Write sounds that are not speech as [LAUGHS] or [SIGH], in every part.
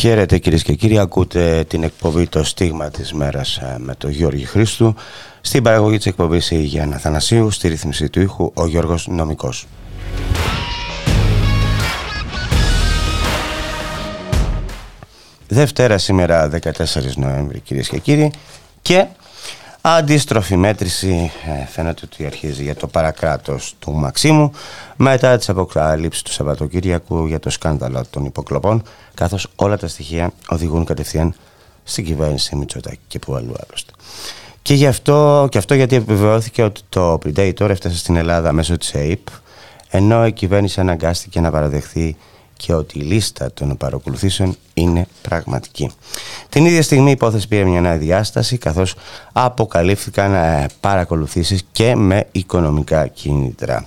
Χαίρετε κυρίες και κύριοι, ακούτε την εκπομπή «Το στίγμα της μέρας» ε, με τον Γιώργη Χρήστου. Στην παραγωγή της εκπομπής η Γιάννα Θανασίου, στη ρύθμιση του ήχου ο Γιώργος Νομικός. Δευτέρα σήμερα 14 Νοέμβρη κυρίες και κύριοι και Αντίστροφη μέτρηση ε, φαίνεται ότι αρχίζει για το παρακράτος του Μαξίμου μετά τις αποκαλύψεις του Σαββατοκύριακου για το σκάνδαλο των υποκλοπών καθώς όλα τα στοιχεία οδηγούν κατευθείαν στην κυβέρνηση Μητσοτάκη και που αλλού άλλωστε. Και, γι αυτό, και αυτό γιατί επιβεβαιώθηκε ότι το Predator έφτασε στην Ελλάδα μέσω της ΑΕΠ ενώ η κυβέρνηση αναγκάστηκε να παραδεχθεί και ότι η λίστα των παρακολουθήσεων είναι πραγματική. Την ίδια στιγμή η υπόθεση πήρε μια νέα διάσταση καθώς αποκαλύφθηκαν ε, παρακολουθήσεις και με οικονομικά κίνητρα.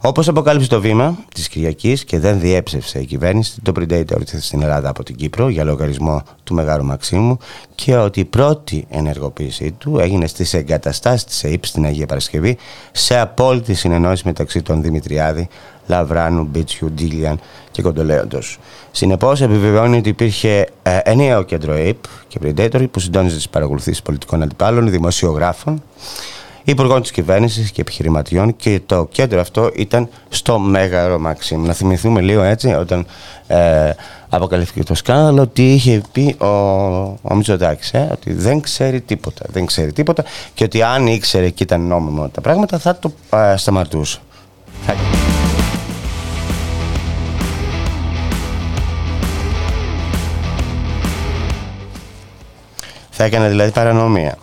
Όπως αποκάλυψε το βήμα της Κυριακής και δεν διέψευσε η κυβέρνηση, το Predator ήρθε στην Ελλάδα από την Κύπρο για λογαριασμό του Μεγάλου Μαξίμου και ότι η πρώτη ενεργοποίησή του έγινε στις εγκαταστάσεις της ΕΕΠ στην Αγία Παρασκευή σε απόλυτη συνεννόηση μεταξύ των Δημητριάδη, Λαβράνου, Μπίτσιου, Ντίλιαν και Κοντολέοντος. Συνεπώς, επιβεβαιώνει ότι υπήρχε ε, ενιαίο κέντρο ΑΕΠ και Predator που συντόνιζε τις παρακολουθήσεις πολιτικών αντιπάλων, δημοσιογράφων υπουργών της κυβέρνησης και επιχειρηματιών και το κέντρο αυτό ήταν στο Μέγαρο Μαξίμ. Να θυμηθούμε λίγο έτσι όταν ε, αποκαλύφθηκε το σκάνδαλο τι είχε πει ο, ο Μητσοτάκης, ε, ότι δεν ξέρει τίποτα, δεν ξέρει τίποτα και ότι αν ήξερε και ήταν νόμιμο τα πράγματα θα το ε, σταματούσε. Θα έκανε δηλαδή παρανομία.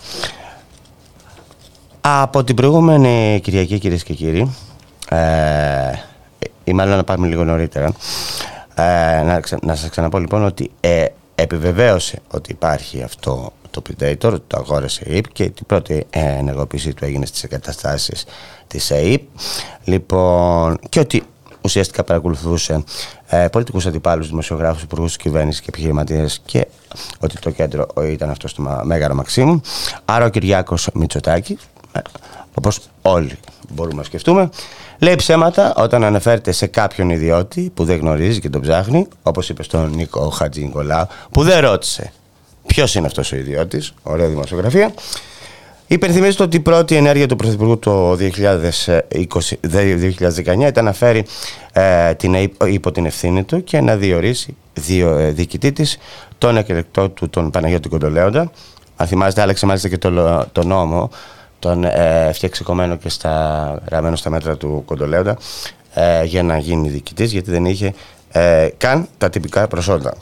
Από την προηγούμενη Κυριακή, κυρίες και κύριοι, ε, ή μάλλον να πάμε λίγο νωρίτερα, ε, να, να σας ξαναπώ λοιπόν ότι ε, επιβεβαίωσε ότι υπάρχει αυτό το Predator, το αγόρασε η ΕΕΠ και την πρώτη ενεργοποίησή του έγινε στις εγκαταστάσεις της ΕΕΠ λοιπόν, και ότι ουσιαστικά παρακολουθούσε ε, πολιτικούς αντιπάλους, δημοσιογράφους, υπουργούς της κυβέρνησης και επιχειρηματίες και ότι το κέντρο ήταν αυτό στο Μέγαρο Μαξίμου. Άρα ο Κυριάκος Μητσοτάκης, ε, όπως όλοι μπορούμε να σκεφτούμε, λέει ψέματα όταν αναφέρεται σε κάποιον ιδιώτη που δεν γνωρίζει και τον ψάχνει, όπως είπε στον Νίκο Χατζη Νικολάου, που δεν ρώτησε ποιος είναι αυτός ο ιδιώτης. Ωραία δημοσιογραφία. Υπενθυμίζεται ότι η πρώτη ενέργεια του Πρωθυπουργού το 2019 ήταν να φέρει ε, την, υπό την ευθύνη του και να διορίσει δύο, ε, διοικητή της τον εκλεκτό του τον Παναγιώτη Κοντολέοντα. Αν θυμάστε, άλλαξε μάλιστα και το, το νόμο, τον ε, φτιάξε κομμένο και στα, γραμμένο στα μέτρα του Κοντολέοντα ε, για να γίνει διοικητής, γιατί δεν είχε ε, καν τα τυπικά προσόντα.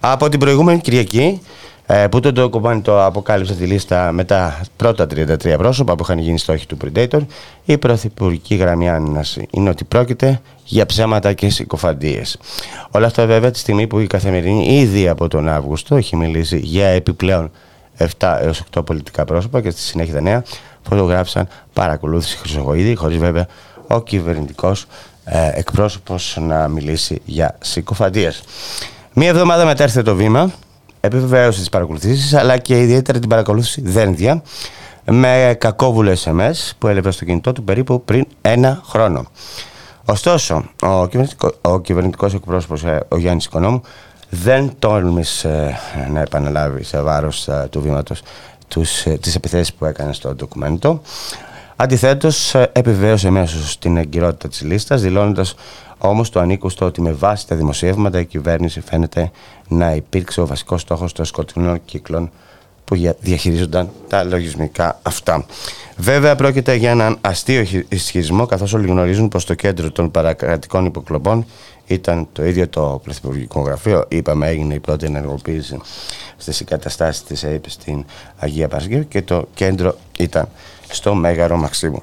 Από την προηγούμενη Κυριακή ε, που το ντοκουμάνι το αποκάλυψε τη λίστα με τα πρώτα 33 πρόσωπα που είχαν γίνει στόχοι του Predator. Η πρωθυπουργική γραμμή άνυνας είναι ότι πρόκειται για ψέματα και συκοφαντίες. Όλα αυτά βέβαια τη στιγμή που η καθημερινή ήδη από τον Αύγουστο έχει μιλήσει για επιπλέον 7 έως 8 πολιτικά πρόσωπα και στη συνέχεια τα νέα φωτογράφησαν παρακολούθηση χρυσογοίδη χωρίς βέβαια ο κυβερνητικός ε, εκπρόσωπος να μιλήσει για συκοφαντίες. Μία εβδομάδα μετά έρθε το βήμα επιβεβαίωσε τις παρακολουθήσεις, αλλά και ιδιαίτερα την παρακολούθηση δένδια με κακόβουλε SMS που έλαβε στο κινητό του περίπου πριν ένα χρόνο. Ωστόσο, ο κυβερνητικό, ο κυβερνητικός εκπρόσωπος, ε, ο Γιάννης Οικονόμου, δεν τόλμησε ε, να επαναλάβει σε βάρος ε, του βήματος τους, τις επιθέσεις που έκανε στο ντοκουμέντο. Αντιθέτως, επιβεβαίωσε μέσω στην εγκυρότητα της λίστας, δηλώνοντας Όμως το ανήκω στο ότι με βάση τα δημοσιεύματα η κυβέρνηση φαίνεται να υπήρξε ο βασικός στόχος των σκοτεινών κύκλων που διαχειρίζονταν τα λογισμικά αυτά. Βέβαια, πρόκειται για έναν αστείο ισχυρισμό, καθώς όλοι γνωρίζουν πως το κέντρο των παρακρατικών υποκλοπών ήταν το ίδιο το Πρωθυπουργικό Γραφείο. Είπαμε, έγινε η πρώτη ενεργοποίηση στις εγκαταστάσεις της ΑΕΠ στην Αγία Παρασκευή και το κέντρο ήταν στο Μέγαρο Μαξίμου.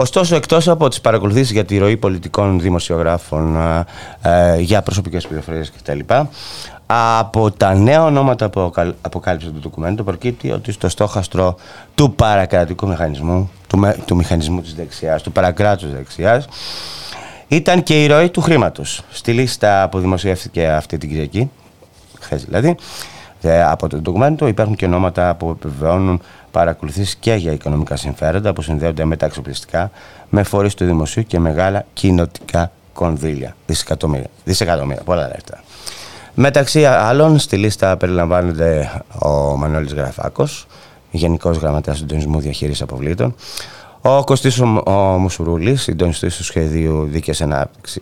Ωστόσο, εκτός από τις παρακολουθήσεις για τη ροή πολιτικών δημοσιογράφων ε, για προσωπικές πληροφορίες κτλ. Από τα νέα ονόματα που αποκάλυψε το ντοκουμέντο προκύπτει ότι στο στόχαστρο του παρακρατικού μηχανισμού του, του μηχανισμού της δεξιάς, του παρακράτους δεξιάς, ήταν και η ροή του χρήματος. Στη λίστα που δημοσιεύτηκε αυτή την Κυριακή, χθες δηλαδή, από το ντοκουμέντο υπάρχουν και ονόματα που επιβεβαιώνουν παρακολουθήσεις και για οικονομικά συμφέροντα που συνδέονται με τα εξοπλιστικά, με φορείς του δημοσίου και μεγάλα κοινοτικά κονδύλια. Δισεκατομμύρια. Δισεκατομμύρια, πολλά λεφτά. Μεταξύ άλλων, στη λίστα περιλαμβάνονται ο Μανώλης Γραφάκος, Γενικός Γραμματέας Συντονισμού Διαχείρισης Αποβλήτων, ο Κωστής ο Μουσουρούλης, συντονιστής του σχεδίου Δίκαιας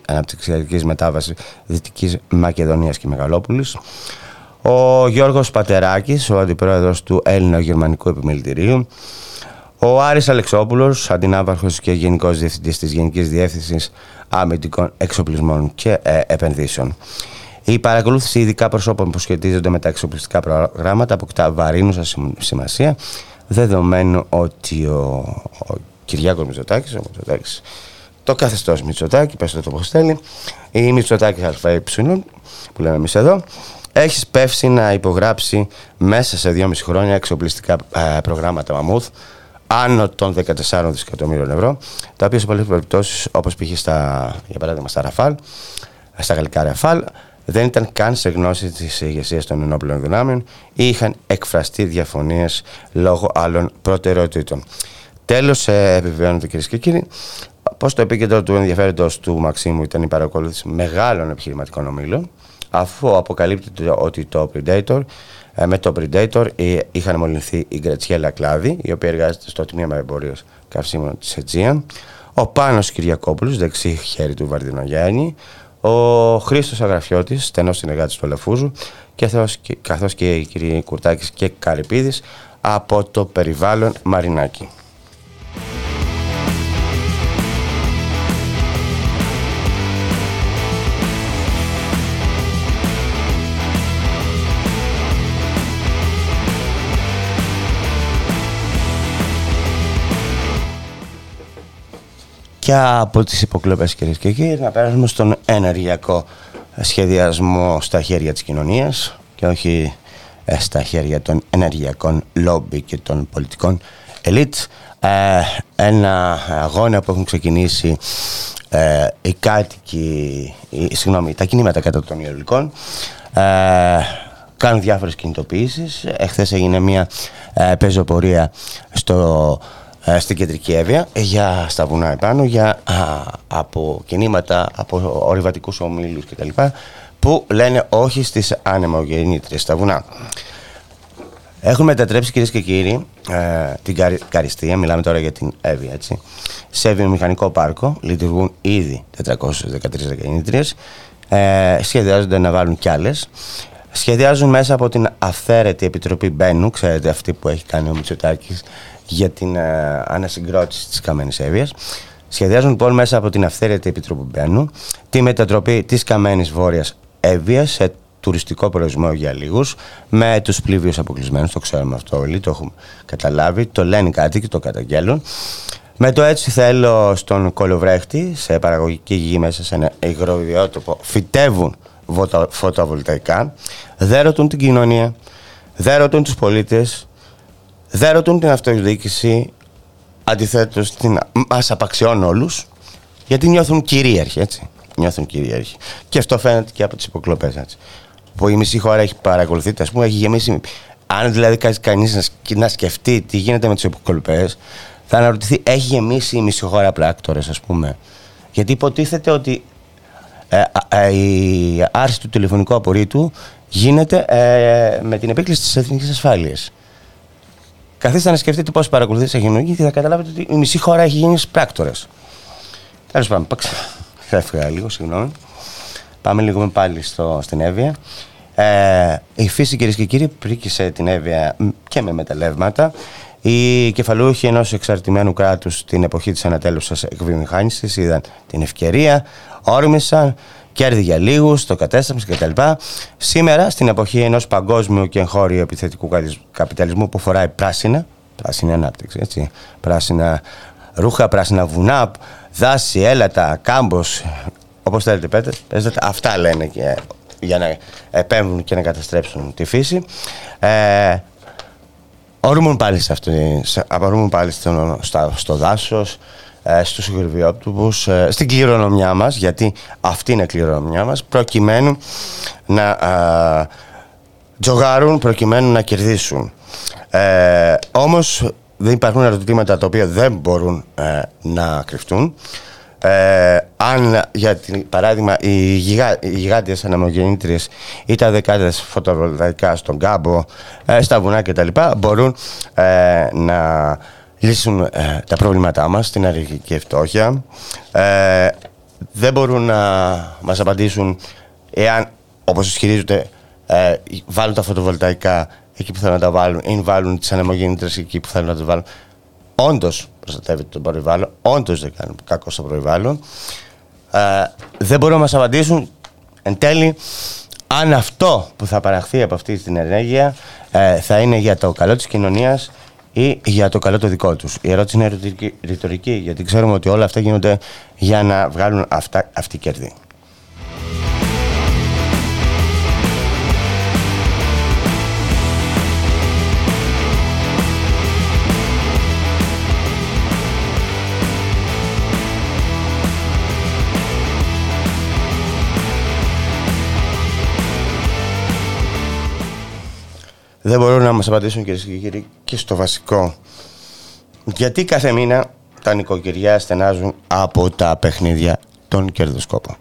Αναπτυξιακής Μετάβασης Δυτικής Μακεδονίας και Μεγαλόπουλης, ο Γιώργος Πατεράκης, ο αντιπρόεδρος του Έλληνο-Γερμανικού Επιμελητηρίου, ο Άρης Αλεξόπουλος, αντινάβαρχος και γενικός διευθυντής της Γενικής Διεύθυνσης Αμυντικών Εξοπλισμών και ε, Επενδύσεων. Η παρακολούθηση ειδικά προσώπων που σχετίζονται με τα εξοπλιστικά προγράμματα αποκτά βαρύνουσα σημασία, δεδομένου ότι ο, ο Κυριάκος Μητσοτάκης, ο Μητσοτάκης, το καθεστώς Μητσοτάκη, πες το πώς θέλει, η Μητσοτάκη ΑΕ, που λέμε εμείς εδώ, έχεις πεύσει να υπογράψει μέσα σε 2,5 χρόνια εξοπλιστικά ε, προγράμματα μαμούθ άνω των 14 δισεκατομμύριων ευρώ, τα οποία σε πολλές περιπτώσεις, όπως π.χ. για παράδειγμα στα Ραφάλ, στα γαλλικά Ραφάλ, δεν ήταν καν σε γνώση της ηγεσίας των ενόπλων δυνάμεων ή είχαν εκφραστεί διαφωνίες λόγω άλλων προτεραιοτήτων. Τέλος, ε, επιβεβαιώνεται κυρίες και κύριοι, πως το επίκεντρο του ενδιαφέροντος του Μαξίμου ήταν η παρακολούθηση μεγάλων επιχειρηματικών ομίλων, αφού αποκαλύπτεται ότι το Predator, ε, με το Predator ε, είχαν μολυνθεί η Γκρατσιέλα Κλάδη, η οποία εργάζεται στο τμήμα εμπορίου καυσίμων της Αιτζία, ο Πάνος Κυριακόπουλος, δεξί χέρι του Βαρδινογιάννη, ο Χρήστος Αγραφιώτης, στενός συνεργάτης του Ελεφούζου, και καθώς και οι κύριοι Κουρτάκης και Καρυπίδης από το περιβάλλον Μαρινάκη. Και από τις υποκλοπές κυρίες και κύριοι να περάσουμε στον ενεργειακό σχεδιασμό στα χέρια της κοινωνίας και όχι ε, στα χέρια των ενεργειακών λόμπι και των πολιτικών ελίτ. Ε, ένα αγώνα που έχουν ξεκινήσει ε, οι κάτοικοι, συγγνώμη, τα κινήματα κατά των ιερολικών κάνουν διάφορες κινητοποιήσεις. Εχθές έγινε μια πεζοπορία στο ε, στην κεντρική Εύβοια για στα βουνά επάνω για, από κινήματα, από ορειβατικούς ομίλους κτλ. που λένε όχι στις ανεμογεννήτριες στα βουνά. Έχουν μετατρέψει κυρίες και κύριοι ε, την Καριστία, μιλάμε τώρα για την Εύβοια, έτσι, σε βιομηχανικό πάρκο. Λειτουργούν ήδη 413 γεννήτριε. Ε, σχεδιάζονται να βάλουν κι άλλες. Σχεδιάζουν μέσα από την αυθαίρετη επιτροπή Μπένου, ξέρετε αυτή που έχει κάνει ο Μητσοτάκης για την ε, ανασυγκρότηση της Καμένης Εύβοιας. Σχεδιάζουν λοιπόν μέσα από την αυθαίρετη επιτροπή Μπένου τη μετατροπή της Καμένης Βόρειας Εύβοιας σε τουριστικό προορισμό για λίγους, με τους πλήβιους αποκλεισμένους. Το ξέρουμε αυτό όλοι, το έχουμε καταλάβει. Το λένε κάτι και το καταγγέλουν. Με το έτσι θέλω στον Κολοβρέχτη, σε παραγωγική γη μέσα σε ένα υγροβιότοπο, φυτεύουν φωτοβολταϊκά. Δεν ρωτούν την κοινωνία, δεν ρωτούν τους πολίτες, δεν ρωτούν την αυτοδιοίκηση, αντιθέτως μας απαξιώνουν όλους, γιατί νιώθουν κυρίαρχοι, έτσι. Νιώθουν κυρίαρχοι. Και αυτό φαίνεται και από τις υποκλοπές, έτσι. Που η μισή χώρα έχει παρακολουθεί, ας πούμε, έχει γεμίσει. Αν δηλαδή κανείς να, να σκεφτεί τι γίνεται με τις υποκλοπές, θα αναρωτηθεί, έχει γεμίσει η μισή χώρα πράκτορες, ας πούμε. Γιατί υποτίθεται ότι ε, ε, η άρση του τηλεφωνικού απορρίτου γίνεται ε, με την επίκληση της εθνικής ασφάλειας. Καθίστε να σκεφτείτε πώς παρακολουθείτε σε και θα καταλάβετε ότι η μισή χώρα έχει γίνει πράκτορες. Τέλος πάντων, [LAUGHS] έφυγα λίγο, συγγνώμη. Πάμε λίγο πάλι στο, στην Εύβοια. Ε, η φύση, κυρίες και κύριοι, πρίκησε την Εύβοια και με μεταλλεύματα. Οι κεφαλούχοι ενός εξαρτημένου κράτους στην εποχή της ανατέλουσας εκβιομηχάνησης είδαν την ευκαιρία, όρμησαν, κέρδη για λίγους, το κατέστρεψε κτλ. Σήμερα, στην εποχή ενός παγκόσμιου και εγχώριου επιθετικού καπιταλισμού που φοράει πράσινα, πράσινη ανάπτυξη, έτσι, πράσινα ρούχα, πράσινα βουνά, δάση, έλατα, κάμπος, όπως θέλετε πέτε, παίζετε, αυτά λένε και, για να επέμβουν και να καταστρέψουν τη φύση. Ε, ορμούν πάλι, σε αυτή, σε, πάλι στο, στο, στο δάσος, ε, στους γρυβιόπτουπους, ε, στην κληρονομιά μας, γιατί αυτή είναι η κληρονομιά μας, προκειμένου να ε, τζογάρουν, προκειμένου να κερδίσουν. Ε, όμως δεν υπάρχουν ερωτήματα τα οποία δεν μπορούν ε, να κρυφτούν. Ε, αν για παράδειγμα οι, γιγά, οι γιγάντιες αναμογεννήτριες ή τα δεκάδες φωτοβολταϊκά στον κάμπο, ε, στα βουνά κτλ. μπορούν ε, να λύσουν ε, τα προβλήματά μας στην αργική φτώχεια. δεν μπορούν να μας απαντήσουν εάν, όπως ισχυρίζονται, βάλουν τα φωτοβολταϊκά εκεί που θέλουν να τα βάλουν ή βάλουν τις ανεμογεννήτρες εκεί που θέλουν να τα βάλουν. Όντως προστατεύεται το περιβάλλον, όντως δεν κάνουν κακό στο περιβάλλον. Ε, δεν μπορούν να μας απαντήσουν εν τέλει αν αυτό που θα παραχθεί από αυτή την ενέργεια ε, θα είναι για το καλό της κοινωνίας ή για το καλό το δικό τους. Η ερώτηση είναι ρητορική, γιατί ξέρουμε ότι όλα αυτά γίνονται για να βγάλουν αυτά, αυτή κέρδη. Δεν μπορούν να μας απαντήσουν κυρίες και κύριοι και στο βασικό. Γιατί κάθε μήνα τα νοικοκυριά στενάζουν από τα παιχνίδια των κερδοσκόπων.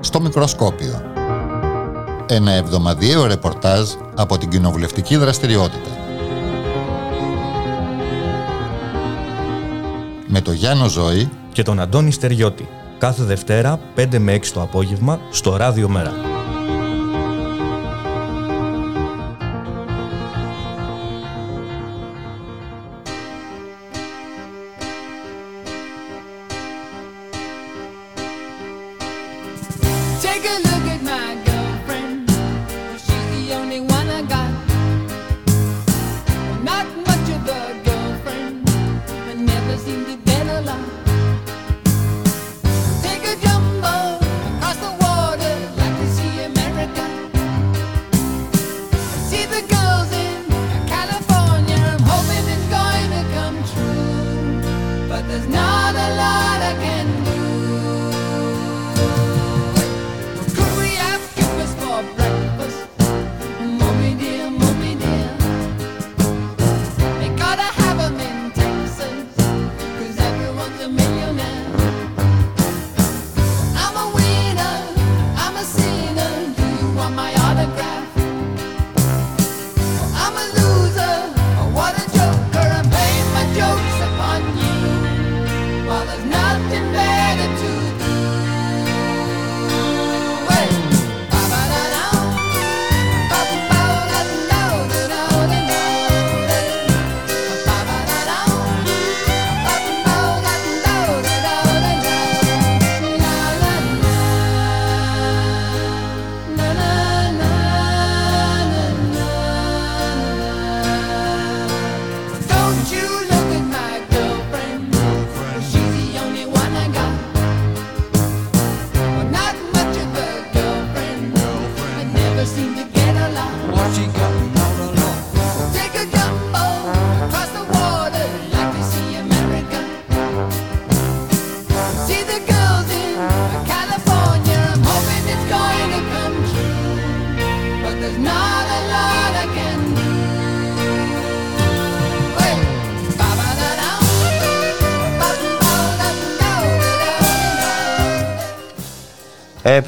Στο μικροσκόπιο. Ένα εβδομαδιαίο ρεπορτάζ από την κοινοβουλευτική δραστηριότητα. Με το Γιάννο Ζώη και τον Αντώνη Στεριώτη. Κάθε Δευτέρα 5 με 6 το απόγευμα στο Ράδιο Μέρα.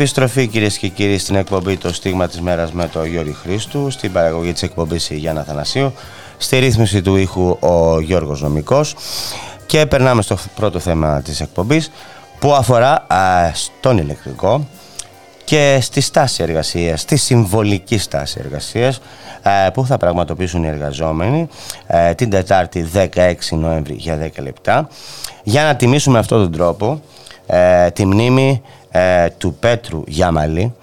Επιστροφή κυρίες και κύριοι στην εκπομπή Το Στίγμα της Μέρας με τον Γιώργη Χρήστου, στην παραγωγή της εκπομπής η Γιάννα Θανασίου, στη ρύθμιση του ήχου ο Γιώργος Νομικός. Και περνάμε στο πρώτο θέμα της εκπομπής που αφορά στον ηλεκτρικό και στη στάση εργασίας, στη συμβολική στάση εργασίας που θα πραγματοποιήσουν οι εργαζόμενοι την Τετάρτη 16 Νοέμβρη για 10 λεπτά. Για να τιμήσουμε αυτόν τον τρόπο ε, τη μνήμη ε, του Πέτρου Γιάμαλη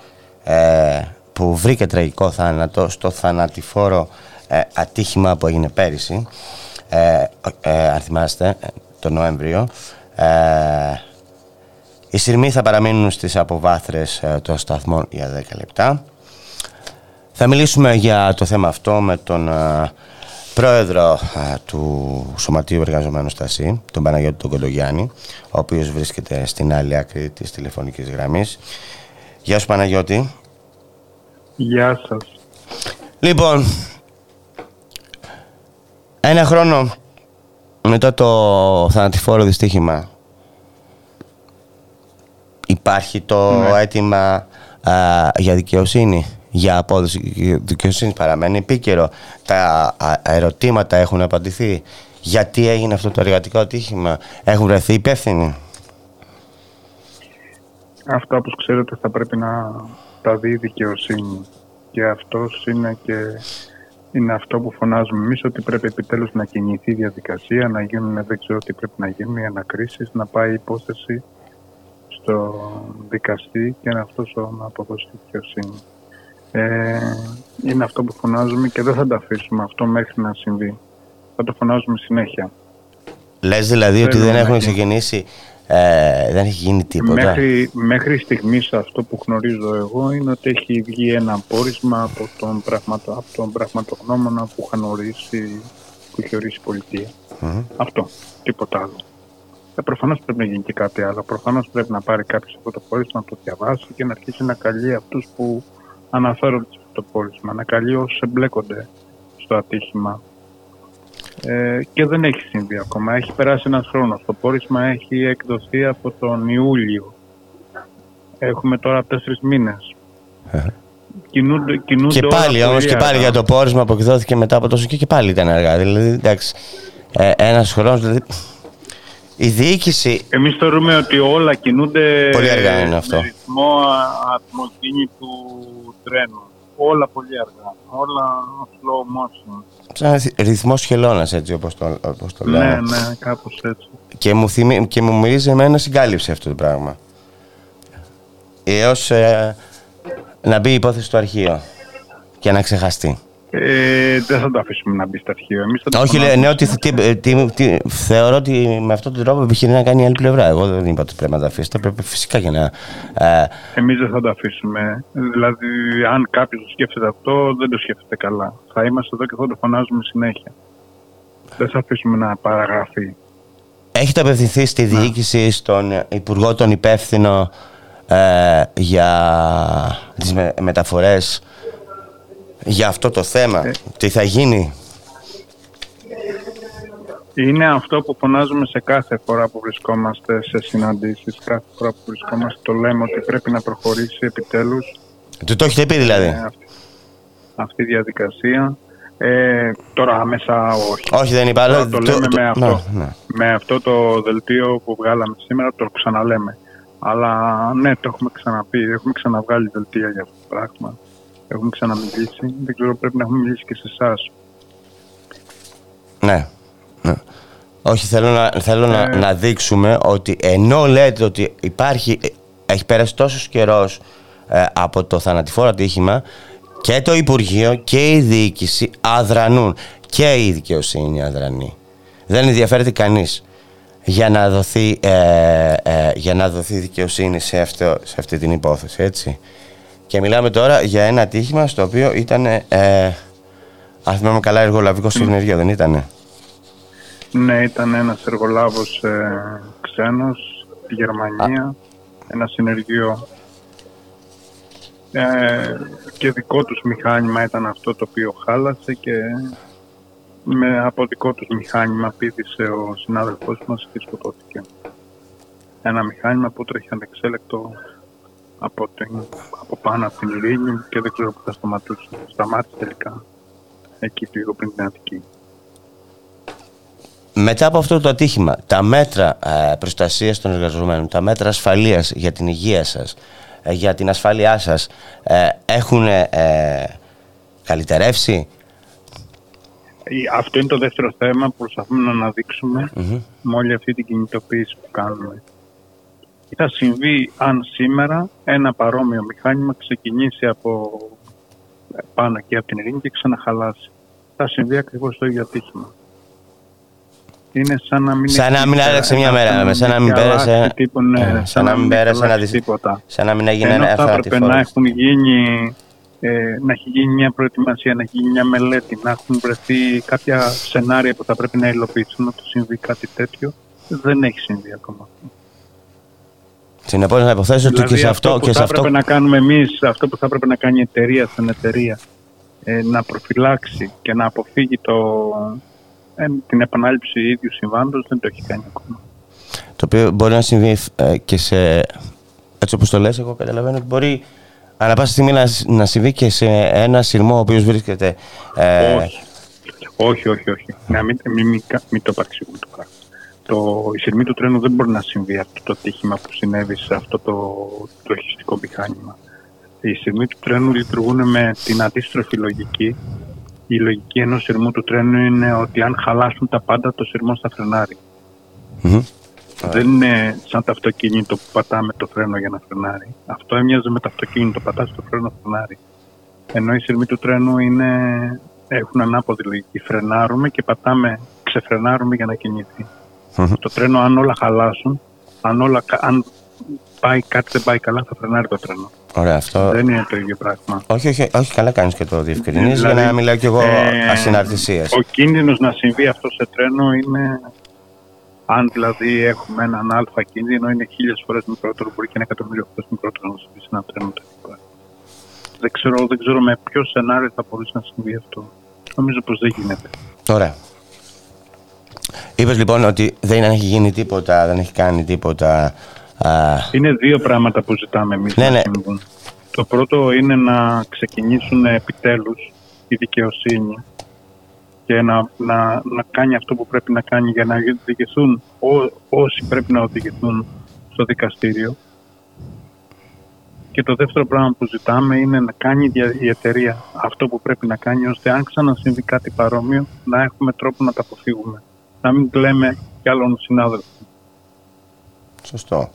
ε, που βρήκε τραγικό θάνατο στο θανατηφόρο ε, ατύχημα που έγινε πέρυσι. Αν θυμάστε το Νοέμβριο. Οι σειρμοί θα παραμείνουν στις αποβάθρες των σταθμών για 10 λεπτά. Θα μιλήσουμε για το θέμα αυτό με τον πρόεδρο του Σωματείου Εργαζομένου Στασί, τον Παναγιώτη τον Κοντογιάννη, ο οποίος βρίσκεται στην άλλη άκρη της τηλεφωνικής γραμμής. Γεια σου Παναγιώτη. Γεια σας. Λοιπόν, ένα χρόνο μετά το θανατηφόρο δυστύχημα υπάρχει το ναι. αίτημα για δικαιοσύνη για απόδοση δικαιοσύνη παραμένει επίκαιρο. Τα ερωτήματα έχουν απαντηθεί. Γιατί έγινε αυτό το εργατικό ατύχημα, έχουν βρεθεί υπεύθυνοι; Αυτά όπως ξέρετε θα πρέπει να τα δει η δικαιοσύνη και αυτός είναι και είναι αυτό που φωνάζουμε εμείς ότι πρέπει επιτέλους να κινηθεί η διαδικασία, να γίνουν, δεν ξέρω τι πρέπει να γίνουν, οι ανακρίσεις, να πάει η υπόθεση στο δικαστή και να αυτός να αποδώσει δικαιοσύνη ε, είναι αυτό που φωνάζουμε και δεν θα το αφήσουμε αυτό μέχρι να συμβεί. Θα το φωνάζουμε συνέχεια. Λες δηλαδή ότι δεν έχουν ξεκινήσει, ε, δεν έχει γίνει τίποτα; Μέχρι, μέχρι στιγμής αυτό που γνωρίζω εγώ είναι ότι έχει βγει ένα πόρισμα από τον, πραγματο, από τον πραγματογνώμονα που είχαν ορίσει, που είχε ορίσει η πολιτεία. Αυτό, τίποτα άλλο. Ε, Προφανώς πρέπει να γίνει και κάτι άλλο. Προφανώς πρέπει να πάρει κάποιος αυτό το πόρισμα, να το διαβάσει και να αρχίσει να καλεί αυτούς που αναφέρονται στο πόρισμα, να καλεί όσους εμπλέκονται στο ατύχημα. Ε, και δεν έχει συμβεί ακόμα. Έχει περάσει ένας χρόνος. Το πόρισμα έχει εκδοθεί από τον Ιούλιο. Έχουμε τώρα τέσσερις μήνες. Ε. Κινούνται, κινούνται και πάλι όμως και πάλι για το πόρισμα που εκδόθηκε μετά από τόσο και, και πάλι ήταν αργά. Δηλαδή εντάξει, ε, ένας χρόνος δηλαδή, η διοίκηση... Εμείς θεωρούμε ότι όλα κινούνται πολύ αργά είναι αυτό. με ρυθμό ατμοκίνητου τρένου. Όλα πολύ αργά. Όλα slow motion. Σαν ρυθμός χελώνας, έτσι όπως το, όπως το λέω. Ναι, ναι, κάπως έτσι. Και μου, θυμί, και μου μυρίζει εμένα συγκάλυψη αυτό το πράγμα. Έως ε, να μπει η υπόθεση στο αρχείο και να ξεχαστεί. Ε, δεν θα το αφήσουμε να μπει στο αρχείο. Εμείς θα Όχι, λέει, ναι, ότι θεωρώ ότι με αυτόν τον τρόπο επιχειρεί να κάνει η άλλη πλευρά. Εγώ δεν είπα ότι πρέπει να το αφήσετε. Πρέπει φυσικά για να. Ε... Εμείς δεν θα το αφήσουμε. Δηλαδή, αν κάποιος το σκέφτεται αυτό, δεν το σκέφτεται καλά. Θα είμαστε εδώ και θα το φωνάζουμε συνέχεια. Δεν θα αφήσουμε να παραγραφεί. Έχετε απευθυνθεί στη διοίκηση, στον Υπουργό, τον υπεύθυνο ε, για τις με, μεταφορές; Για αυτό το θέμα. Ε. Τι θα γίνει; Είναι αυτό που φωνάζουμε σε κάθε φορά που βρισκόμαστε σε συναντήσεις. Κάθε φορά που βρισκόμαστε το λέμε ότι πρέπει να προχωρήσει επιτέλους. Του το έχετε πει δηλαδή; Ε, αυτή, αυτή η διαδικασία. Ε, τώρα άμεσα όχι. Όχι δεν είπα. το, το λέμε με, αυτό, ναι, ναι. με αυτό το δελτίο που βγάλαμε σήμερα το ξαναλέμε. Αλλά ναι, το έχουμε ξαναπεί. Έχουμε ξαναβγάλει δελτία για αυτό το πράγμα έχουμε ξαναμιλήσει. Δεν ξέρω, πρέπει να έχουμε μιλήσει και σε εσάς. Ναι. ναι. Όχι, θέλω, να, θέλω να, ε. να δείξουμε ότι ενώ λέτε ότι υπάρχει, έχει πέρασει τόσος καιρός ε, από το θανατηφόρο ατύχημα και το Υπουργείο και η διοίκηση αδρανούν και η δικαιοσύνη αδρανεί. Δεν ενδιαφέρεται κανείς για να δοθεί, ε, για να δοθεί δικαιοσύνη σε, αυτό, σε αυτή την υπόθεση, έτσι. Και μιλάμε τώρα για ένα ατύχημα στο οποίο ήταν, ε, αν θυμάμαι καλά, εργολαβικός συνεργείο, δεν ήτανε; Ναι, ήταν ένας εργολάβος ε, ξένος στη Γερμανία, ένα συνεργείο ε, και δικό τους μηχάνημα ήταν αυτό το οποίο χάλασε και με από δικό τους μηχάνημα πήδησε ο συνάδελφός μας και σκοτώθηκε. Ένα μηχάνημα που τρέχει ανεξέλεκτο από, την, από πάνω από την ειρήνη και δεν ξέρω πού θα σταματούσε. Σταμάτησε τελικά εκεί λίγο πριν την Αττική. Μετά από αυτό το ατύχημα, τα μέτρα ε, προστασίας των εργαζομένων, τα μέτρα ασφαλείας για την υγεία σας, ε, για την ασφάλειά σας, ε, έχουν ε, καλυτερεύσει; Αυτό είναι το δεύτερο θέμα που προσπαθούμε να αναδειξουμε με όλη αυτή την κινητοποίηση που κάνουμε. Τι θα συμβεί αν σήμερα ένα παρόμοιο μηχάνημα ξεκινήσει από πάνω και από την ειρήνη και ξαναχαλάσει; Θα συμβεί ακριβώς το ίδιο ατύχημα. Είναι σαν να μην, σαν να μην άλλαξε μια μέρα, σαν να μην πέρασε, ναι, σαν να μην πέρασε ένα τίποτα. Σαν να μην έγινε ένα θα έπρεπε να έχουν γίνει ε, να έχει γίνει μια προετοιμασία, να έχει γίνει μια μελέτη, να έχουν βρεθεί κάποια σενάρια που θα πρέπει να υλοποιηθούν να το συμβεί κάτι τέτοιο. Δεν έχει συμβεί ακόμα αυτό. Συνεπώ, να υποθέσω ότι δηλαδή, και σε αυτό. Αυτό που και θα αυτό... έπρεπε να κάνουμε εμείς, αυτό που θα έπρεπε να κάνει η εταιρεία στην εταιρεία, ε, να προφυλάξει και να αποφύγει το, ε, την επανάληψη ίδιου συμβάντος, δεν το έχει κάνει ακόμα. Το οποίο μπορεί να συμβεί ε, και σε. Έτσι όπως το λες, εγώ καταλαβαίνω ότι μπορεί ανά πάσα στιγμή να, να συμβεί και σε ένα σειρμό ο οποίος βρίσκεται. Ε... Όχι. Όχι, όχι, όχι. Να μην, μην, μην, μην το παρεξηγούμε το πράγμα. Το, η σειρμή του τρένου δεν μπορεί να συμβεί αυτό το ατύχημα που συνέβη σε αυτό το, το εχιστικό μηχάνημα. Οι σειρμοί του τρένου λειτουργούν με την αντίστροφη λογική. Η λογική ενός σειρμού του τρένου είναι ότι αν χαλάσουν τα πάντα, το σειρμό θα φρενάρει. Mm-hmm. Δεν είναι σαν το αυτοκίνητο που πατάμε το φρένο για να φρενάρει. Αυτό έμοιαζε με το αυτοκίνητο, πατάς το φρένο φρενάρει. Ενώ οι σειρμοί του τρένου είναι, έχουν ανάποδη λογική. Φρενάρουμε και πατάμε, ξεφρενάρουμε για να κινηθεί. Mm-hmm. Το τρένο αν όλα χαλάσουν, αν, όλα, αν πάει κάτι δεν πάει καλά θα φρενάρει το τρένο. Ωραία, αυτό... Δεν είναι το ίδιο πράγμα. Όχι, όχι, όχι καλά κάνεις και το διευκρινίζεις δηλαδή, για να μιλάω κι εγώ ε, ασυναρτησίας. Ο κίνδυνος να συμβεί αυτό σε τρένο είναι αν δηλαδή έχουμε έναν αλφα κίνδυνο, είναι χίλιες φορές μικρότερο, μπορεί και ένα εκατομμύριο φορές μικρότερο να συμβεί σε ένα τρένο Δεν ξέρω, δεν ξέρω με ποιο σενάριο θα μπορούσε να συμβεί αυτό. Νομίζω πως δεν γίνεται. Ωραία. Είπες λοιπόν ότι δεν έχει γίνει τίποτα, δεν έχει κάνει τίποτα. Α... Είναι δύο πράγματα που ζητάμε εμείς ναι, να ναι. συμβούν. Το πρώτο είναι να ξεκινήσουν επιτέλους η δικαιοσύνη και να, να, να κάνει αυτό που πρέπει να κάνει για να οδηγηθούν ό, όσοι πρέπει να οδηγηθούν στο δικαστήριο. Και το δεύτερο πράγμα που ζητάμε είναι να κάνει η εταιρεία αυτό που πρέπει να κάνει ώστε αν ξανασυμβεί κάτι παρόμοιο να έχουμε τρόπο να τα αποφύγουμε. Να μην κλαίμε κι άλλον συνάδελφο. Σωστό.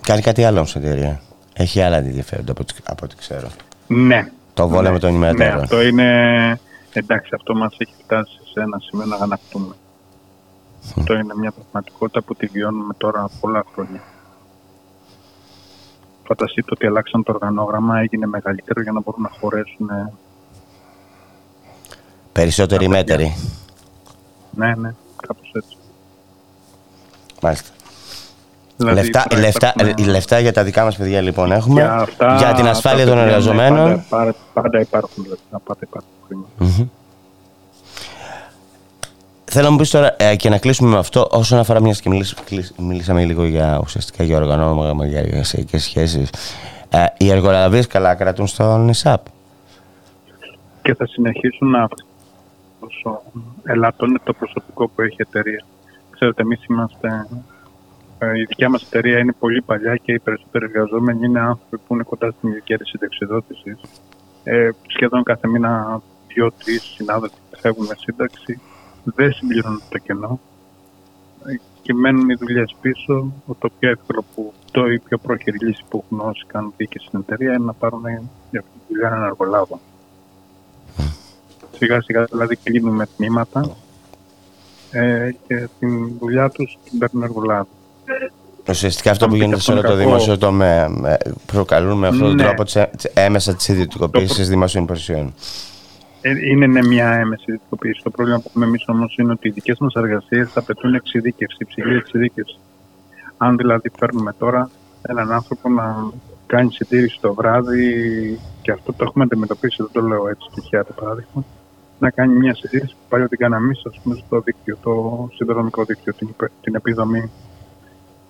Κάνει κάτι άλλο όμως η εταιρεία. Έχει άλλα ενδιαφέροντα από ό,τι ξέρω. Ναι. Το βόλεμα ναι. των ημερατέρων. Ναι, αυτό είναι εντάξει, αυτό μας έχει φτάσει σε ένα σημείο να γανακτούμε. Αυτό είναι μια πραγματικότητα που τη βιώνουμε τώρα πολλά χρόνια. Φανταστείτε ότι αλλάξαν το οργανόγραμμα, έγινε μεγαλύτερο για να μπορούν να χωρέσουν... Περισσότεροι μέτεροι. Ναι, ναι, κάπως έτσι. Μάλιστα. Δηλαδή, λεφτά, λεφτά, υπάρχουν... λεφτά για τα δικά μας παιδιά λοιπόν έχουμε. Για, αυτά, για την ασφάλεια των εργαζομένων. Πάντα, πάντα, πάντα υπάρχουν λεφτά, πάντα υπάρχουν χρήματα. Θέλω να μου πεις τώρα ε, και να κλείσουμε με αυτό όσον αφορά μιας και μιλήσαμε λίγο για ουσιαστικά για οργανώματα, για εργασιακές σχέσεις. Ε, οι εργολαβίες καλά κρατούν στον ΕΣΑΠ; Και θα συνεχίσουν να όσο ελαττώνει το προσωπικό που έχει η εταιρεία. Ξέρετε, εμείς είμαστε ε, η δικιά μας εταιρεία είναι πολύ παλιά και οι περισσότεροι εργαζόμενοι είναι άνθρωποι που είναι κοντά στην ηλικία της συνταξιδότησης. Ε, σχεδόν κάθε μήνα δύο-τρεις συνάδελφοι φεύγουν με σύνταξη. Δεν συμπληρώνουν το κενό ε, και μένουν οι δουλειές πίσω. Το πιο εύκολο που το η πιο πρόχειρη λύση που έχουν όσοι κάνουν δίκη στην εταιρεία είναι να πάρουν για αυτή τη δουλειά έναν εργολάβο. Σιγά σιγά δηλαδή κλείνουμε τμήματα ε, και την δουλειά τους την παίρνουν εργολάβοι. Ουσιαστικά αυτό που γίνεται σε όλο το δημόσιο τομέα προκαλούν με αυτόν τον ναι. τρόπο έμεσα τη ιδιωτικοποίηση το... δημοσίων υπηρεσιών. Ε, είναι ναι, μια έμεση ιδιωτικοποίηση. Το πρόβλημα που έχουμε εμείς όμως είναι ότι οι δικές μας εργασίες απαιτούν εξειδίκευση, υψηλή εξειδίκευση. Αν δηλαδή φέρνουμε τώρα έναν άνθρωπο να κάνει συντήρηση το βράδυ, και αυτό το έχουμε αντιμετωπίσει, δεν το λέω έτσι τυχαία το παράδειγμα, να κάνει μια συντήρηση που παλιό την κάναμε εμεί, στο δίκτυο, το συνδρομικό δίκτυο, την, την επιδομή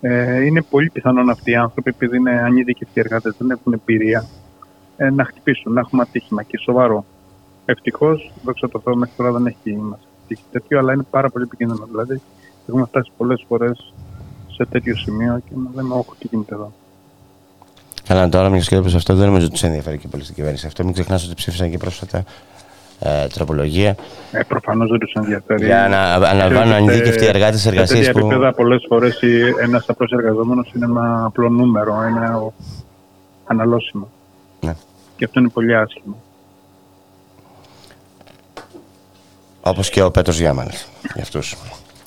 Ε, είναι πολύ πιθανόν αυτοί οι άνθρωποι, επειδή είναι ανειδικευτοί εργάτες, δεν έχουν εμπειρία, ε, να χτυπήσουν, να έχουμε ατύχημα και σοβαρό. Ευτυχώς, δόξα τω Θεώ, μέχρι τώρα δεν έχει μας τύχει τέτοιο, αλλά είναι πάρα πολύ επικίνδυνο. Δηλαδή, έχουμε φτάσει πολλές φορές σε τέτοιο σημείο και να λέμε, Όχι, τι γίνεται εδώ. Καλά, τώρα μια και αυτό δεν νομίζω ότι του ενδιαφέρει και πολύ στην κυβέρνηση. Αυτό μην ξεχνάς ότι ψήφισαν και πρόσφατα ε, τροπολογία. Ε, Προφανώς δεν τους ενδιαφέρει. Για να αναλαμβάνουν ανειδίκευτοι εργάτε εργασίε. Σε τέτοια που... επίπεδα, πολλές φορές ένας απλός εργαζόμενος είναι ένα απλό νούμερο, ένα αναλώσιμο. Ναι. Και αυτό είναι πολύ άσχημο. Όπως και ο Πέτρος Γιάμανης, για αυτούς.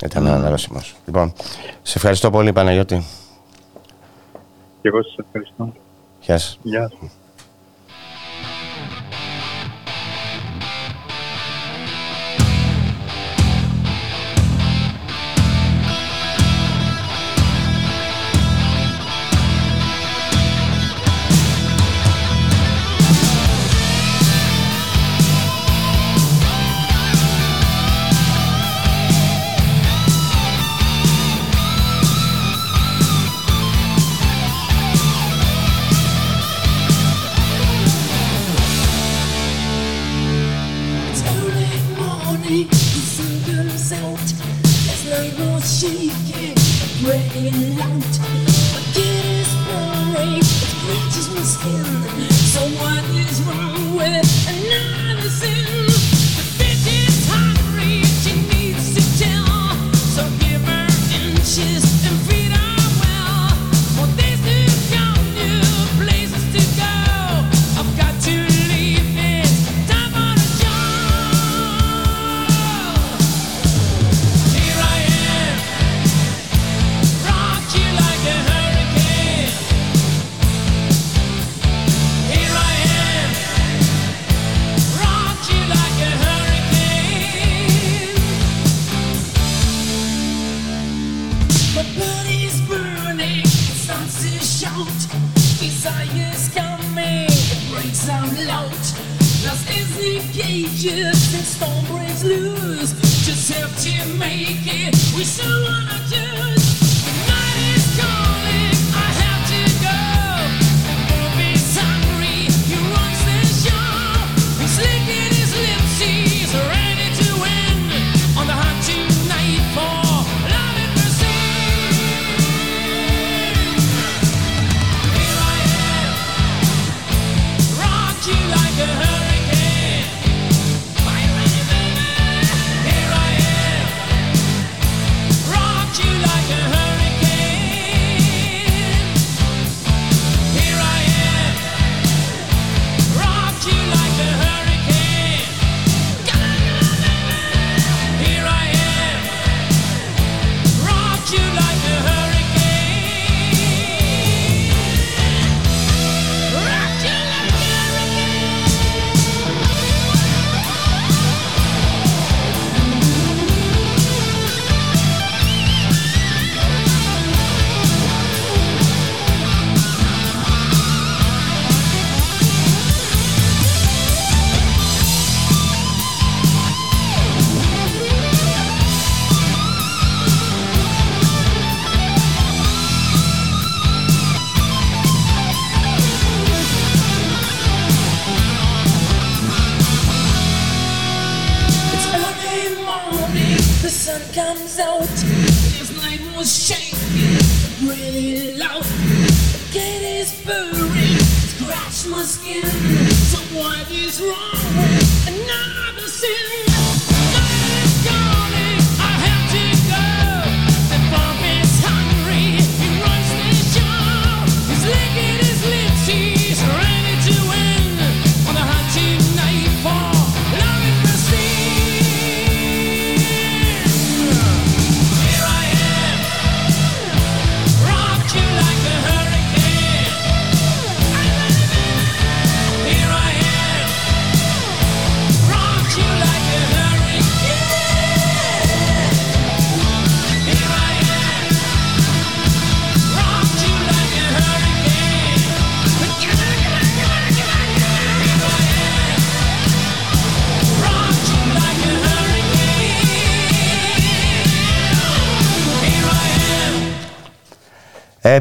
Ήταν mm. αναλώσιμος. Λοιπόν, σε ευχαριστώ πολύ Παναγιώτη. Και εγώ σας ευχαριστώ. Γεια σας. Γεια σας.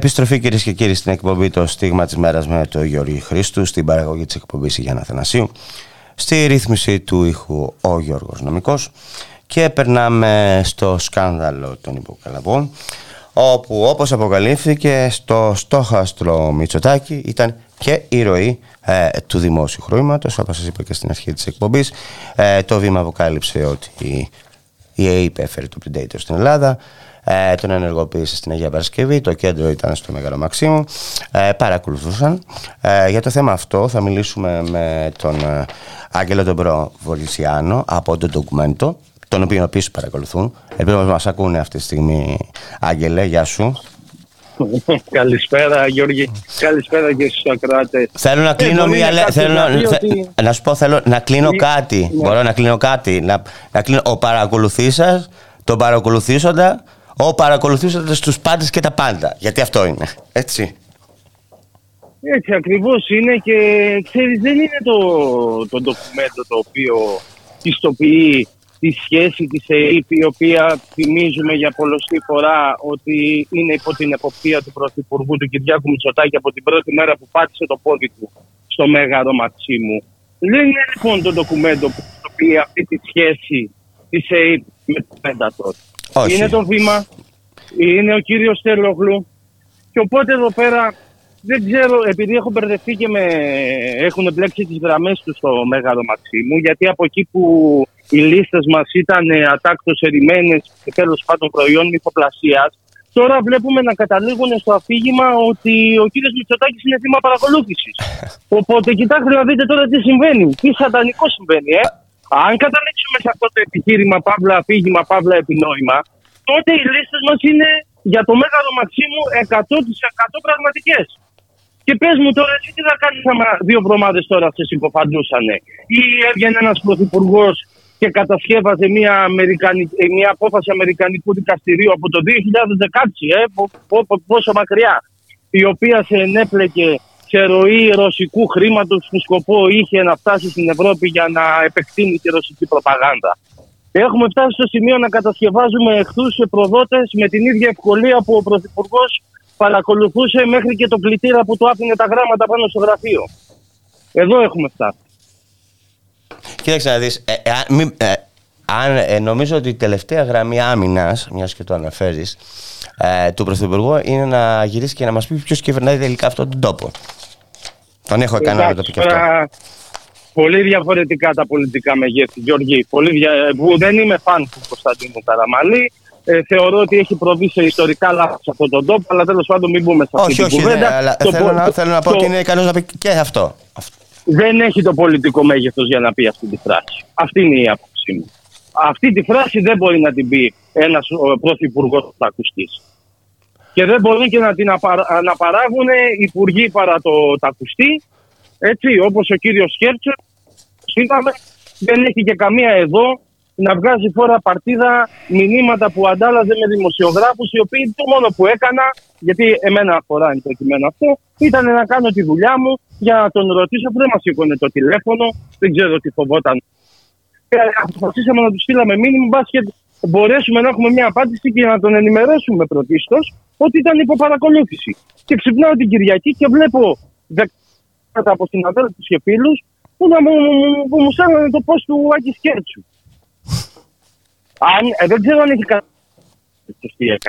Επιστροφή κυρίες και κύριοι στην εκπομπή Το Στίγμα της Μέρας με τον Γιώργη Χρήστου, στην παραγωγή της εκπομπής Γιάννα Θανασίου, στη ρύθμιση του ήχου ο Γιώργος Νομικός και περνάμε στο σκάνδαλο των υποκαλαβών όπου όπως αποκαλύφθηκε στο στόχαστρο Μητσοτάκη ήταν και η ροή ε, του δημόσιου χρήματος όπως σας είπα και στην αρχή της εκπομπής ε, το βήμα αποκάλυψε ότι η, η ΑΕΠ έφερε το Predator στην Ελλάδα ε, τον ενεργοποίησε στην Αγία Παρασκευή, το κέντρο ήταν στο Μέγαρο Μαξίμου, ε, παρακολουθούσαν. Ε, για το θέμα αυτό θα μιλήσουμε με τον ε, Άγγελο Ντομπρό Βολισιάνο από το ντοκουμέντο, τον οποίο επίσης παρακολουθούν. Ελπίζω να μας ακούνε αυτή τη στιγμή, Άγγελε, γεια σου. Καλησπέρα Γιώργη, καλησπέρα και στους ακροάτες. Θέλω να κλείνω μία θέλω να, να σου πω θέλω να κλείνω κάτι, ναι. μπορώ να κλείνω κάτι, να, να κλείνω ο παρακολουθήσας, τον παρακολουθήσοντα ο παρακολουθήσατε στους πάντες και τα πάντα. Γιατί αυτό είναι. Έτσι. Έτσι ακριβώς είναι και ξέρεις δεν είναι το, το ντοκουμέντο το οποίο πιστοποιεί τη σχέση της ΕΕΠ η οποία θυμίζουμε για πολλωστή φορά ότι είναι υπό την εποπτεία του Πρωθυπουργού του Κυριάκου Μητσοτάκη από την πρώτη μέρα που πάτησε το πόδι του στο Μέγαρο Μαξίμου. Δεν είναι λοιπόν το ντοκουμέντο που πιστοποιεί αυτή τη σχέση της ΕΕΠ με το Πέντατο. Όχι. Είναι το βήμα, είναι ο κύριος Τελόγλου και οπότε εδώ πέρα δεν ξέρω, επειδή έχω μπερδευτεί και με... έχουν μπλέξει τις γραμμές τους στο Μέγαρο Μαξίμου γιατί από εκεί που οι λίστες μας ήταν ατάκτως ερημένες και τέλος πάντων προϊόν μυθοπλασίας Τώρα βλέπουμε να καταλήγουν στο αφήγημα ότι ο κύριος Μητσοτάκης είναι θύμα παρακολούθησης. [LAUGHS] Οπότε κοιτάξτε να δείτε τώρα τι συμβαίνει. Τι σατανικό συμβαίνει, ε. Αν καταλήξουμε σε αυτό το επιχείρημα, παύλα αφήγημα, παύλα επινόημα, τότε οι λίστε μας είναι για το μέγαρο Μαξίμου 100% πραγματικές. Και πες μου τώρα, εσύ τι θα κάνεις άμα δύο εβδομάδε τώρα σε συμποφαντούσανε. Ή έβγαινε ένας πρωθυπουργός και κατασκεύαζε μια, μια απόφαση Αμερικανικού δικαστηρίου από το 2016, ε, πόσο μακριά, η οποία σε ενέπλεκε σε ροή ρωσικού χρήματος που σκοπό είχε να φτάσει στην Ευρώπη για να επεκτείνει τη ρωσική προπαγάνδα. Έχουμε φτάσει στο σημείο να κατασκευάζουμε εχθρούς σε προδότες με την ίδια ευκολία που ο Πρωθυπουργός παρακολουθούσε μέχρι και το πλητήρα που του άφηνε τα γράμματα πάνω στο γραφείο. Εδώ έχουμε φτάσει. Κοίταξε να δεις. Ε, ε, ε, αν, ε, νομίζω ότι η τελευταία γραμμή άμυνας, μιας και το αναφέρεις, ε, του Πρωθυπουργού είναι να γυρίσει και να μας πει ποιος κυβερνάει τελικά αυτόν τον τόπο. Τον έχω κάνει να το πει και αυτό. Πολύ διαφορετικά τα πολιτικά μεγέθη, Γιώργη. Πολύ δια... που δεν είμαι φαν του Κωνσταντίνου Καραμαλή. Ε, θεωρώ ότι έχει προβεί σε ιστορικά λάθη σε αυτόν τον τόπο, αλλά τέλος πάντων μην μπούμε σε αυτή όχι, την όχι, κουβέντα. Ναι, αλλά το θέλω, να, θέλω να πω το... ότι είναι ικανός να πει και αυτό. Δεν έχει το πολιτικό μέγεθος για να πει αυτή τη φράση. Αυτή είναι η άποψή μου. Αυτή τη φράση δεν μπορεί να την πει ένας πρωθυπουργός που θα ακουστεί. Και δεν μπορεί και να την αναπαράγουν υπουργοί παρά το τακουστή έτσι, όπως ο κύριος Σκέρτσος, είπαμε, δεν έχει και καμία εδώ να βγάζει φορά παρτίδα μηνύματα που αντάλλαζε με δημοσιογράφους, οι οποίοι το μόνο που έκανα, γιατί εμένα αφορά είναι προκειμένου αυτό, ήταν να κάνω τη δουλειά μου για να τον ρωτήσω που δεν μας σήκωνε το τηλέφωνο, δεν ξέρω τι φοβόταν. Και αποφασίσαμε να του στείλαμε μήνυμα, μπα και μπορέσουμε να έχουμε μια απάντηση και να τον ενημερώσουμε πρωτίστως ότι ήταν υπό παρακολούθηση. Και ξυπνάω την Κυριακή και βλέπω από συναδέλφους και φίλους που, μου, που μου στέλνανε το πώ του Άκη Σκέρτσου. Αν, ε, δεν ξέρω αν έχει κάτι.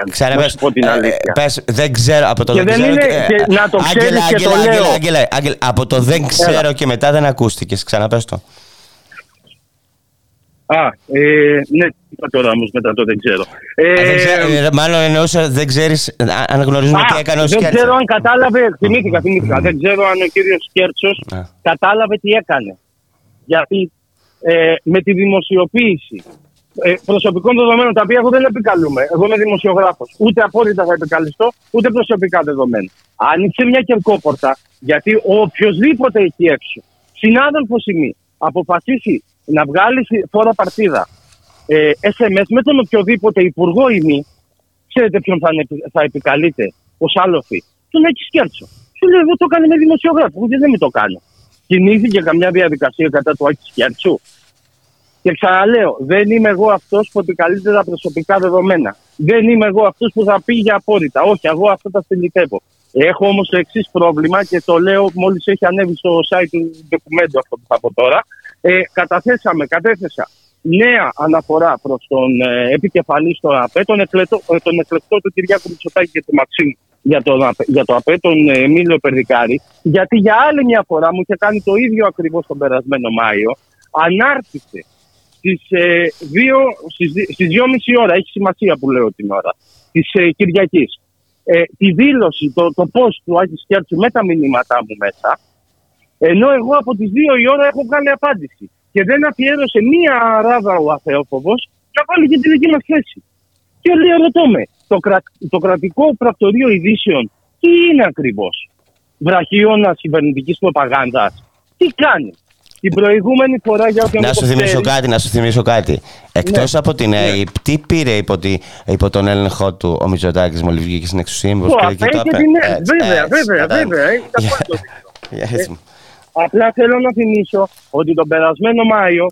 Ξέρε, πες, ε, πες, δεν ξέρω από το και δεν, είναι, ε, και, να το ξέρεις και το λέω. Άγγελε, Άγγελε, από το δεν ξέρω και μετά δεν ακούστηκες. Ξαναπες το. Α, ε, ναι, είπα τώρα όμως μετά το δεν ξέρω. Ε, δεν ξέρω ε, μάλλον εννοούσα δεν ξέρεις αν γνωρίζουμε τι έκανε ο Σκέρτσος. Δεν ξέρω αν κατάλαβε, θυμήθηκα, θυμήθηκα. Δεν ξέρω αν ο κύριος Σκέρτσος κατάλαβε τι έκανε. Γιατί ε, με τη δημοσιοποίηση ε, προσωπικών δεδομένων, τα οποία εγώ δεν επικαλούμε. Εγώ είμαι δημοσιογράφος. Ούτε απόλυτα θα επικαλυστώ, ούτε προσωπικά δεδομένα. Άνοιξε μια κερκόπορτα, γιατί οποιοδήποτε εκεί έξω, συνάδελφος ή αποφασίσει να βγάλεις φόρα παρτίδα ε, SMS με τον οποιοδήποτε υπουργό ή μη, ξέρετε ποιον θα, θα επικαλείται ω άλοφη, τον έχει σκέρτσο. Σου λέει, εγώ το έκανε με δημοσιογράφο, γιατί δεν με το κάνω. Κινήθηκε καμιά διαδικασία κατά του Άκη Σκέρτσου. Και ξαναλέω, δεν είμαι εγώ αυτός που επικαλείται τα προσωπικά δεδομένα. Δεν είμαι εγώ αυτός που θα πει για απόρριτα. Όχι, εγώ αυτό τα στελιτεύω. Έχω όμως το εξής πρόβλημα και το λέω μόλις έχει ανέβει στο site του ντοκουμέντου αυτό που θα πω τώρα. Ε, καταθέσαμε, κατέθεσα νέα αναφορά προς τον ε, επικεφαλή στο ΑΠΕ, τον εκλεκτό, ε, τον εκλεκτό του Κυριάκου Μητσοτάκη και του Μαξίμου για, τον, για το ΑΠΕ, τον ε, Εμίλιο Περδικάρη, γιατί για άλλη μια φορά μου είχε κάνει το ίδιο ακριβώς τον περασμένο Μάιο. Ανάρτησε στις, ε, δύο, στις, στις 2.30 ώρα, έχει σημασία που λέω την ώρα, της ε, Κυριακής, ε, τη δήλωση, το, το post του Άκη Σκέρτσου με τα μηνύματά μου μέσα, ενώ εγώ από τις 2 η ώρα έχω βγάλει απάντηση. Και δεν αφιέρωσε μία ράδα ο αθεόφοβος να βάλει και τη δική μας θέση. Και λέει, ρωτώ με, το, κρα, το κρατικό πρακτορείο ειδήσεων τι είναι ακριβώς; Βραχίωνα κυβερνητικής προπαγάνδας. Τι κάνει; Την προηγούμενη φορά για όποιον Να σου θυμίσω κάτι, να σου θυμίσω κάτι. Εκτός Ναι. από την ΑΕΠ, τι πήρε υπό, τη, υπό τον έλεγχο του ο Μητσοτάκης μόλις βγήκε στην εξουσία. μήπως Το και- ΑΠΕ και το και ΑΠΕ. την ΕΕ. Έτσι, Βέβαια, έτσι, βέβαια, κατάλαβα. βέβαια. Έχει τα Για- πάντα το δίκιο. για έτσι μου. Απλά θέλω να θυμίσω ότι τον περασμένο Μάιο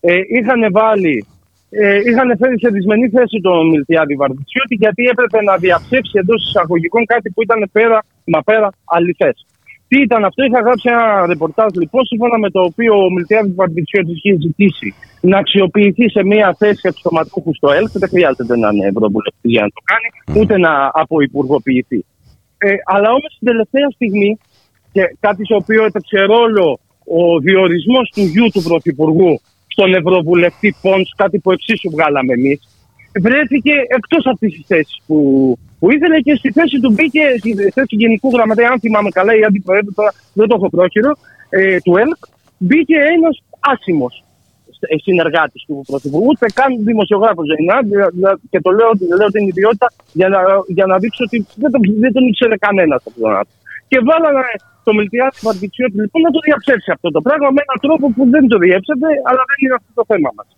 ε, είχαν βάλει, ε, είχαν φέρει σε δυσμενή θέση τον Μιλτιάδη Βαρδιτσιώτη γιατί έπρεπε να διαψεύσει εντός εισαγωγικών κάτι που ήταν πέρα, μα πέρα αληθές. Τι ήταν αυτό, είχα γράψει ένα ρεπορτάζ λοιπόν, σύμφωνα με το οποίο ο Μιλτιάδης Βαρδιτσιώτη είχε ζητήσει να αξιοποιηθεί σε μια θέση αξιωματούχου στο ΕΛΚ. Δεν χρειάζεται να είναι ευρωβουλευτής για να το κάνει, ούτε να αποϊπουργοποιηθεί. Ε, αλλά όμως την τελευταία στιγμή και κάτι στο οποίο έπαιξε ρόλο ο διορισμός του γιου του Πρωθυπουργού στον Ευρωβουλευτή Πόντ, κάτι που εξίσου βγάλαμε εμείς, βρέθηκε εκτός αυτή τη θέση που, που ήθελε και στη θέση του μπήκε, στη θέση Γενικού Γραμματέα, αν θυμάμαι καλά, ή αντιπροέδρου, τώρα δεν το έχω πρόχειρο, ε, του ΕΛΚ, μπήκε ένας άσημος συνεργάτης του Πρωθυπουργού, ούτε καν δημοσιογράφος δεν είναι. δια- δια- Και το λέω, λέω την ιδιότητα για να, για να δείξω ότι δεν τον, δεν τον ήξερε κανένας από τον άνθρωπο. Και βάλανε το Μιλτιάδη Βαρδιτσιώτη λοιπόν να το διαψεύσει αυτό το πράγμα με έναν τρόπο που δεν το διέψευε, αλλά δεν είναι αυτό το θέμα μας.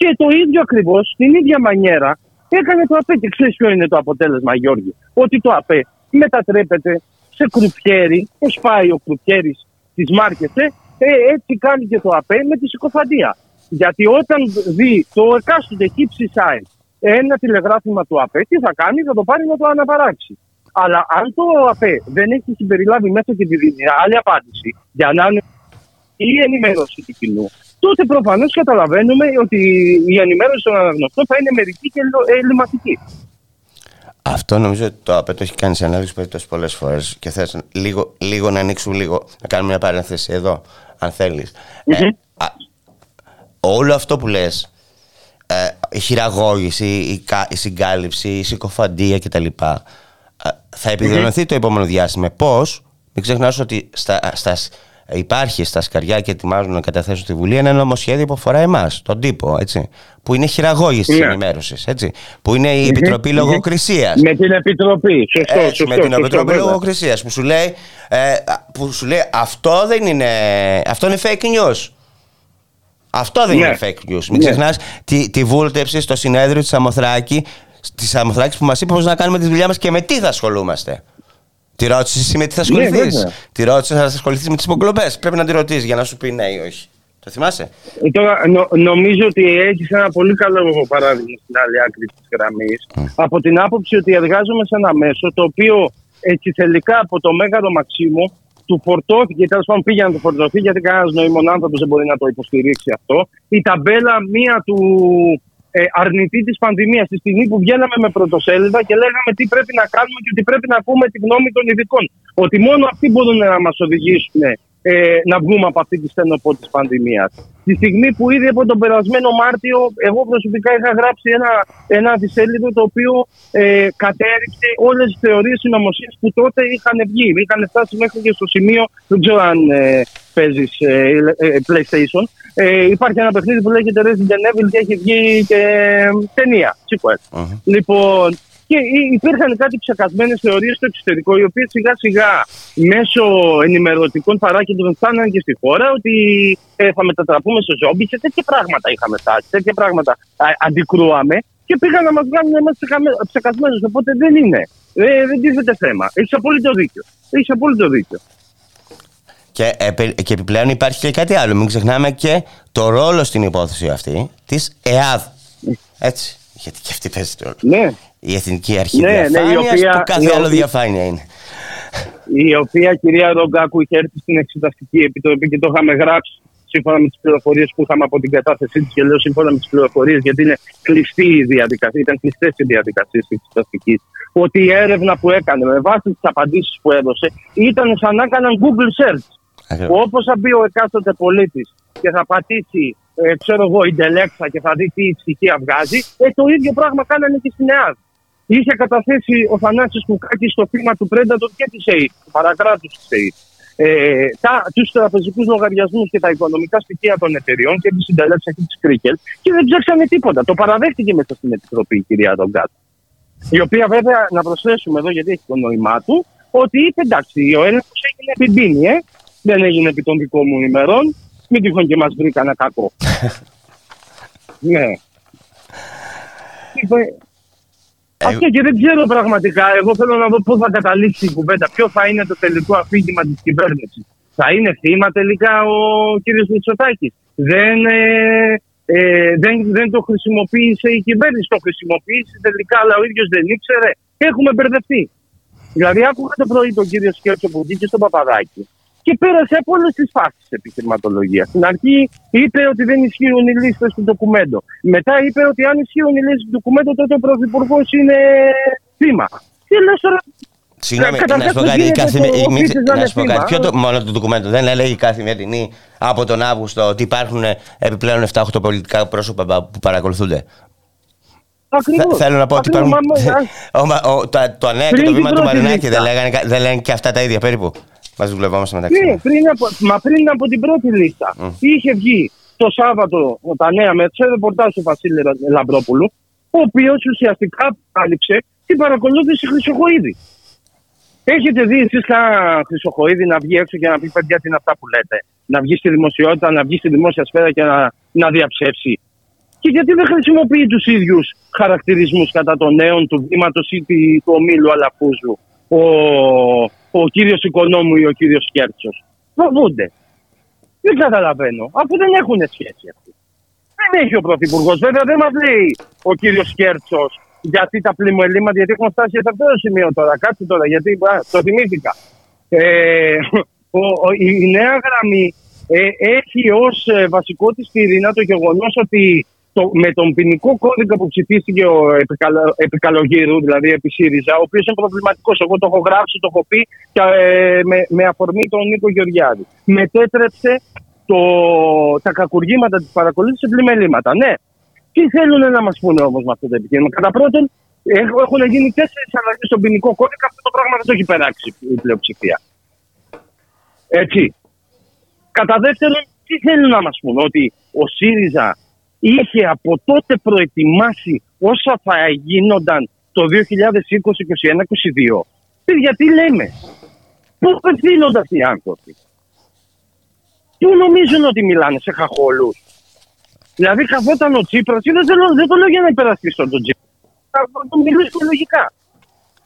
Και το ίδιο ακριβώς, την ίδια μανιέρα, έκανε το ΑΠΕ. Και ξέρεις ποιο είναι το αποτέλεσμα, Γιώργη; Ότι το ΑΠΕ μετατρέπεται σε κρουπιέρι, πώς πάει ο κρουπιέρι τη Μάρκετε, ε, έτσι κάνει και το ΑΠΕ με τη συκοφαντία. Γιατί όταν δει το εκάστοτε χύψη site ένα τηλεγράφημα του ΑΠΕ, τι θα κάνει, θα το πάρει να το αναπαράξει. Αλλά αν το ΑΠΕ δεν έχει συμπεριλάβει μέσα και τη δίνει άλλη απάντηση για να είναι η ενημέρωση του κοινού, τότε προφανώς καταλαβαίνουμε ότι η ενημέρωση των αναγνωστών θα είναι μερική και ελλο- ελληματική. Αυτό νομίζω ότι το ΑΠΕ το έχει κάνει σε ανάλυση περιπτώσει πολλές φορές και θες λίγο, λίγο να ανοίξουμε λίγο, να κάνουμε μια παρένθεση εδώ, αν θέλεις. Μμμ. όλο αυτό που λες, ε, η χειραγώγηση, η, κα- η συγκάλυψη, η συκοφαντία κτλ. Ε, θα επιδεινωθεί το επόμενο διάστημα. Πώς, μην ξεχνάς ότι στα, στα, υπάρχει στα σκαριά και ετοιμάζουν να καταθέσουν στη Βουλή ένα νομοσχέδιο που αφορά εμάς, τον τύπο, έτσι, που είναι χειραγώγηση της Ναι. ενημέρωσης, που είναι η Επιτροπή μμμ. Λογοκρισίας. Με την Επιτροπή. Σωστό, Έτσι, σωστό, με την σωστό, Επιτροπή βέβαια. Λογοκρισίας που σου λέει, ε, που σου λέει αυτό δεν είναι, αυτό είναι fake news. Αυτό δεν Ναι. είναι fake news. Μην Ναι. ξεχνάς τη, τη βούλτεψη στο συνέδριο της Σαμοθράκη, της Σαμοθράκης που μας είπε πώς να κάνουμε τη δουλειά μας και με τι θα ασχολούμαστε. Τη ρώτησες εσύ με τι θα ασχοληθείς; Ναι, βέβαια. τη ρώτησες θα ασχοληθείς με τις υποκλοπές. Πρέπει να τη ρωτήσεις για να σου πει ναι ή όχι. Το θυμάσαι; Ε, Τώρα, νο- νομίζω ότι έχεις ένα πολύ καλό παράδειγμα στην άλλη άκρη της γραμμής. Από την άποψη ότι εργάζομαι σε ένα μέσο το οποίο έτσι θελικά από το μέγαρο Μαξίμου του φορτώθηκε, τέλος πάντων πήγε να το φορτωθεί, γιατί κανένας νοήμων άνθρωπο δεν μπορεί να το υποστηρίξει αυτό. Η ταμπέλα μία του ε, αρνητή της πανδημίας, τη στιγμή που βγαίναμε με πρωτοσέλιδα και λέγαμε τι πρέπει να κάνουμε και ότι πρέπει να ακούμε τη γνώμη των ειδικών. Ότι μόνο αυτοί μπορούν να μας οδηγήσουν ε, να βγούμε από αυτή τη στενοπό της πανδημίας. Τη στιγμή που ήδη από τον περασμένο Μάρτιο, εγώ προσωπικά είχα γράψει ένα, ένα αντισέλιδο το οποίο ε, κατέριξε όλες τις θεωρίες συνωμοσίας που τότε είχαν βγει. Είχαν φτάσει μέχρι και στο σημείο, δεν ξέρω αν ε, παίζεις PlayStation. Ε, υπάρχει ένα παιχνίδι που λέγεται Resident Evil και έχει βγει και ε, ταινία, sequel. Μμμ. Λοιπόν, και υ- υπήρχαν κάτι ψεκασμένε θεωρίες στο εξωτερικό, οι οποίες σιγά σιγά μέσω ενημερωτικών παράκεντρων φτάναν και στη χώρα ότι ε, θα μετατραπούμε σε ζόμπι. Σε τέτοια πράγματα είχαμε φτάσει, τέτοια πράγματα α, αντικρούαμε και πήγαν να μας βγάλουν εμάς ψεκασμένους. Οπότε δεν είναι. Ε, δεν τίθεται θέμα. Έχεις απόλυτο δίκιο. Έχεις απόλυτο δίκιο. Και, και επιπλέον υπάρχει και κάτι άλλο. Μην ξεχνάμε και το ρόλο στην υπόθεση αυτή της ΕΑΔ. Έτσι. Γιατί και αυτή παίζει το ρόλο. Ναι. Η Εθνική Αρχή Ναι, ναι, η Διαφάνειας οποία- που κάθε η άλλο οποία- διαφάνεια είναι. η οποία κυρία Ρογκάκου είχε έρθει στην Εξεταστική Επιτροπή και το είχαμε γράψει σύμφωνα με τις πληροφορίες που είχαμε από την κατάθεσή της. Και λέω σύμφωνα με τις πληροφορίες, γιατί είναι κλειστή η διαδικασία, ήταν κλειστές οι διαδικασίες της εξεταστικής. Ότι η έρευνα που έκανε με βάση τις απαντήσεις που έδωσε ήταν σαν να έκαναν Google search. Ακριβώς. Όπως θα μπει ο εκάστοτε πολίτης και θα πατήσει, ε, ξέρω εγώ, η Ντελέξα και θα δει τι στοιχεία βγάζει, ε, το ίδιο πράγμα κάνανε και στην ΕΑΔ. Είχε καταθέσει ο Θανάσης Κουκάκης στο θύμα του Πρέντατορ και της ΕΕ, του παρακράτους της ΕΕ. Ε, τα, τους τραπεζικούς λογαριασμούς και τα οικονομικά στοιχεία των εταιριών και της συντελέξα και της Κρίκελ και δεν ψάξανε τίποτα. Το παραδέχτηκε μέσα στην Επιτροπή η κυρία Ρογκάτ. Η οποία βέβαια, να προσθέσουμε εδώ γιατί έχει το νόημά του, ότι είπε εντάξει, ο έλεγχο έγινε επί Μπίνι, ε. Δεν έγινε επί των δικών μου ημερών. Μην τυχόν και μας βρει κανένα κακό. [LAUGHS] ναι. Είπε, Ε, Αυτό και δεν ξέρω πραγματικά. Εγώ θέλω να δω πού θα καταλήξει η κουβέντα. Ποιο θα είναι το τελικό αφήγημα της κυβέρνησης. Θα είναι θύμα τελικά ο κ. Μητσοτάκης. Δεν, ε, ε, δεν, δεν το χρησιμοποίησε η κυβέρνηση. Το χρησιμοποίησε τελικά, αλλά ο ίδιος δεν ήξερε. Έχουμε μπερδευτεί. Δηλαδή, άκουγα το πρωί τον κύριο Σκέψο που βγήκε στο Παπαδάκι και πέρασε από όλες τις φάσεις τη επιχειρηματολογίας. Στην αρχή είπε ότι δεν ισχύουν οι λίστες του ντοκουμέντο. Μετά είπε ότι αν ισχύουν οι λίστες του ντοκουμέντο, τότε ο πρωθυπουργός είναι θύμα. Και λε τώρα, Συγγνώμη, Καταρχάς, να σου πω δεν κάτι. γίνεται καθημε- το μη- οφείλεις να Να είναι σου πω θύμα. κάτι. Ποιο το, μόνο το ντοκουμέντο δεν έλεγε η καθημερινή από τον Αύγουστο ότι υπάρχουν επιπλέον 7-8 πολιτικά πρόσωπα που παρακολουθούνται. ακριβώς. Θε- Θέλω να πω ότι υπάρχουν. [LAUGHS] Ο Μα- ο- το- Το ΑΝΕΑ και Πριν το την βήμα του πρώτη Μαρινάκη λίστα. δεν λέγανε κα- δεν λένε και αυτά τα ίδια περίπου. Μας δουλευόμαστε μεταξύ. Ναι, μας. πριν από, μα πριν από την πρώτη λίστα. Είχε βγει το Σάββατο τα νέα με σε ρεπορτάζ του Βασίλη Ρα- Λαμπρόπουλου, ο οποίος ουσιαστικά κάλυψε την παρακολούθηση Χρυσοχοίδη. Έχετε δει εσείς κανένα Χρυσοχοίδη να βγει έξω και να πει παιδιά τι είναι αυτά που λέτε; Να βγει στη δημοσιότητα, να βγει στη δημόσια σφαίρα και να, να διαψεύσει. Και γιατί δεν χρησιμοποιεί τους ίδιους χαρακτηρισμούς κατά των νέων του βήματος ή τη- του ομίλου Αλαφούζου ο, ο κύριος Οικονόμου ή ο κύριος Κέρτσος. Φοβούνται. Δεν καταλαβαίνω. Αφού δεν έχουν σχέση αυτοί. Δεν έχει ο Πρωθυπουργός. Βέβαια δεν μας λέει ο κύριος Κέρτσος γιατί τα πλημελήματα, γιατί έχουν φτάσει σε αυτό το σημείο τώρα. Κάτσε τώρα, γιατί α, το θυμήθηκα. Ε, ο, ο, η, η νέα γραμμή ε, έχει ως βασικό της πυρήνα το γεγονός ότι το, με τον ποινικό κώδικα που ψηφίστηκε ο επικαλο, επικαλογύρου, δηλαδή επί ΣΥΡΙΖΑ, ο οποίος είναι προβληματικός. Εγώ το έχω γράψει, το έχω πει και, ε, με, με αφορμή τον Νίκο Γεωργιάδη. Μετέτρεψε το, τα κακουργήματα της παρακολούθησης σε πλημελήματα. Ναι. Τι θέλουν να μας πούνε όμως με αυτό το επιχείρημα; Κατά πρώτον, έχ- έχουν γίνει τέσσερις αλλαγές στον ποινικό κώδικα. Αυτό το πράγμα δεν το έχει περάξει η πλειοψηφία. Έτσι. Κατά δεύτερον, τι θέλουν να μας πούνε, ότι ο ΣΥΡΙΖΑ είχε από τότε προετοιμάσει όσα θα γίνονταν το 2020-2021-2022. Παιδιά, τι λέμε; Πού απευθύνονται αυτοί οι άνθρωποι; Πού νομίζουν ότι μιλάνε σε χαχόλους; Δηλαδή καθόταν ο Τσίπρας, δεν, το λέω- δεν το λέω για να υπερασπιστώ τον Τσίπρα. Θα το μιλήσω λογικά.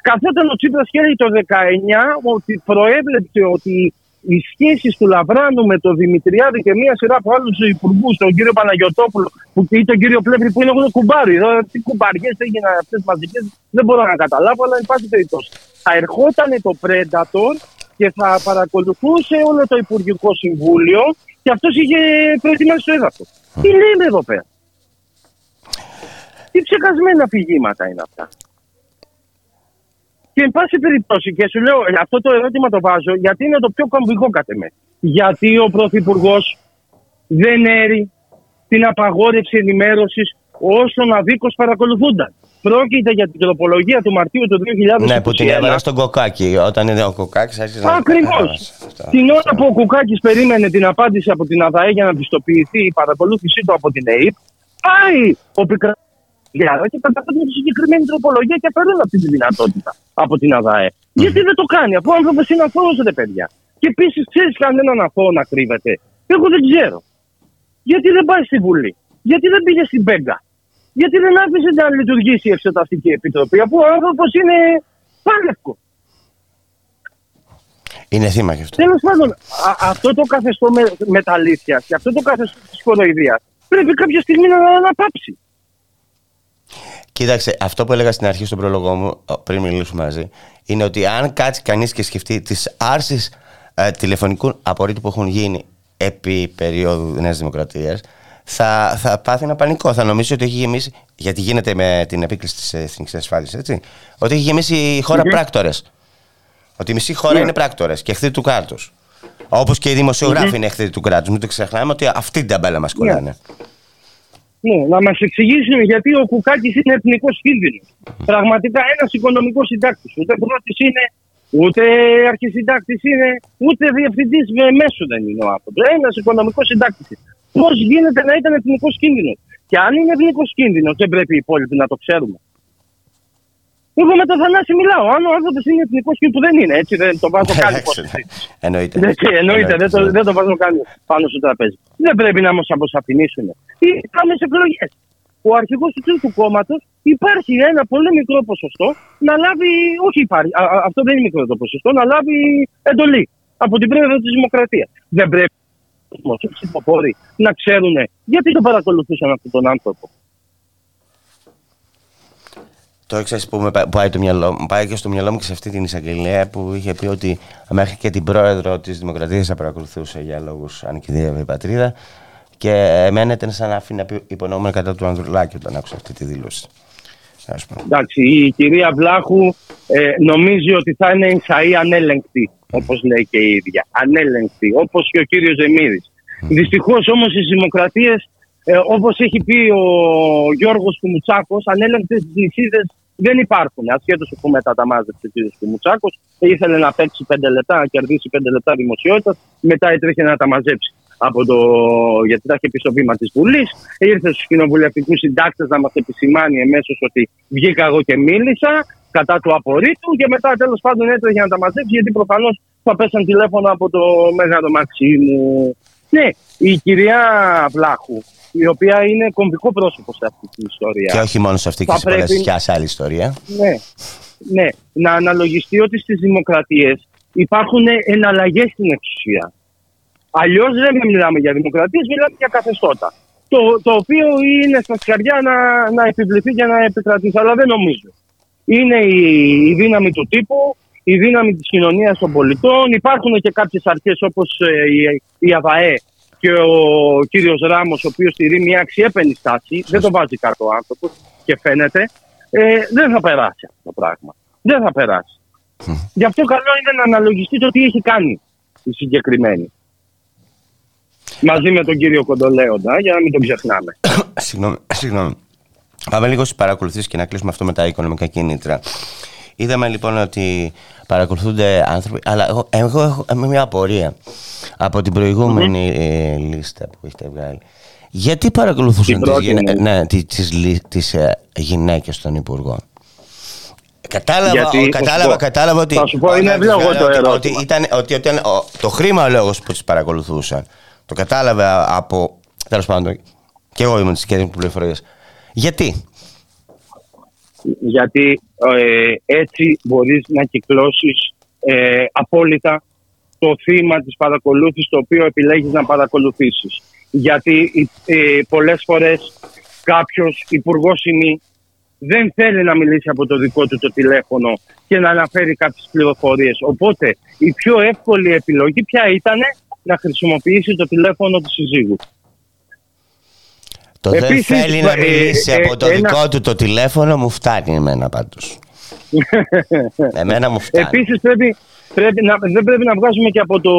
Καθόταν ο Τσίπρας και λέει το 19 ότι προέβλεψε ότι οι σχέσεις του Λαβράνου με τον Δημητριάδη και μία σειρά από άλλους υπουργούς, τον κύριο Παναγιοτόπουλο που, ή τον κύριο Πλεύρη που είναι εγώ κουμπάρι. Εδώ, τι κουμπαριές έγιναν αυτές μαζικές, δεν μπορώ να καταλάβω, αλλά εν πάση περιπτώσει. Θα ερχόταν το Predator και θα παρακολουθούσε όλο το Υπουργικό Συμβούλιο και αυτός είχε προετοιμάσει το έδαφος. Τι λέμε εδώ πέρα; Τι ψεκασμένα αφηγήματα είναι αυτά; Και εν πάση περιπτώσει, και σου λέω, αυτό το ερώτημα το βάζω γιατί είναι το πιο κομβικό κατ' εμέ. Γιατί ο Πρωθυπουργός δεν έρει την απαγόρευση ενημέρωσης όσων αδίκως παρακολουθούνταν. Πρόκειται για την τροπολογία του Μαρτίου του 2021. Ναι, που την έβαλε στον κοκάκι. Όταν είναι ο κοκάκι, άρχισε να. Ακριβώς. Αυτό. Την ώρα που ο Κουκάκη περίμενε την απάντηση από την ΑΔΑΕ για να πιστοποιηθεί η παρακολούθησή του από την ΕΕΠ, πάει ο Πικρατζιάρα και καταφέρνει τη συγκεκριμένη τροπολογία και αφαιρώνει αυτή τη δυνατότητα από την ΑΔΑΕ. Γιατί δεν το κάνει, αφού ο άνθρωπος είναι αθώος, ρε παιδιά. Και επίσης ξέρεις κανέναν αθώο να κρύβεται. Εγώ δεν ξέρω. Γιατί δεν πάει στη Βουλή; Γιατί δεν πήγε στην Πέγκα; Γιατί δεν άφησε να λειτουργήσει η Εξεταστική Επιτροπή, αφού ο άνθρωπος είναι πάλευκο. Είναι θύμα γι' αυτό. Τέλος πάντων, α, αυτό το καθεστώ με, μεταλήθεια και αυτό το καθεστώ της κοροϊδίας πρέπει κάποια στιγμή να, να πάψει. Κοίταξε, αυτό που έλεγα στην αρχή στον πρόλογο μου, πριν μιλήσουμε μαζί, είναι ότι αν κάτσει κανείς και σκεφτεί τις άρσεις ε, τηλεφωνικού απορρίτου που έχουν γίνει επί περίοδου Νέας Δημοκρατίας, θα, θα πάθει ένα πανικό. Θα νομίζει ότι έχει γεμίσει. Γιατί γίνεται με την επίκληση της εθνικής ασφάλειας, έτσι. Ότι έχει γεμίσει η χώρα mm-hmm. πράκτορες. Ότι η μισή χώρα yeah. Ναι. είναι πράκτορες και εχθροί του κράτους. Όπως και οι δημοσιογράφοι mm-hmm. είναι εχθροί του κράτους. Μην το ξεχνάμε ότι αυτή την ταμπέλα μας κολλάνε. Yeah. Ναι, να μας εξηγήσουν γιατί ο Κουκάκης είναι εθνικός κίνδυνος. Πραγματικά ένας οικονομικός συντάκτης. Ούτε πρώτης είναι, ούτε αρχισυντάκτης είναι, ούτε διευθυντής μέσου δεν είναι ο άνθρωπος. Ένας οικονομικός συντάκτης. Πώς γίνεται να ήταν εθνικός κίνδυνος. Και αν είναι εθνικός κίνδυνος, δεν πρέπει οι υπόλοιποι να το ξέρουμε. Εγώ με τον Θανάση μιλάω. Αν ο άνθρωπος είναι εθνικός και που δεν είναι, έτσι δεν το βάζω καν Εννοείται. Εννοείται, δεν το, δεν το βάζω καν πάνω στο τραπέζι. Δεν πρέπει να μας αποσαφηνίσουν. Πάμε σε εκλογές. Ο αρχηγός του τρίτου κόμματος υπάρχει ένα πολύ μικρό ποσοστό να λάβει. Όχι υπάρχει, α, αυτό δεν είναι μικρό το ποσοστό, να λάβει εντολή από την πρόεδρο της Δημοκρατίας. Δεν πρέπει οι ψηφοφόροι να ξέρουν γιατί τον παρακολουθούσαν αυτόν τον άνθρωπο. Το εξή που με πάει, το μυαλό, πάει και στο μυαλό μου και σε αυτή την εισαγγελία που είχε πει ότι μέχρι και την πρόεδρο της Δημοκρατίας θα παρακολουθούσε για λόγους αν και η πατρίδα. Και εμένα ήταν σαν να αφήνει υπονοούμενο κατά του Ανδρουλάκη όταν άκουσα αυτή τη δήλωση. Εντάξει, η κυρία Βλάχου ε, νομίζει ότι θα είναι ενσαή ανέλεγκτη, όπως λέει και η ίδια. Ανέλεγκτη, όπως και ο κύριος Ζεμίδη. Mm. Δυστυχώς όμως οι δημοκρατίες ε, Όπως έχει πει ο Γιώργος Κουμουτσάκος, ανέλεγχτε νησίδες δεν υπάρχουν. Ασχέτως που μετά τα μάζεψε ο κ. Κουμουτσάκος, ήθελε να παίξει πέντε λεπτά, να κερδίσει πέντε λεπτά δημοσιότητας, μετά έτρεχε να τα μαζέψει. Από το... Γιατί τα είχε πει στο βήμα της Βουλής. Ήρθε στους κοινοβουλευτικούς συντάκτες να μας επισημάνει εμέσως ότι βγήκα εγώ και μίλησα κατά του απορρίτου και μετά τέλος πάντων έτρεχε να τα μαζέψει γιατί προφανώς θα πέσαν τηλέφωνο από το Μέγαρο Μαξίμου. Ναι, η κυρία Βλάχου η οποία είναι κομβικό πρόσωπο σε αυτή την ιστορία. Και όχι μόνο σε αυτή, και σε πρέπει... και σε άλλη ιστορία. Ναι, ναι, να αναλογιστεί ότι στις δημοκρατίες υπάρχουν εναλλαγές στην εξουσία. Αλλιώς δεν μιλάμε για δημοκρατίες, μιλάμε για καθεστώτα. Το, το οποίο είναι στα σκαριά να, να επιβληθεί και να επικρατήσει. Αλλά δεν νομίζω. Είναι η, η δύναμη του τύπου, η δύναμη της κοινωνίας των πολιτών. Υπάρχουν και κάποιες αρχές όπως ε, η, η ΑΒΑΕ και ο κύριος Ράμος, ο οποίος στηρεί μια αξιέπαινη στάση, δεν το βάζει κάτω ο άνθρωπος και φαίνεται, ε, δεν θα περάσει αυτό το πράγμα. Δεν θα περάσει. Γι' αυτό καλό είναι να αναλογιστείς το τι έχει κάνει η συγκεκριμένη. Μαζί με τον κύριο Κοντολέοντα, για να μην τον ξεχνάμε. [COUGHS] συγγνώμη, [COUGHS] συγγνώμη. Πάμε λίγο στις παρακολουθήσεις και να κλείσουμε αυτό με τα οικονομικά κίνητρα. Είδαμε λοιπόν ότι παρακολουθούνται άνθρωποι, αλλά εγώ, εγώ έχω μια απορία από την προηγούμενη ε, λίστα που έχετε βγάλει. Γιατί παρακολουθούσαν τις, γυναίκε ναι, τις, τις, ε, γυναίκες των Υπουργών; Κατάλαβα, Γιατί, κατάλαβα, κατάλαβα ότι. Θα σου πω, είναι ευλόγο το ερώτημα. Ότι, ήταν, ότι, ότι, το χρήμα ο λόγος που τις παρακολουθούσαν. Το κατάλαβα από. Τέλος πάντων, και εγώ ήμουν στι πληροφορίε. Γιατί; Γιατί ε, έτσι μπορείς να κυκλώσεις ε, απόλυτα το θύμα της παρακολούθησης το οποίο επιλέγεις να παρακολουθήσεις. Γιατί ε, πολλές φορές κάποιος υπουργός δεν θέλει να μιλήσει από το δικό του το τηλέφωνο και να αναφέρει κάποιες πληροφορίες. Οπότε η πιο εύκολη επιλογή πια ήταν να χρησιμοποιήσει το τηλέφωνο του συζύγου. Το Επίσης, δεν θέλει να ε, μιλήσει από το δικό του το τηλέφωνο μου φτάνει εμένα πάντως. [LAUGHS] εμένα μου φτάνει. Επίσης πρέπει, πρέπει να, δεν πρέπει να βγάζουμε και από το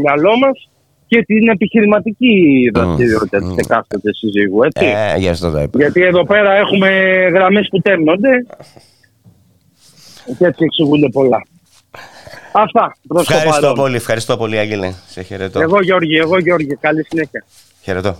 μυαλό μας και την επιχειρηματική δραστηριότητα mm, της εκάστοτε συζύγου. Έτσι. Ε, yes, Γιατί εδώ πέρα έχουμε γραμμές που τέμνονται και έτσι εξηγούνται πολλά. Αυτά. Ευχαριστώ πολύ, ευχαριστώ πολύ Άγγελε. Σε χαιρετώ. Εγώ Γιώργη, εγώ Γιώργη. Καλή συνέχεια. Χαιρετώ.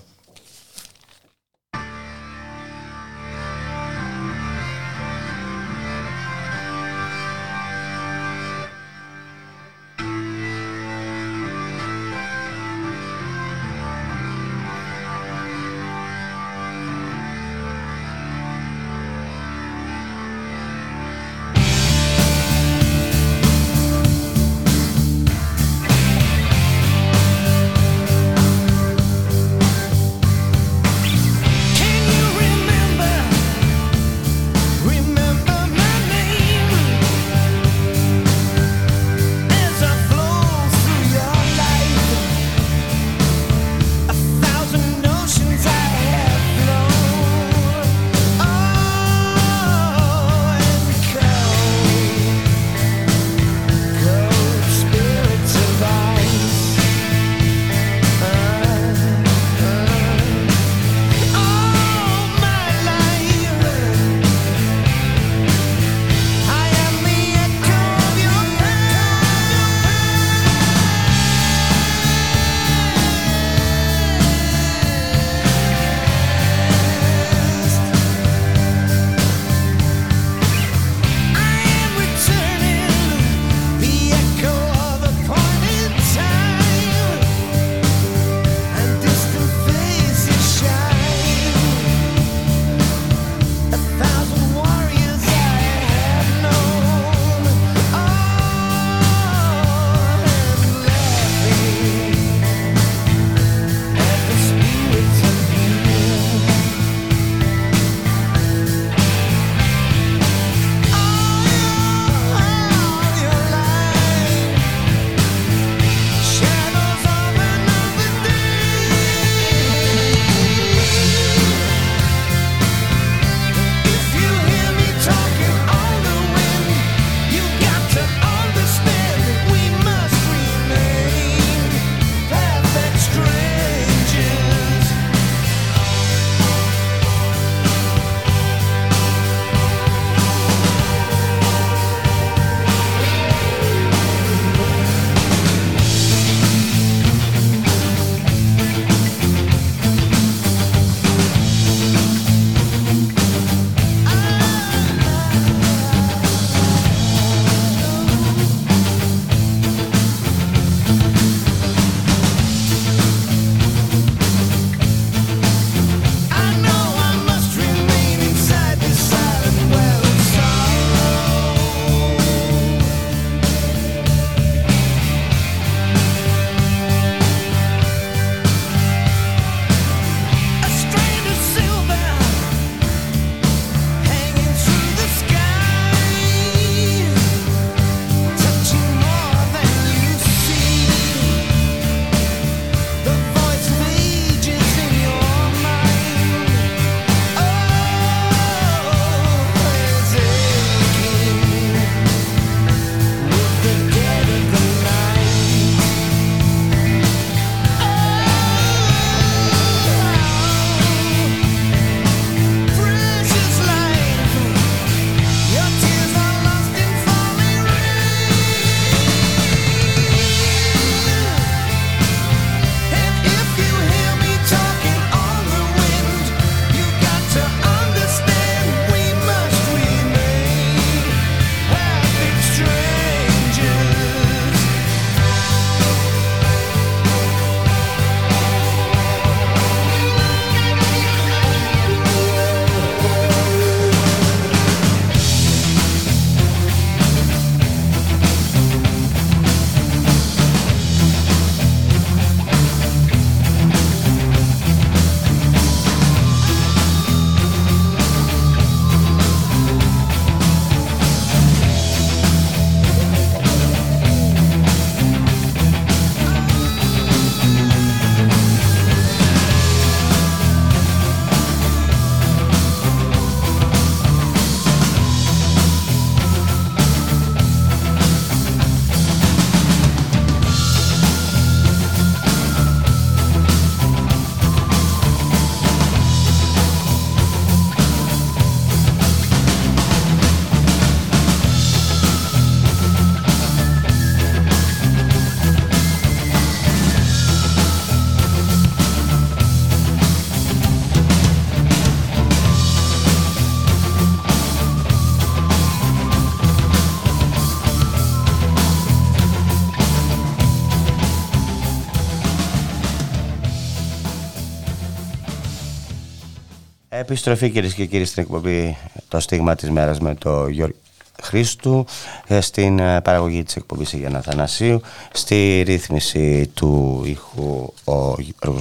Επιστροφή κυρίες και κύριοι στην εκπομπή Το Στίγμα της Μέρας με το Γιώργο Χρήστου ε, στην ε, παραγωγή της εκπομπής Γιάννα Θανασίου στη ρύθμιση του ήχου ο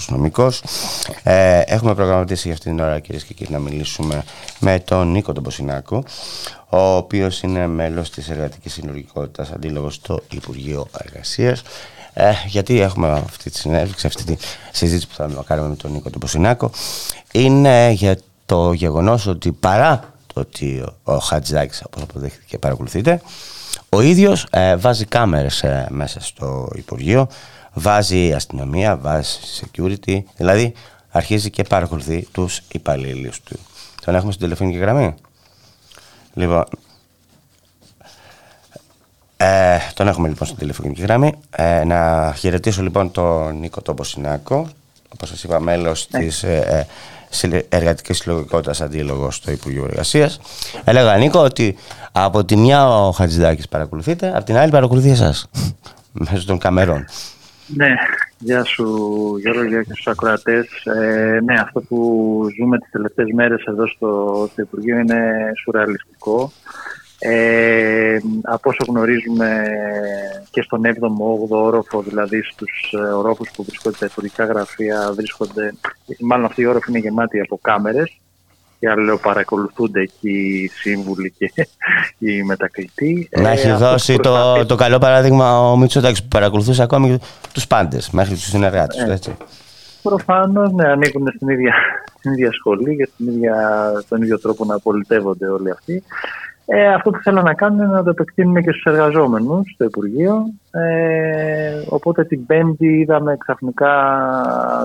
Νομικός. Ε, έχουμε προγραμματίσει για αυτήν την ώρα κυρίες και κύριοι να μιλήσουμε με τον Νίκο τον Ποσινάκο ο οποίος είναι μέλος της Εργατικής Συλλογικότητας αντίλογος στο Υπουργείο Εργασίας. Ε, γιατί έχουμε αυτή τη συνέντευξη, αυτή τη συζήτηση που θα κάνουμε με τον Νίκο τον Ποσινάκο. Είναι για το γεγονός ότι παρά το ότι ο Χατζάκης όπως αποδέχτηκε και παρακολουθείτε ο ίδιος ε, βάζει κάμερες ε, μέσα στο Υπουργείο βάζει αστυνομία, βάζει security δηλαδή αρχίζει και παρακολουθεί τους υπαλλήλους του τον έχουμε στην τηλεφωνική γραμμή; Λοιπόν ε, τον έχουμε λοιπόν στην τηλεφωνική γραμμή. Ε, να χαιρετήσω λοιπόν τον Νίκο Τομποσινάκο, όπως σας είπα μέλος ναι. της ε, ε Εργατικής Συλλογικότητας Αντίλογος στο Υπουργείο Εργασίας. Έλεγα Νίκο ότι από τη μια ο Χατζηδάκης παρακολουθείτε, από την άλλη παρακολουθεί εσάς, [LAUGHS] μέσω των καμερών. Ναι, γεια σου Γιώργο, γεια και στους ακροατές. Ε, ναι, αυτό που ζούμε τις τελευταίες μέρες εδώ στο, στο Υπουργείο είναι σουρεαλιστικό. Ε, από όσο γνωρίζουμε και στον 7ο, 8ο όροφο, δηλαδή στους ε, ορόφους που βρίσκονται τα υπουργικά γραφεία, βρίσκονται, μάλλον αυτή η όροφη είναι γεμάτη από κάμερες και άλλο παρακολουθούνται εκεί οι σύμβουλοι και [LAUGHS] οι μετακλητοί. Να έχει ε, δώσει το, το καλό παράδειγμα ο Μητσοτάκης που παρακολουθούσε ακόμη τους πάντες μέχρι τους συνεργάτες. Ε, έτσι. Προφανώς, ναι, ανήκουν στην ίδια, [LAUGHS] στην ίδια σχολή και στην ίδια, τον ίδιο τρόπο να πολιτεύονται όλοι αυτοί. Ε, αυτό που θέλω να κάνω είναι να το επεκτείνουμε και στους εργαζόμενους στο Υπουργείο. Ε, οπότε την Πέμπτη είδαμε ξαφνικά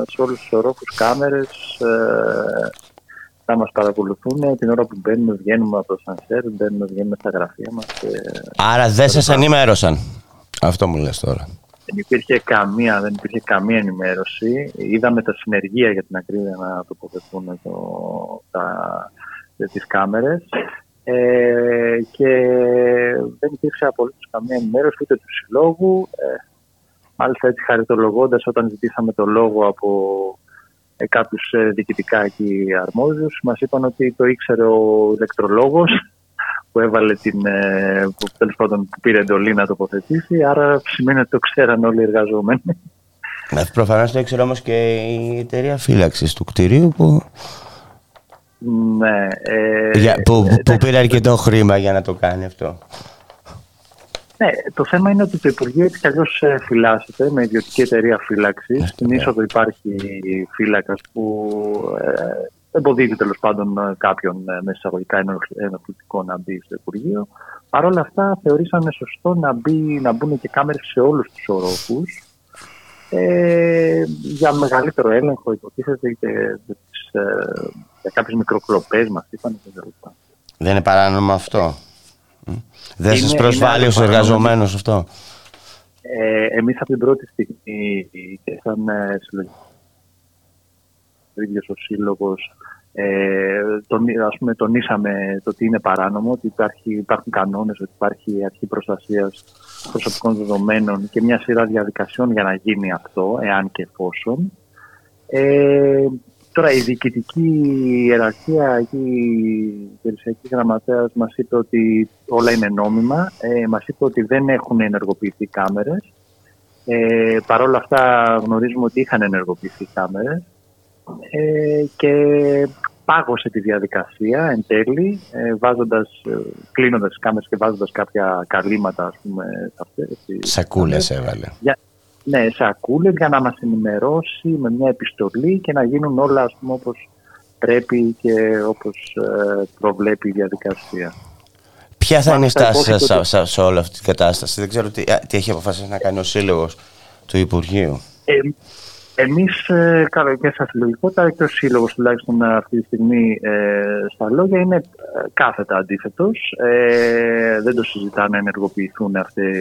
σε όλους τους ορόφους κάμερες ε, θα μας παρακολουθούν την ώρα που μπαίνουμε, βγαίνουμε από το σανσέρ, μπαίνουμε, βγαίνουμε στα γραφεία μας. Άρα δεν σας ενημέρωσαν. Αυτό μου λες τώρα. Δεν υπήρχε καμία, δεν υπήρχε καμία ενημέρωση. Είδαμε τα συνεργεία για την ακρίβεια να τοποθετούν το, τα, τις κάμερες. Ε, και δεν υπήρξε απολύτως καμία ενημέρωση ούτε του συλλόγου. Ε, μάλιστα έτσι χαριτολογώντας όταν ζητήσαμε το λόγο από ε, κάποιους ε, διοικητικά εκεί αρμόδιους, μας είπαν ότι το ήξερε ο ηλεκτρολόγος [LAUGHS] που έβαλε την. Ε, που, τέλος πάντων, που πήρε εντολή να τοποθετήσει. Άρα σημαίνει ότι το ξέραν όλοι οι εργαζόμενοι. Προφανώς το ήξερε όμως και η εταιρεία φύλαξης του κτηρίου που ναι. Ε, για, που, ε, που πήρε αρκετό χρήμα για να το κάνει αυτό. Ναι, το θέμα είναι ότι το Υπουργείο έτσι κι αλλιώς ε, φυλάσσεται με ιδιωτική εταιρεία φύλαξης. Στην είσοδο υπάρχει φύλακας που ε, εμποδίζει τέλος πάντων ε, κάποιον με εισαγωγικά ενοχλητικό να μπει στο Υπουργείο. Παρ' όλα αυτά, θεωρήσανε σωστό να, μπει, να μπουν και κάμερες σε όλους τους ορόφους ε, για μεγαλύτερο έλεγχο, υποτίθεται και ε, για κάποιες μικροκλοπές μας είπαν Δεν είναι παράνομο αυτό. Δεν σας προσβάλλει ως εργαζομένος αυτό. Ε, Εμείς από την πρώτη στιγμή και σαν ε, συλλογικό ο ίδιος ο σύλλογος ε, τον, ας πούμε, τονίσαμε το ότι είναι παράνομο, ότι υπάρχει, υπάρχουν κανόνες, ότι υπάρχει αρχή προστασίας προσωπικών δεδομένων και μια σειρά διαδικασιών για να γίνει αυτό, εάν και εφόσον. Ε, τώρα η διοικητική ιεραρχία, η περιουσιακή γραμματέας μας είπε ότι όλα είναι νόμιμα, ε, μας είπε ότι δεν έχουν ενεργοποιηθεί κάμερες. Ε, Παρ' όλα αυτά γνωρίζουμε ότι είχαν ενεργοποιηθεί κάμερες ε, και πάγωσε τη διαδικασία εν τέλει, ε, βάζοντας, ε, κλείνοντας τις κάμερες και βάζοντας κάποια καλύματα, ας πούμε, σε αυτές. Σακούλες έβαλε. Για, ναι, σακούλες για να μας ενημερώσει με μια επιστολή και να γίνουν όλα, ας πούμε, όπως πρέπει και όπως ε, προβλέπει η διαδικασία. Ποια θα είναι η στάση σας σε όλη αυτή την κατάσταση; Δεν ξέρω τι, τι έχει αποφασίσει να κάνει ο Σύλλογος του Υπουργείου. Ε, Εμείς, ε, και σαν συλλογικότητα, και ο Σύλλογος τουλάχιστον αυτή τη στιγμή ε, στα λόγια, είναι ε, κάθετα αντίθετος. Ε, δεν το συζητάνε να ενεργοποιηθούν αυτές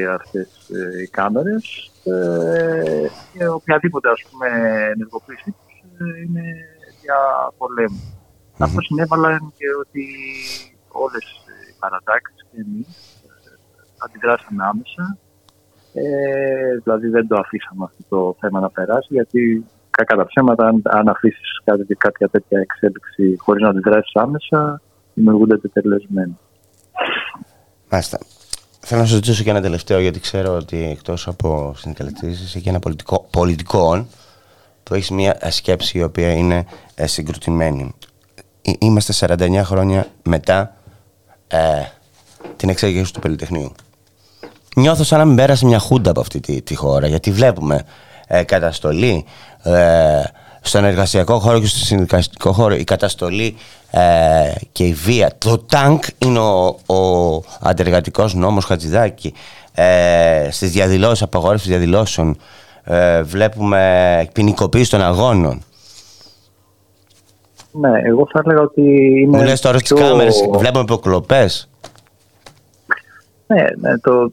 ε, οι κάμερες. Ε, και οποιαδήποτε ας πούμε, ενεργοποίησή του είναι για πολέμους. Mm-hmm. Αυτό συνέβαλαν και ότι όλες οι παρατάξεις και εμείς αντιδράσαμε άμεσα ε, δηλαδή δεν το αφήσαμε αυτό το θέμα να περάσει γιατί κακά τα ψέματα, αν, αν αφήσεις κάποια τέτοια εξέλιξη χωρίς να αντιδράσεις άμεσα, δημιουργούνται τετελεσμένοι. Μάλιστα. Θέλω να σας ρωτήσω και ένα τελευταίο, γιατί ξέρω ότι εκτός από συνδικαλιστές έχει ένα πολιτικό, πολιτικό που έχεις μια σκέψη η οποία είναι ε, συγκροτημένη. Είμαστε 49 χρόνια μετά ε, την εξέγερση του Πολυτεχνείου. Νιώθω σαν να μην πέρασε μια χούντα από αυτή τη, τη χώρα, γιατί βλέπουμε ε, καταστολή ε, στον εργασιακό χώρο και στο συνδικαστικό χώρο, η καταστολή ε, και η βία. Το τάγκ είναι ο, ο αντεργατικός νόμος Χατζηδάκη. Ε, στις διαδηλώσεις, απαγόρευση διαδηλώσεων ε, βλέπουμε ποινικοποίηση των αγώνων. Ναι, εγώ θα έλεγα ότι είναι. Μου λες τώρα στις κάμερες, βλέπουμε υποκλοπέ. Ναι, ναι το,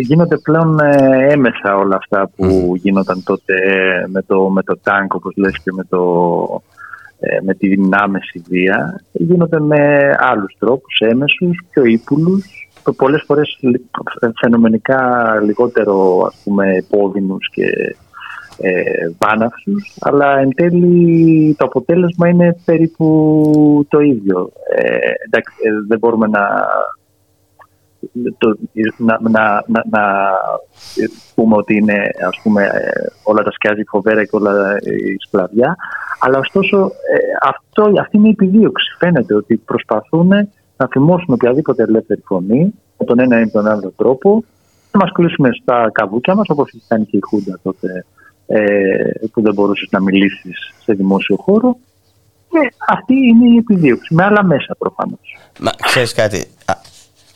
γίνονται πλέον ε, έμεσα όλα αυτά που γίνονταν τότε με το, με το τάγκ, όπως λες, και με, το, ε, με τη δυνάμεση βία. Γίνονται με άλλους τρόπους, έμεσους, πιο ύπουλους, πολλές φορές φαινομενικά λιγότερο ας πούμε επώδυνους και ε, αλλά εν τέλει το αποτέλεσμα είναι περίπου το ίδιο. Ε, εντάξει, ε, δεν μπορούμε να, το, να, να, να, να, πούμε ότι είναι ας πούμε, ε, όλα τα σκιάζει φοβέρα και όλα η σκλαβιά, αλλά ωστόσο ε, αυτό, αυτή είναι η επιδίωξη. Φαίνεται ότι προσπαθούν να θυμώσουν οποιαδήποτε ελεύθερη φωνή με τον ένα ή τον άλλο τρόπο, να μας κλείσουμε στα καβούκια μας, όπως είχε κάνει και η Χούντα τότε ε, που δεν μπορούσες να μιλήσεις σε δημόσιο χώρο. Και αυτή είναι η επιδίωξη, με άλλα μέσα προφανώς. Μα ξέρεις κάτι,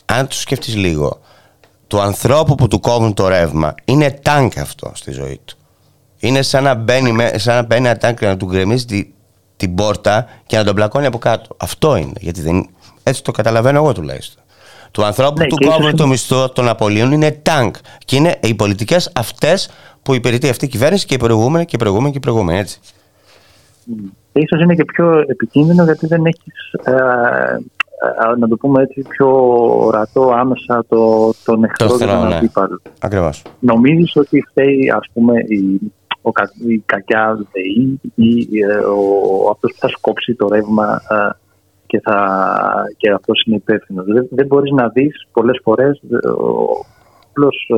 αν το σκεφτεί λίγο, του ανθρώπου που του κόβουν το ρεύμα είναι τάγκ αυτό στη ζωή του. Είναι σαν να μπαίνει, σαν να μπαίνει ένα τάγκ και να του γκρεμίζει τη, την πόρτα και να τον πλακώνει από κάτω. Αυτό είναι. Γιατί δεν, έτσι το καταλαβαίνω εγώ τουλάχιστον. Του ανθρώπου ναι, που του κόβουν το μισθό των απολύων είναι τάγκ. Και είναι οι πολιτικές αυτές που υπηρετεί αυτή η κυβέρνηση και οι προηγούμενοι και οι προηγούμενοι και οι προηγούμενοι. Έτσι. Ίσως είναι και πιο επικίνδυνο γιατί δεν έχεις, ε, ε, να το πούμε έτσι, πιο ορατό άμεσα το, τον εχθρό και τον ναι. αντίπαλο. Ακριβώς. Νομίζεις ότι φταίει ας πούμε η, ο, η κακιά ΔΕΗ ή ε, ο, αυτός που θα σκόψει το ρεύμα ε, και, θα, και αυτός είναι υπεύθυνος. Δεν, δεν μπορείς να δεις πολλές φορές ο απλός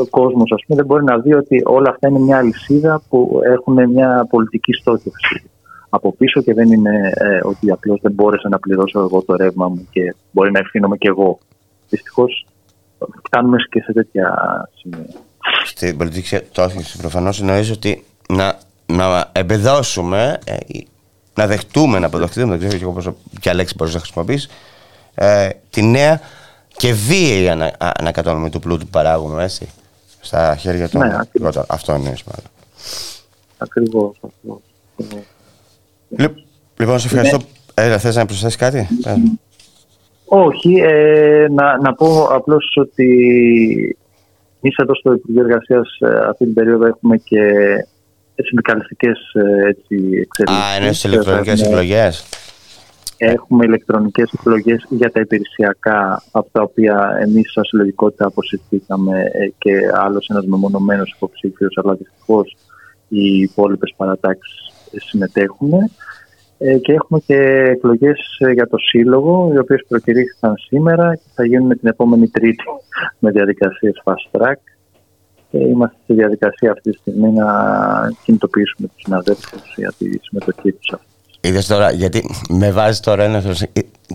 ο κόσμος ας πούμε, δεν μπορεί να δει ότι όλα αυτά είναι μια αλυσίδα που έχουν μια πολιτική στόχευση από πίσω και δεν είναι ε, ότι απλώς δεν μπόρεσα να πληρώσω εγώ το ρεύμα μου και μπορεί να ευθύνομαι και εγώ. Δυστυχώς φτάνουμε και σε τέτοια σημεία. Στην πολιτική στόχευση προφανώς εννοείς ότι να, να εμπεδώσουμε, ε, να δεχτούμε, να αποδεχτούμε, δεν ξέρω πόσο, ποια λέξη μπορείς να χρησιμοποιήσει, ε, τη νέα και βίαιη ανα, ανακατόνομα του πλούτου που παράγουμε έτσι, στα χέρια των ναι, Αυτό είναι μάλλον. Ακριβώς. Λοιπόν, σε ευχαριστώ. Ναι. Έλα, θες να προσθέσεις κάτι; Όχι, ε, να, να πω απλώς ότι εμείς εδώ στο Υπουργείο Εργασίας ε, αυτή την περίοδο έχουμε και συνδικαλιστικές εξελίξεις. Α, είναι στις ηλεκτρονικές εκλογές. Έχουμε ηλεκτρονικές εκλογές για τα υπηρεσιακά, από τα οποία εμείς σαν συλλογικότητα αποσυρθήκαμε ε, και άλλος ένας μεμονωμένος υποψήφιος, αλλά δυστυχώς οι υπόλοιπες παρατάξεις συμμετέχουν. Ε, και έχουμε και εκλογές ε, για το Σύλλογο, οι οποίες προκηρύχθηκαν σήμερα και θα γίνουν την επόμενη Τρίτη με διαδικασίες fast track. Και είμαστε στη διαδικασία αυτή τη στιγμή να κινητοποιήσουμε τους συναδέλφους για τη συμμετοχή τους αυτή. Είδες τώρα, γιατί με βάζει τώρα ένα.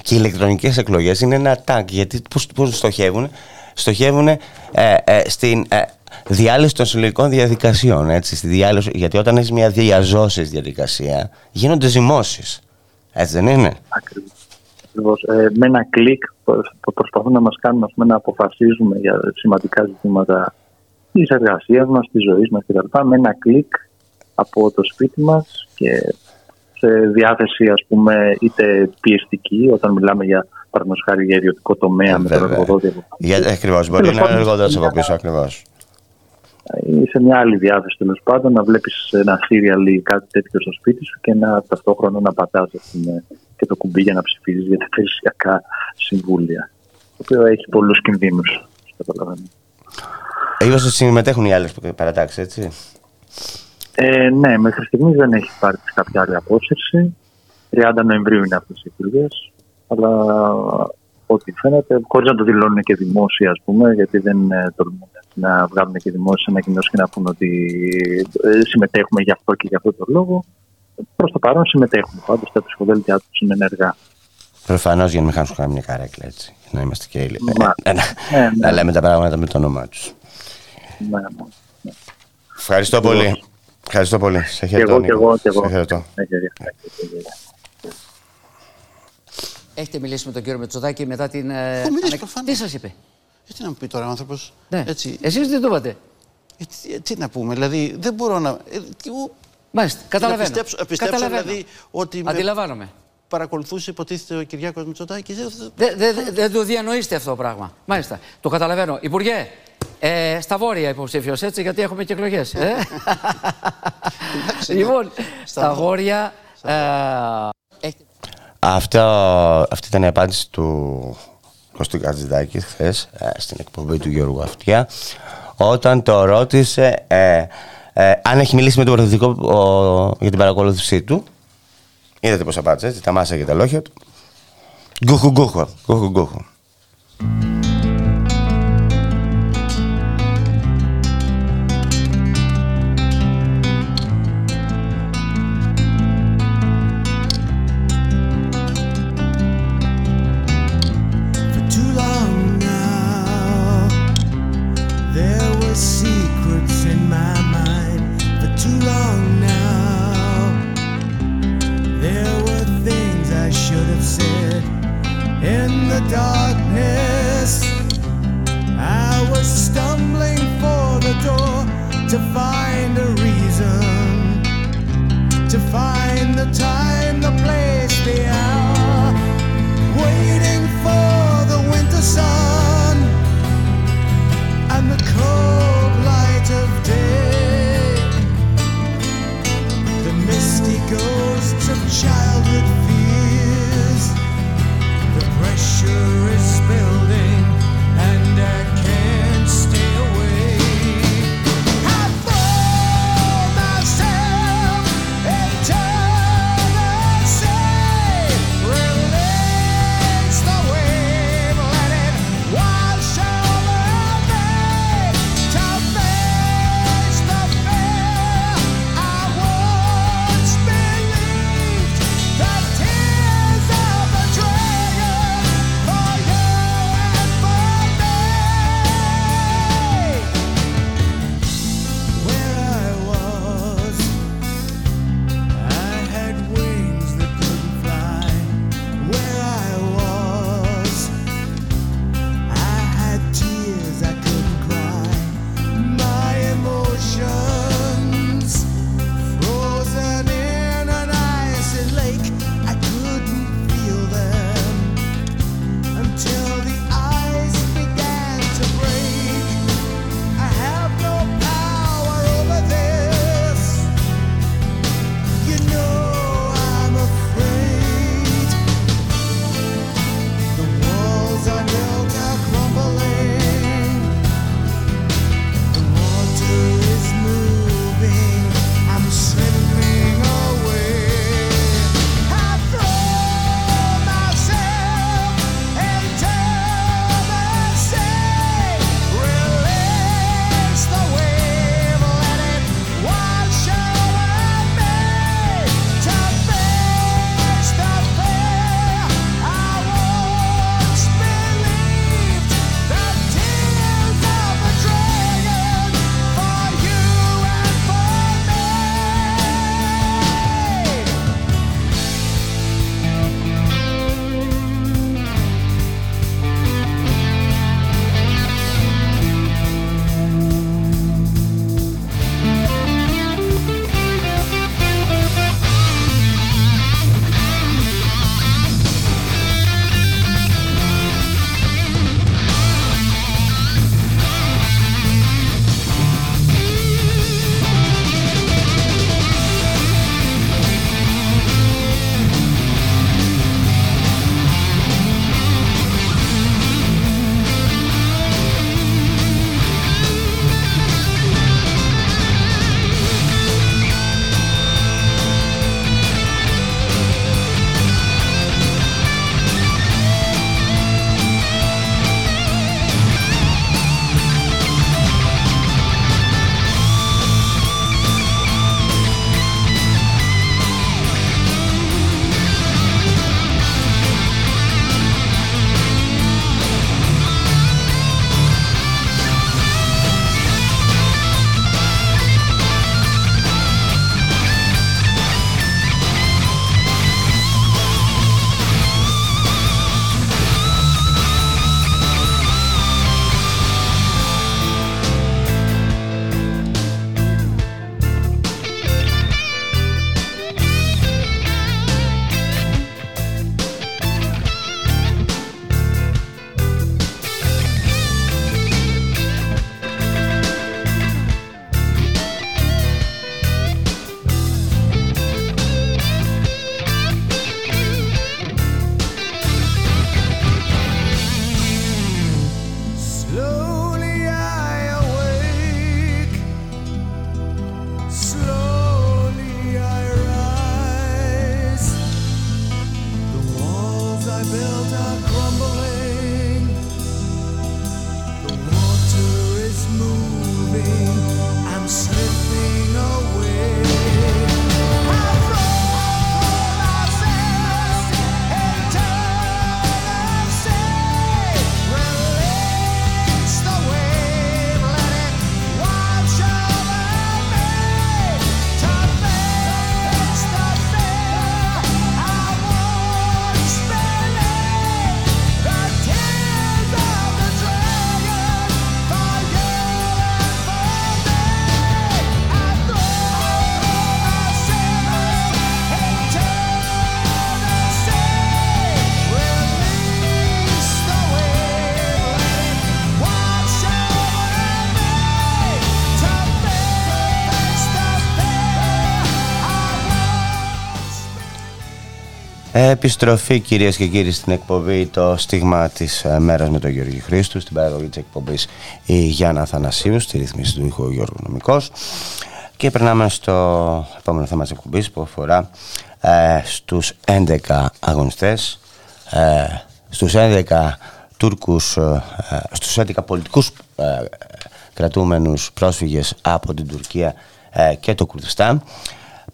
Και οι ηλεκτρονικές εκλογές είναι ένα τάγκ. Γιατί πώ στοχεύουν, στοχεύουν ε, ε, στην ε, διάλυση των συλλογικών διαδικασιών. Έτσι, στη διάλυση, γιατί όταν έχεις μια διαζώση διαδικασία, γίνονται ζυμώσεις. Έτσι δεν είναι; Ακριβώς. Ε, με ένα κλικ προσπαθούν να μας κάνουν πούμε, να αποφασίζουμε για σημαντικά ζητήματα της εργασίας μας, της ζωής μας κτλ. Με ένα κλικ από το σπίτι μας και σε διάθεση ας πούμε είτε πιεστική όταν μιλάμε για παραδείγματος για ιδιωτικό τομέα ε, με τον εργοδότη. Ακριβώς, μπορεί να είναι εργοδότη από πίσω ακριβώ. σε μια άλλη διάθεση τέλος πάντων να βλέπεις ένα serial ή κάτι τέτοιο στο σπίτι σου και να ταυτόχρονα να πατάς και το κουμπί για να ψηφίζεις για τα περιουσιακά συμβούλια. Το οποίο έχει πολλούς κινδύνους. Καταλαβαίνω. ότι συμμετέχουν οι άλλες παρατάξεις, έτσι. Ε, ναι, μέχρι στιγμής δεν έχει πάρει κάποια άλλη απόσυρση. 30 Νοεμβρίου είναι αυτές οι εκλογές. Αλλά ό,τι φαίνεται, χωρίς να το δηλώνουν και δημόσια, ας πούμε, γιατί δεν ε, τολμούν να βγάλουν και δημόσια ανακοινώσει και να πούνε ότι ε, συμμετέχουμε γι' αυτό και γι' αυτό το λόγο. Προς το παρόν συμμετέχουν. Πάντως τα ψηφοδέλτια τους είναι ενεργά. Προφανώς για να μην χάσουν καμία καρέκλα έτσι. Να είμαστε και οι Μα, [LAUGHS] να, ναι, να ναι. λέμε τα πράγματα με το όνομά τους. Ναι, ναι. Ευχαριστώ πολύ. Ευχαριστώ πολύ. Σε Και χαιρετώ. εγώ, και Νίκο. εγώ, και Σε εγώ. χαιρετώ. Ναι, γερία. Ναι, γερία. Έχετε μιλήσει με τον κύριο Μετσοδάκη μετά την. ε, Έχω μιλήσει, ανακ- προφανώς. Τι σας είπε; Ε, τι να μου πει τώρα ο άνθρωπος. Ναι. Έτσι. Εσείς τι το είπατε. Ε, τι, ε, τι να πούμε, δηλαδή δεν μπορώ να. Ε, τι, εγώ- Μάλιστα, καταλαβαίνω. Να πιστέψω, να πιστέψω Καταλαβαίνω. δηλαδή ότι με Αντιλαμβάνομαι. παρακολουθούσε υποτίθεται ο Κυριάκος Μητσοτάκης. Δεν- Δεν δε, δε- δεν το διανοείστε αυτό το πράγμα. Μάλιστα. Το καταλαβαίνω. Υπουργέ, ε, στα βόρεια υποψήφιος έτσι, γιατί έχουμε και εκλογές. Ε; [LAUGHS] λοιπόν, στα βόρεια. Ε, έχετε- Αυτό, αυτή ήταν η απάντηση του Κωστού Κατζηδάκης χθες στην εκπομπή του Γιώργου Αυτιά όταν το ρώτησε ε, ε, αν έχει μιλήσει με τον Πρωθυπουργό ο, για την παρακολούθησή του. Είδατε πώς απάντησε, έτσι, τα μάσα και τα λόγια του. Γκούχου γκούχου, γκούχου γκούχου. Επιστροφή κυρίες και κύριοι στην εκπομπή το στίγμα της ε, μέρας με τον Γιώργη Χρήστου στην παραγωγή της εκπομπής η Γιάννα Θανασίου στη ρύθμιση του ήχου Γιώργου Νομικός. Και περνάμε στο επόμενο θέμα της εκπομπής που αφορά ε, στους 11 αγωνιστές ε, στους 11 Τούρκους ε, ε, στους 11 πολιτικούς ε, κρατούμενους πρόσφυγες από την Τουρκία ε, και το Κουρδιστάν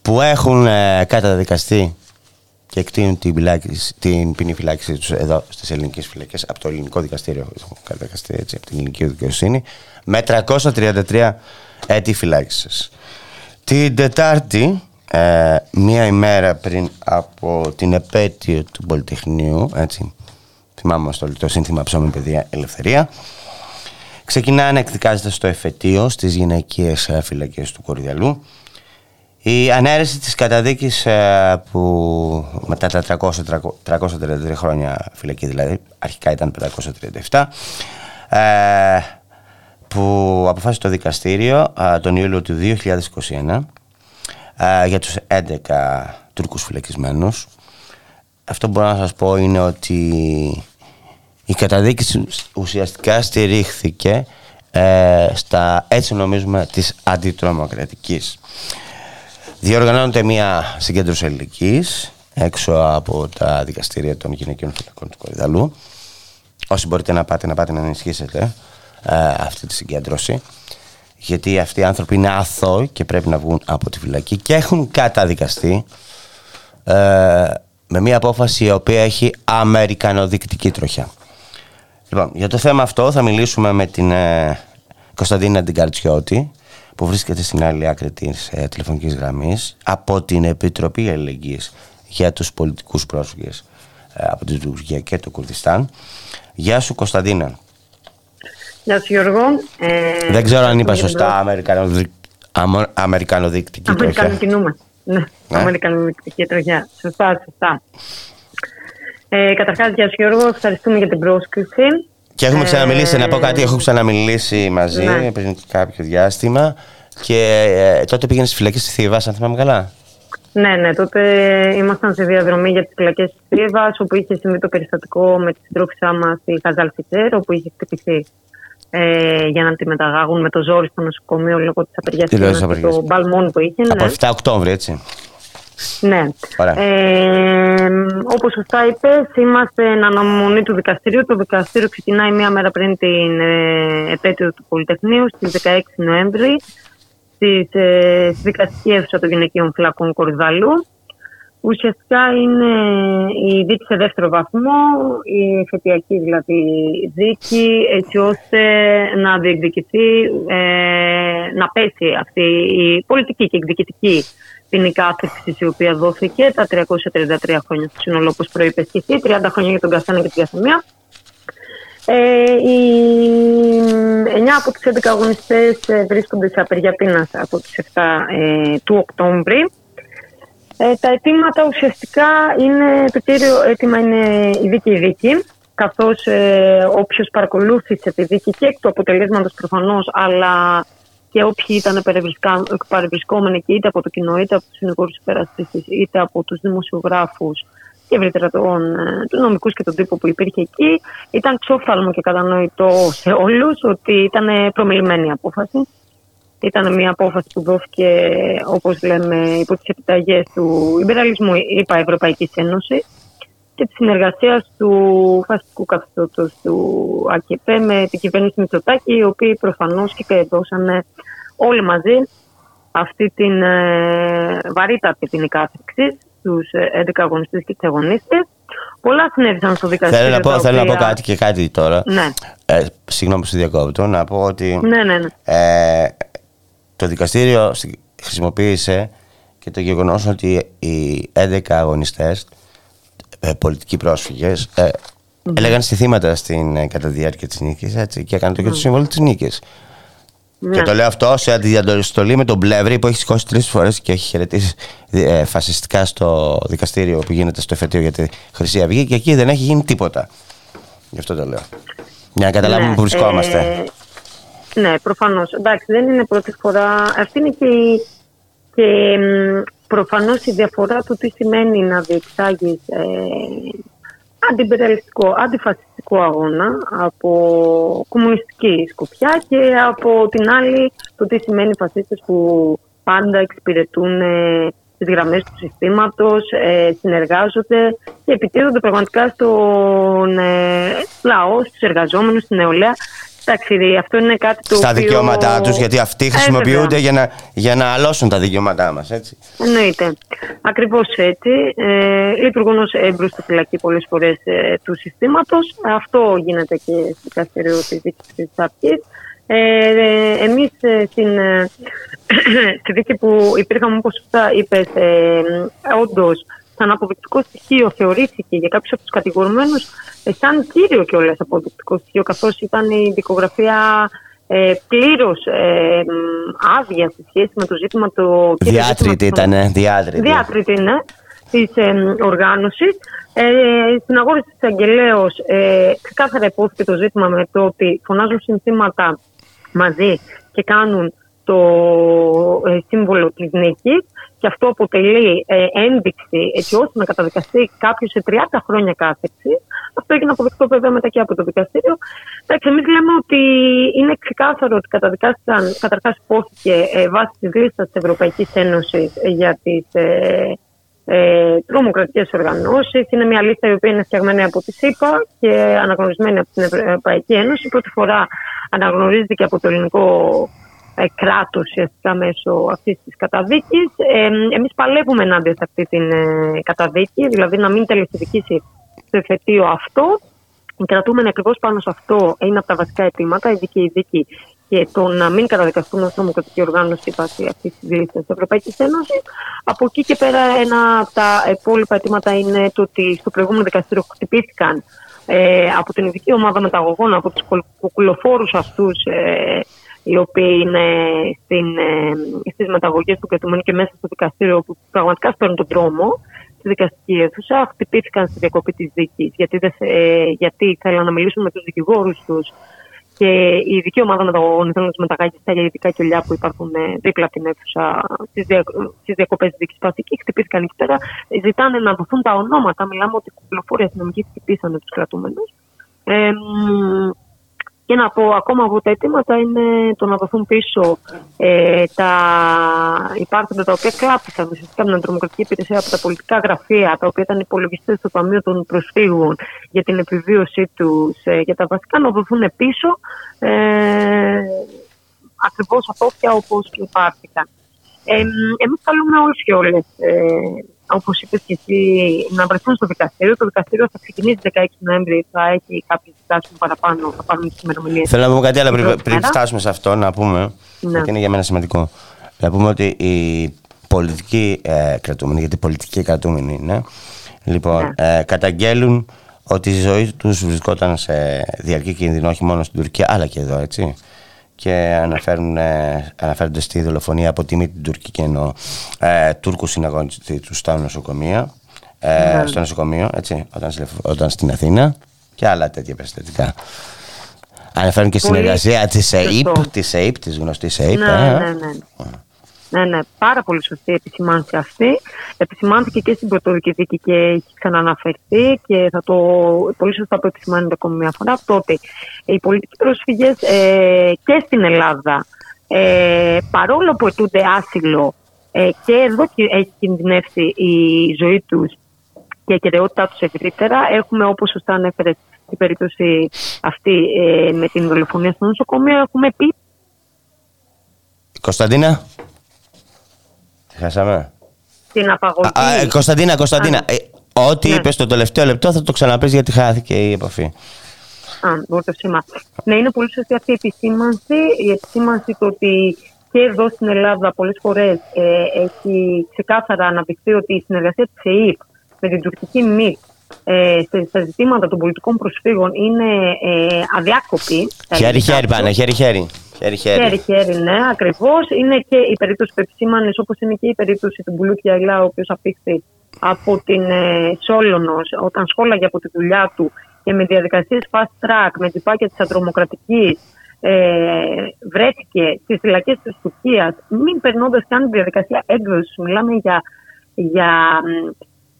που έχουν ε, καταδικαστεί και εκτείνουν την, φυλάκιση, την ποινή φυλάκιση τους εδώ στις ελληνικές φυλακές από το ελληνικό δικαστήριο. Έχουν καταδικαστεί έτσι από την ελληνική δικαιοσύνη με 333 έτη φυλάκισης. Την Τετάρτη, ε, μία ημέρα πριν από την επέτειο του Πολυτεχνείου, έτσι, θυμάμαι στο το σύνθημα Ψώμη Παιδεία Ελευθερία, ξεκινά να εκδικάζεται στο εφετείο στις γυναικείες ε, φυλακές του Κορυδαλού η ανέρεση της καταδίκης ε, που μετά τα 300, 333 χρόνια φυλακή δηλαδή, αρχικά ήταν 537, ε, που αποφάσισε το δικαστήριο ε, τον Ιούλιο του 2021 για τους 11 Τούρκους φυλακισμένους. Αυτό που μπορώ να σας πω είναι ότι η καταδίκη ουσιαστικά στηρίχθηκε στα έτσι νομίζουμε της αντιτρομοκρατικής. Διοργανώνεται μια συγκέντρωση ελληνικής έξω από τα δικαστήρια των γυναικείων φυλακών του Κορυδαλού. Όσοι μπορείτε να πάτε, να πάτε να ενισχύσετε ε, αυτή τη συγκέντρωση. Γιατί αυτοί οι άνθρωποι είναι αθώοι και πρέπει να βγουν από τη φυλακή και έχουν καταδικαστεί ε, με μια απόφαση η οποία έχει αμερικανοδεικτική τροχιά. Λοιπόν, για το θέμα αυτό θα μιλήσουμε με την ε, Κωνσταντίνα Ντιγκαρτσιώτη, που βρίσκεται στην άλλη άκρη της ε, τηλεφωνικής γραμμής από την Επιτροπή Αλληλεγγύης για τους πολιτικούς πρόσφυγες ε, από την Τουρκία και το Κουρδιστάν. Γεια σου Κωνσταντίνα. Γεια σου Γιώργο. Ε, Δεν ξέρω αν είπα σωστά αμερικανοδικ... αμερικανοδεικτική τροχιά. Αμερικανοκινούμε. Ναι, ναι. αμερικανοδεικτική τροχιά. Σωστά, σωστά. Ε, καταρχάς, γεια σου Γιώργο, ευχαριστούμε για την πρόσκληση. Και έχουμε ξαναμιλήσει, να πω κάτι, έχω ξαναμιλήσει μαζί ναι. πριν κάποιο διάστημα και ε, τότε πήγαινε στη φυλακή στη Θήβας, αν θυμάμαι καλά. Ναι, ναι, τότε ήμασταν σε διαδρομή για τις φυλακές της Θήβας, όπου είχε συμβεί το περιστατικό με τη συντρόφισά μας η Χαζάλ Φιτσέρ, όπου είχε χτυπηθεί ε, για να τη μεταγάγουν με το ζόρι στο νοσοκομείο λόγω της απεργίας και το μπαλμόν που είχε. Από ναι. 7 Οκτώβρη, έτσι. Ναι. Ε, Όπως σωστά είπες, είμαστε εν αναμονή του δικαστηρίου. Το δικαστήριο ξεκινάει μία μέρα πριν την ε, επέτειο του Πολυτεχνείου, στις 16 Νοέμβρη, στη ε, δικαστική αίθουσα των γυναικείων φυλακών Κορυδαλού. Ουσιαστικά είναι η δίκη σε δεύτερο βαθμό, η εφετειακή δηλαδή δίκη, έτσι ώστε να διεκδικηθεί, ε, να πέσει αυτή η πολιτική και εκδικητική ποινή κάθεξη η οποία δόθηκε τα 333 χρόνια στο σύνολο όπως προείπες και εσύ, 30 χρόνια για τον καθένα και την καθεμία. Ε, οι 9 από τους 11 αγωνιστές ε, βρίσκονται σε απεργία πείνας από τις 7 ε, του Οκτώβρη. Ε, τα αιτήματα ουσιαστικά είναι, το κύριο αίτημα είναι η δίκη δίκη, καθώς ε, όποιος παρακολούθησε τη δίκη και εκ του αποτελέσματος προφανώς, αλλά και όποιοι ήταν παρευρισκόμενοι εκεί είτε από το κοινό, είτε από τους συνηγόρου υπερασπιστής, είτε από τους δημοσιογράφους και ευρύτερα τον, ε, τους νομικούς και τον τύπο που υπήρχε εκεί, ήταν ξόφθαλμο και κατανοητό σε όλους ότι ήταν προμελημένη η απόφαση. Ήταν μια απόφαση που δόθηκε, όπως λέμε, υπό τις επιταγές του υπεραλισμού, είπα, Ευρωπαϊκής Ένωσης και της συνεργασίας του φασιστικού καθεστώτος του ΑΚΕΠΕ με την κυβέρνηση Μητσοτάκη, οι οποίοι προφανώς και δώσαν όλοι μαζί αυτή την ε, βαρύτατη την κάθεξη στους 11 αγωνιστές και τι αγωνίστε. Πολλά συνέβησαν στο δικαστήριο. Θέλω να πω, θέλω να πω κάτι και κάτι τώρα. Ναι. Ε, συγγνώμη που διακόπτω, να πω ότι ναι, ναι, ναι. Ε, το δικαστήριο χρησιμοποίησε και το γεγονός ότι οι 11 αγωνιστές ε, πολιτικοί πρόσφυγες ε, mm-hmm. έλεγαν θύματα στην, ε, κατά τη διάρκεια της νίκης έτσι, και έκαναν το και το σύμβολο της νίκης. Και το λέω αυτό σε αντιδιατολή με τον Πλεύρη που έχει σηκώσει τρεις φορές και έχει χαιρετήσει ε, φασιστικά στο δικαστήριο που γίνεται στο εφετείο για τη Χρυσή Αυγή και εκεί δεν έχει γίνει τίποτα. Γι' αυτό το λέω. Για να καταλάβουμε ναι, που βρισκόμαστε. Ε, ναι, προφανώς. Εντάξει, δεν είναι πρώτη φορά. Αυτή είναι και, και προφανώς η διαφορά του τι σημαίνει να διεξάγεις ε, αντιπεριαλιστικό, αντιφασιστικό αγώνα από κομμουνιστική σκοπιά και από την άλλη το τι σημαίνει φασίστες που πάντα εξυπηρετούν ε, τις γραμμές του συστήματος, ε, συνεργάζονται και επιτίθονται πραγματικά στον ε, λαό, στους εργαζόμενους, στην νεολαία Εντάξει, αυτό είναι κάτι το Στα οποίο... δικαιώματά τους, γιατί αυτοί Ε, χρησιμοποιούνται βέβαια. για να, για να αλώσουν τα δικαιώματά μας, έτσι. Εννοείται. Ακριβώς έτσι. Ε, λειτουργούν ως έμπρου στη φυλακή πολλές φορές ε, του συστήματος. Αυτό γίνεται και στο δικαστήριο της δίκη τη Αρχή. Ε, ε, Εμείς στην ε, [COUGHS] στη δίκη που υπήρχαμε, όπως σωστά είπες, ε, όντως σαν αποδεικτικό στοιχείο θεωρήθηκε για κάποιους από τους κατηγορουμένους σαν κύριο κιόλας αποδεικτικό στοιχείο, καθώς ήταν η δικογραφία ε, πλήρως ε, μ, άδεια σε σχέση με το ζήτημα το κύριο Διάτρητη ζήτημα ήταν, διάτρητη. διάτρητη ναι, της ε, οργάνωσης. Ε, στην αγόραση της Αγγελέως ε, ξεκάθαρα υπόθηκε το ζήτημα με το ότι φωνάζουν συνθήματα μαζί και κάνουν το ε, σύμβολο της νίκης και αυτό αποτελεί ε, ένδειξη έτσι ώστε να καταδικαστεί κάποιος σε 30 χρόνια κάθεξη. Αυτό έγινε αποδεκτό βέβαια μετά και από το δικαστήριο. Εντάξει, εμείς λέμε ότι είναι ξεκάθαρο ότι καταδικάστηκαν, καταρχάς υπόθηκε ε, βάσει της λίστας της Ευρωπαϊκής Ένωσης για τις ε, ε, τρομοκρατικές οργανώσεις. Είναι μια λίστα η οποία είναι φτιαγμένη από τη ΣΥΠΑ και αναγνωρισμένη από την Ευρωπαϊκή Ένωση. Πρώτη φορά αναγνωρίζεται και από το ελληνικό ε, κράτος ουσιαστικά μέσω αυτής της καταδίκης. Ε, εμείς παλεύουμε ενάντια σε αυτή την ε, καταδίκη, δηλαδή να μην τελεσυδικήσει το εφετείο αυτό. Κρατούμε ακριβώς πάνω σε αυτό είναι από τα βασικά αιτήματα, η δίκαιη δίκη και το να μην καταδικαστούν ως νομοκρατική οργάνωση βάσει αυτής της λίστας της Ευρωπαϊκής Ένωσης. Από εκεί και πέρα, ένα από τα υπόλοιπα αιτήματα είναι το ότι στο προηγούμενο δικαστήριο χτυπήθηκαν ε, από την ειδική ομάδα μεταγωγών, από τους κουκουλοφόρου αυτούς, ε, οι οποίοι είναι στην, ε, στις μεταγωγές του κρατουμένου και μέσα στο δικαστήριο που πραγματικά σπέρνουν τον δρόμο στη δικαστική αίθουσα, χτυπήθηκαν στη διακοπή της δίκης γιατί, δεν, θε- ε, γιατί θέλαν να μιλήσουν με τους δικηγόρους τους και η ειδική ομάδα μεταγωγών θέλουν να του μεταγάγει στα ειδικά κελιά που υπάρχουν ε, δίπλα από την αίθουσα στις δια, στις διακοπές της δίκης Παστική. Χτυπήθηκαν εκεί πέρα. Ζητάνε να δοθούν τα ονόματα. Μιλάμε ότι οι κυκλοφόροι αστυνομικοί χτυπήσανε τους κρατούμενους. Ε, μ, και να πω ακόμα από τα αιτήματα είναι το να δοθούν πίσω ε, τα υπάρχοντα τα οποία κλάπησαν ουσιαστικά με την τρομοκρατική υπηρεσία από τα πολιτικά γραφεία, τα οποία ήταν υπολογιστές στο Ταμείο των Προσφύγων για την επιβίωσή τους, ε, για τα βασικά να δοθούν πίσω ε, ακριβώς απόφια όπως και υπάρχηκαν. Ε, Εμείς καλούμε όλους και όλες, ε, όπως είπες και εσύ, να βρεθούν στο δικαστήριο. Το δικαστήριο θα ξεκινήσει 16 Νοέμβρη, θα έχει κάποιες συστάσει που παραπάνω, θα πάρουν τις ημερομηνίες. Θέλω να πούμε κάτι άλλο πριν, Πρώτη πριν μέρα. φτάσουμε σε αυτό, να πούμε, Ναι. γιατί είναι για μένα σημαντικό. Να πούμε ότι οι πολιτικοί ε, κρατούμενοι, γιατί πολιτικοί κρατούμενοι είναι, λοιπόν, Ναι. ε, καταγγέλουν ότι η ζωή τους βρισκόταν σε διαρκή κίνδυνο, όχι μόνο στην Τουρκία, αλλά και εδώ, έτσι. Και αναφέρουν, ε, αναφέρονται στη δολοφονία από τη μη την τουρκική εννοώ, ε, Τούρκους συναγωνιστή του στα νοσοκομεία, ε, Ναι. στο νοσοκομείο, έτσι, όταν, συλλεφ- όταν στην Αθήνα και άλλα τέτοια περιστατικά. Αναφέρουν και Πολύ συνεργασία της ΕΙΠ, σωστό. της ΕΙΠ, της γνωστής ΕΙΠ. Ναι, ε. ναι, ναι. Ναι, ναι, πάρα πολύ σωστή η επισημάνση αυτή. Επισημάνθηκε και στην πρωτοδική δίκη και έχει ξανααναφερθεί και θα το πολύ σωστά το επισημάνεται ακόμη μια φορά αυτό ότι οι πολιτικοί πρόσφυγες ε, και στην Ελλάδα ε, παρόλο που αιτούνται άσυλο ε, και εδώ κι- έχει κινδυνεύσει η ζωή τους και η κυριότητά τους ευρύτερα. Έχουμε όπως σωστά ανέφερε την περίπτωση αυτή ε, με την δολοφονία στο νοσοκομείο έχουμε πει Κωνσταντίνα; Τη χάσαμε; την απαγωγή. Α, ε, Κωνσταντίνα, Κωνσταντίνα. ε, ό,τι Ναι. είπες στο τελευταίο λεπτό θα το ξαναπείς γιατί χάθηκε η επαφή. Α, μπορώ το σήμα. Ναι, είναι πολύ σωστή αυτή η επισήμανση. Η επισήμανση το ότι και εδώ στην Ελλάδα πολλές φορές ε, έχει ξεκάθαρα αναπτυχθεί ότι η συνεργασία της ΕΕΠ με την τουρκική ΜΥΤ ε, σε- στα ζητήματα των πολιτικών προσφύγων είναι ε, αδιάκοπη. θα έλεγα Χέρι-χέρι κάποιος. πάνε, χέρι-χέρι. Χέρι-χέρι. Χέρι-χέρι, ναι, ακριβώς. Είναι και η περίπτωση που επισήμανε, όπως είναι και η περίπτωση του Μπουλού Κιαλά, ο οποίος απήχθη από την ε, Σόλωνος όταν σχόλαγε από τη δουλειά του και με διαδικασίες fast track, με τυπάκια της αντρομοκρατικής, ε, βρέθηκε στις φυλακές της Τουρκίας, μην περνώντας καν τη διαδικασία έκδοσης. Μιλάμε για για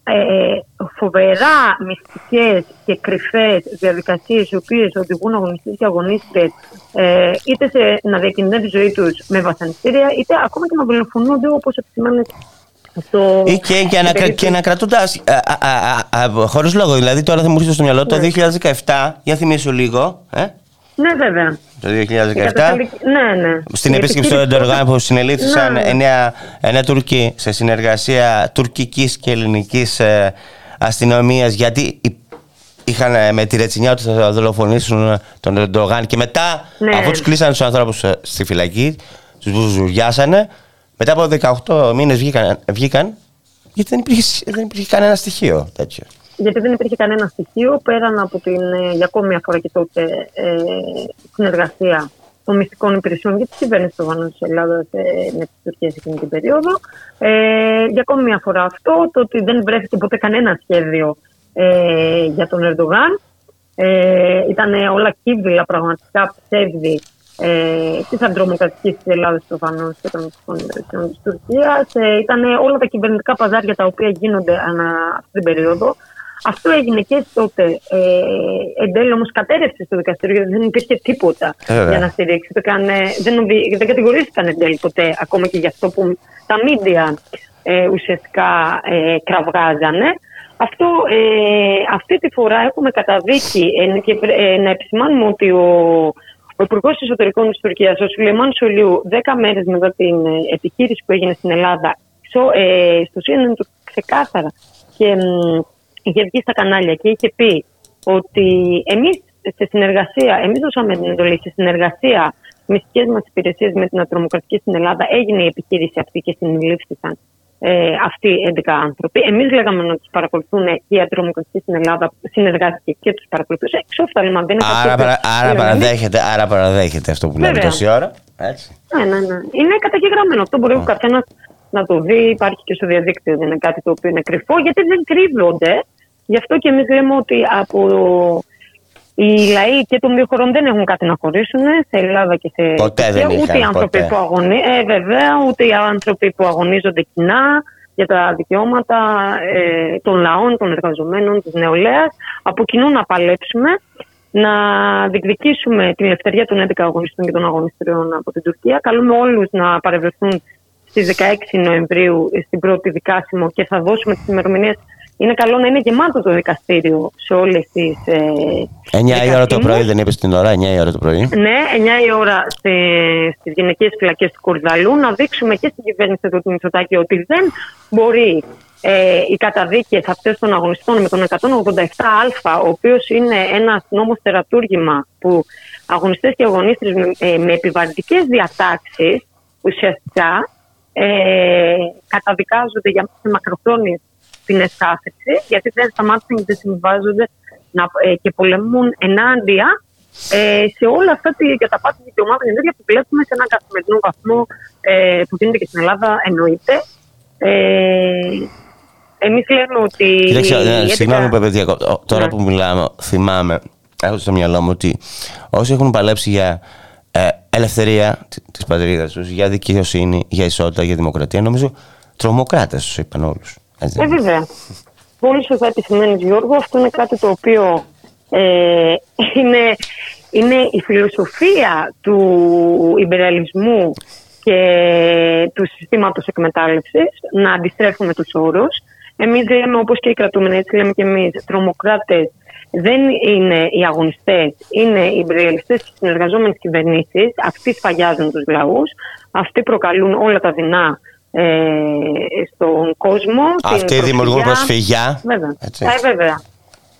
ε, φοβερά μυστικές και κρυφές διαδικασίες οι οποίες οδηγούν αγωνιστές και αγωνίστες ε, είτε σε, να διακινδυνεύει τη ζωή τους με βασανιστήρια είτε ακόμα και να δολοφονούνται όπως επισημάνεται στο... Ή και, και, ανα, και ανακρατώντα. Χωρίς λόγο. Δηλαδή, τώρα θα μου έρθει στο μυαλό το 2017, για θυμίσου λίγο. Ε; Ναι, βέβαια. Το 2017. Ναι, ναι. Στην επίσκεψη του Ερντογάν που συνελήφθησαν ναι. εννέα, εννέα Τούρκοι σε συνεργασία τουρκικής και ελληνικής ε, αστυνομίας γιατί είχαν ε, με τη ρετσινιά ότι θα δολοφονήσουν τον Ερντογάν και μετά, Ναι. αφού τους κλείσαν τους ανθρώπους στη φυλακή, τους βουζουριάσανε, μετά από 18 μήνες βγήκαν, βγήκαν γιατί δεν υπήρχε, δεν υπήρχε κανένα στοιχείο τέτοιο. Γιατί δεν υπήρχε κανένα στοιχείο πέραν από την ε, για ακόμη μια φορά και τότε ε, συνεργασία των μυστικών υπηρεσιών για της κυβέρνησης του Βανού της Ελλάδας ε, με τις Τουρκίες εκείνη την περίοδο. Ε, για ακόμη μια φορά αυτό, το ότι δεν βρέθηκε ποτέ κανένα σχέδιο ε, για τον Ερντογάν. Ε, ήταν όλα κύβυλα, πραγματικά ψεύδι ε, της αντρομοκρατική της Ελλάδας προφανώ και των μυστικών υπηρεσιών της Τουρκίας. Ε, ήταν όλα τα κυβερνητικά παζάρια τα οποία γίνονται ανά αυτή την περίοδο. Αυτό έγινε και τότε. Ε, εν τέλει όμως κατέρευσε στο δικαστήριο γιατί δεν υπήρχε τίποτα Ε, βέβαια. για να στηρίξει. Το καν, ε, δεν, νομι- δεν κατηγορήθηκαν εν τέλει ποτέ, ακόμα και για αυτό που τα μίντια ε, ουσιαστικά ε, κραυγάζανε. Αυτό, ε, αυτή τη φορά έχουμε καταδίκη ε, και ε, να επισημάνουμε ότι ο, ο Υπουργός Εσωτερικών της Τουρκίας, ο Σουλεμάν Σολιού, 10 μέρες μετά την ε, επιχείρηση που έγινε στην Ελλάδα, στο, ε, στο CNN του ξεκάθαρα και μ, είχε βγει στα κανάλια και είχε πει ότι εμείς σε συνεργασία, εμείς δώσαμε την εντολή σε συνεργασία με τις δικές μας υπηρεσίες με την ατρομοκρατική στην Ελλάδα, έγινε η επιχείρηση αυτή και συνελήφθησαν ε, αυτοί οι 11 άνθρωποι. Εμείς λέγαμε να τους παρακολουθούν και η ατρομοκρατική στην Ελλάδα συνεργάστηκε και τους παρακολουθούσε. Εξόφθαλμα δεν είναι Άρα, παρα, άρα, παραδέχεται, άρα παραδέχεται αυτό που λέμε Βέβαια. τόση ώρα. Έτσι. Ναι, ναι, ναι. Είναι καταγεγραμμένο. Αυτό μπορεί ο καθένας να το δει. Υπάρχει και στο διαδίκτυο. Δεν είναι κάτι το οποίο είναι κρυφό, γιατί δεν κρύβονται. Γι' αυτό και εμείς λέμε ότι από οι λαοί και των δύο χωρών δεν έχουν κάτι να χωρίσουν σε Ελλάδα και σε Ποτέ δεν Τουρκία. είχαν, ούτε οι άνθρωποι ποτέ. που αγωνίζονται. Ε, βέβαια, ούτε οι άνθρωποι που αγωνίζονται κοινά για τα δικαιώματα ε, των λαών, των εργαζομένων, της νεολαίας. Από κοινού να παλέψουμε, να διεκδικήσουμε την ελευθερία των 11 αγωνιστών και των αγωνιστριών από την Τουρκία. Καλούμε όλους να παρευρεθούν στις 16 Νοεμβρίου στην πρώτη δικάσιμο και θα δώσουμε τις ημερομηνίες. Είναι καλό να είναι γεμάτο το δικαστήριο σε όλες τις ε, 9 η ώρα το δικασίμους. πρωί, δεν είπες την ώρα, 9 η ώρα το πρωί. Ναι, 9 η ώρα στις γυναικείε φυλακές του Κορδαλού να δείξουμε και στην κυβέρνηση του Μητσοτάκη ότι δεν μπορεί ε, οι καταδίκες αυτές των αγωνιστών με τον 187α, ο οποίος είναι ένας νόμος τερατούργημα που αγωνιστές και αγωνίστρες με, ε, με επιβαρυντικές διατάξεις ουσιαστικά ε, καταδικάζονται για σε μακροχρόνιε ποινέ κάθεξη, γιατί δεν σταμάτησαν και δεν συμβάζονται να, ε, και πολεμούν ενάντια ε, σε όλα αυτά τη καταπάτηση δικαιωμάτων και τέτοια που βλέπουμε σε έναν καθημερινό βαθμό ε, που γίνεται και στην Ελλάδα, εννοείται. Ε, Εμείς λέμε ότι. Κοίταξε, ε, η συγγνώμη 11 που διακόπτω. Τώρα Ναι. που μιλάμε, θυμάμαι, έχω στο μυαλό μου ότι όσοι έχουν παλέψει για ε, ελευθερία της πατρίδας τους, για δικαιοσύνη, για ισότητα, για δημοκρατία, νομίζω τρομοκράτες τους είπαν όλους. Ε, βέβαια. Πολύ σωστά επισημαίνει Γιώργο. Αυτό είναι κάτι το οποίο ε, είναι, είναι η φιλοσοφία του υπεραλισμού και του συστήματος εκμετάλλευσης να αντιστρέφουμε τους όρους. Εμείς λέμε όπως και οι κρατούμενοι, έτσι λέμε και εμείς, τρομοκράτες δεν είναι οι αγωνιστές, είναι οι υπεραλιστές και οι συνεργαζόμενες κυβερνήσεις. Αυτοί σφαγιάζουν τους λαούς, αυτοί προκαλούν όλα τα δεινά ε, στον κόσμο. την Αυτοί δημιουργούν προσφυγιά. Βέβαια. Έτσι. Ε, βέβαια.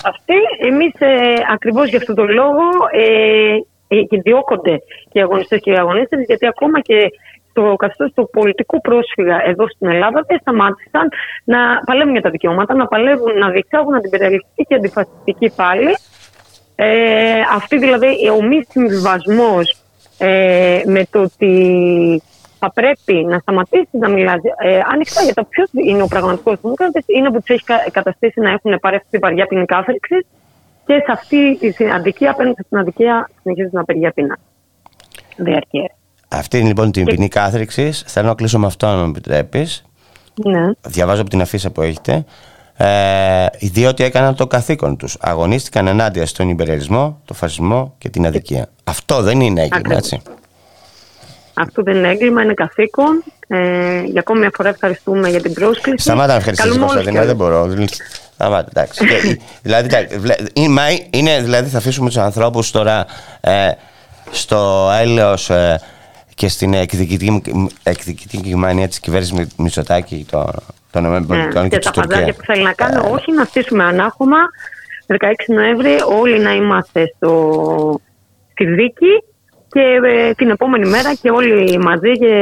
Αυτοί, εμείς ε, ακριβώς για αυτόν τον λόγο ε, ε, και διώκονται και οι αγωνιστές και οι αγωνίστες γιατί ακόμα και το καθεστώς του πολιτικού πρόσφυγα εδώ στην Ελλάδα δεν σταμάτησαν να παλεύουν για τα δικαιώματα, να παλεύουν, να διεξάγουν αντιπεριαλιστική και αντιφασιστική πάλι. Ε, αυτή δηλαδή ο μη συμβιβασμός ε, με το ότι θα πρέπει να σταματήσει να μιλάς ε, ανοιχτά για το ποιος είναι ο πραγματικός δημοκράτης, είναι που τους έχει κα- καταστήσει να έχουν πάρει αυτή τη βαριά ποινή κάθριξη και σε αυτή τη αδικία, απέναντι στην αδικία, συνεχίζει να απεργία ποινά. Διαρκεία. Αυτή είναι λοιπόν την ποινή κάθριξη. Θέλω να κλείσω με αυτό, αν μου επιτρέπεις. Ναι. Διαβάζω από την αφίσα που έχετε. Ε, διότι έκαναν το καθήκον τους. Αγωνίστηκαν ενάντια στον υπερελισμό, το φασισμό και την αδικία. Αυτό δεν είναι έγκλημα, Ακριβώς. έτσι. Αυτό δεν είναι έγκλημα, είναι καθήκον. Ε, για ακόμη μια φορά ευχαριστούμε για την πρόσκληση. Σταμάτα να ευχαριστήσεις Καλούμε όλους Κωνσταντίνα, δεν και μπορώ. Σταμάτα, εντάξει. [LAUGHS] Και, δηλαδή, εντάξει, βλέ- είναι- μα είναι, δηλαδή θα αφήσουμε τους ανθρώπους τώρα ε, στο έλεος ε, και στην εκδικητική, εκδικητική μανία της κυβέρνησης Μη- Μητσοτάκη των, των ΗΠΑ Ναι, και, και της τα φαντάζια Τουρκίας. που θέλει να κάνω, όχι να στήσουμε ανάχωμα 16 Νοέμβρη όλοι να είμαστε στο, στη δίκη και ε, την επόμενη μέρα και όλοι μαζί και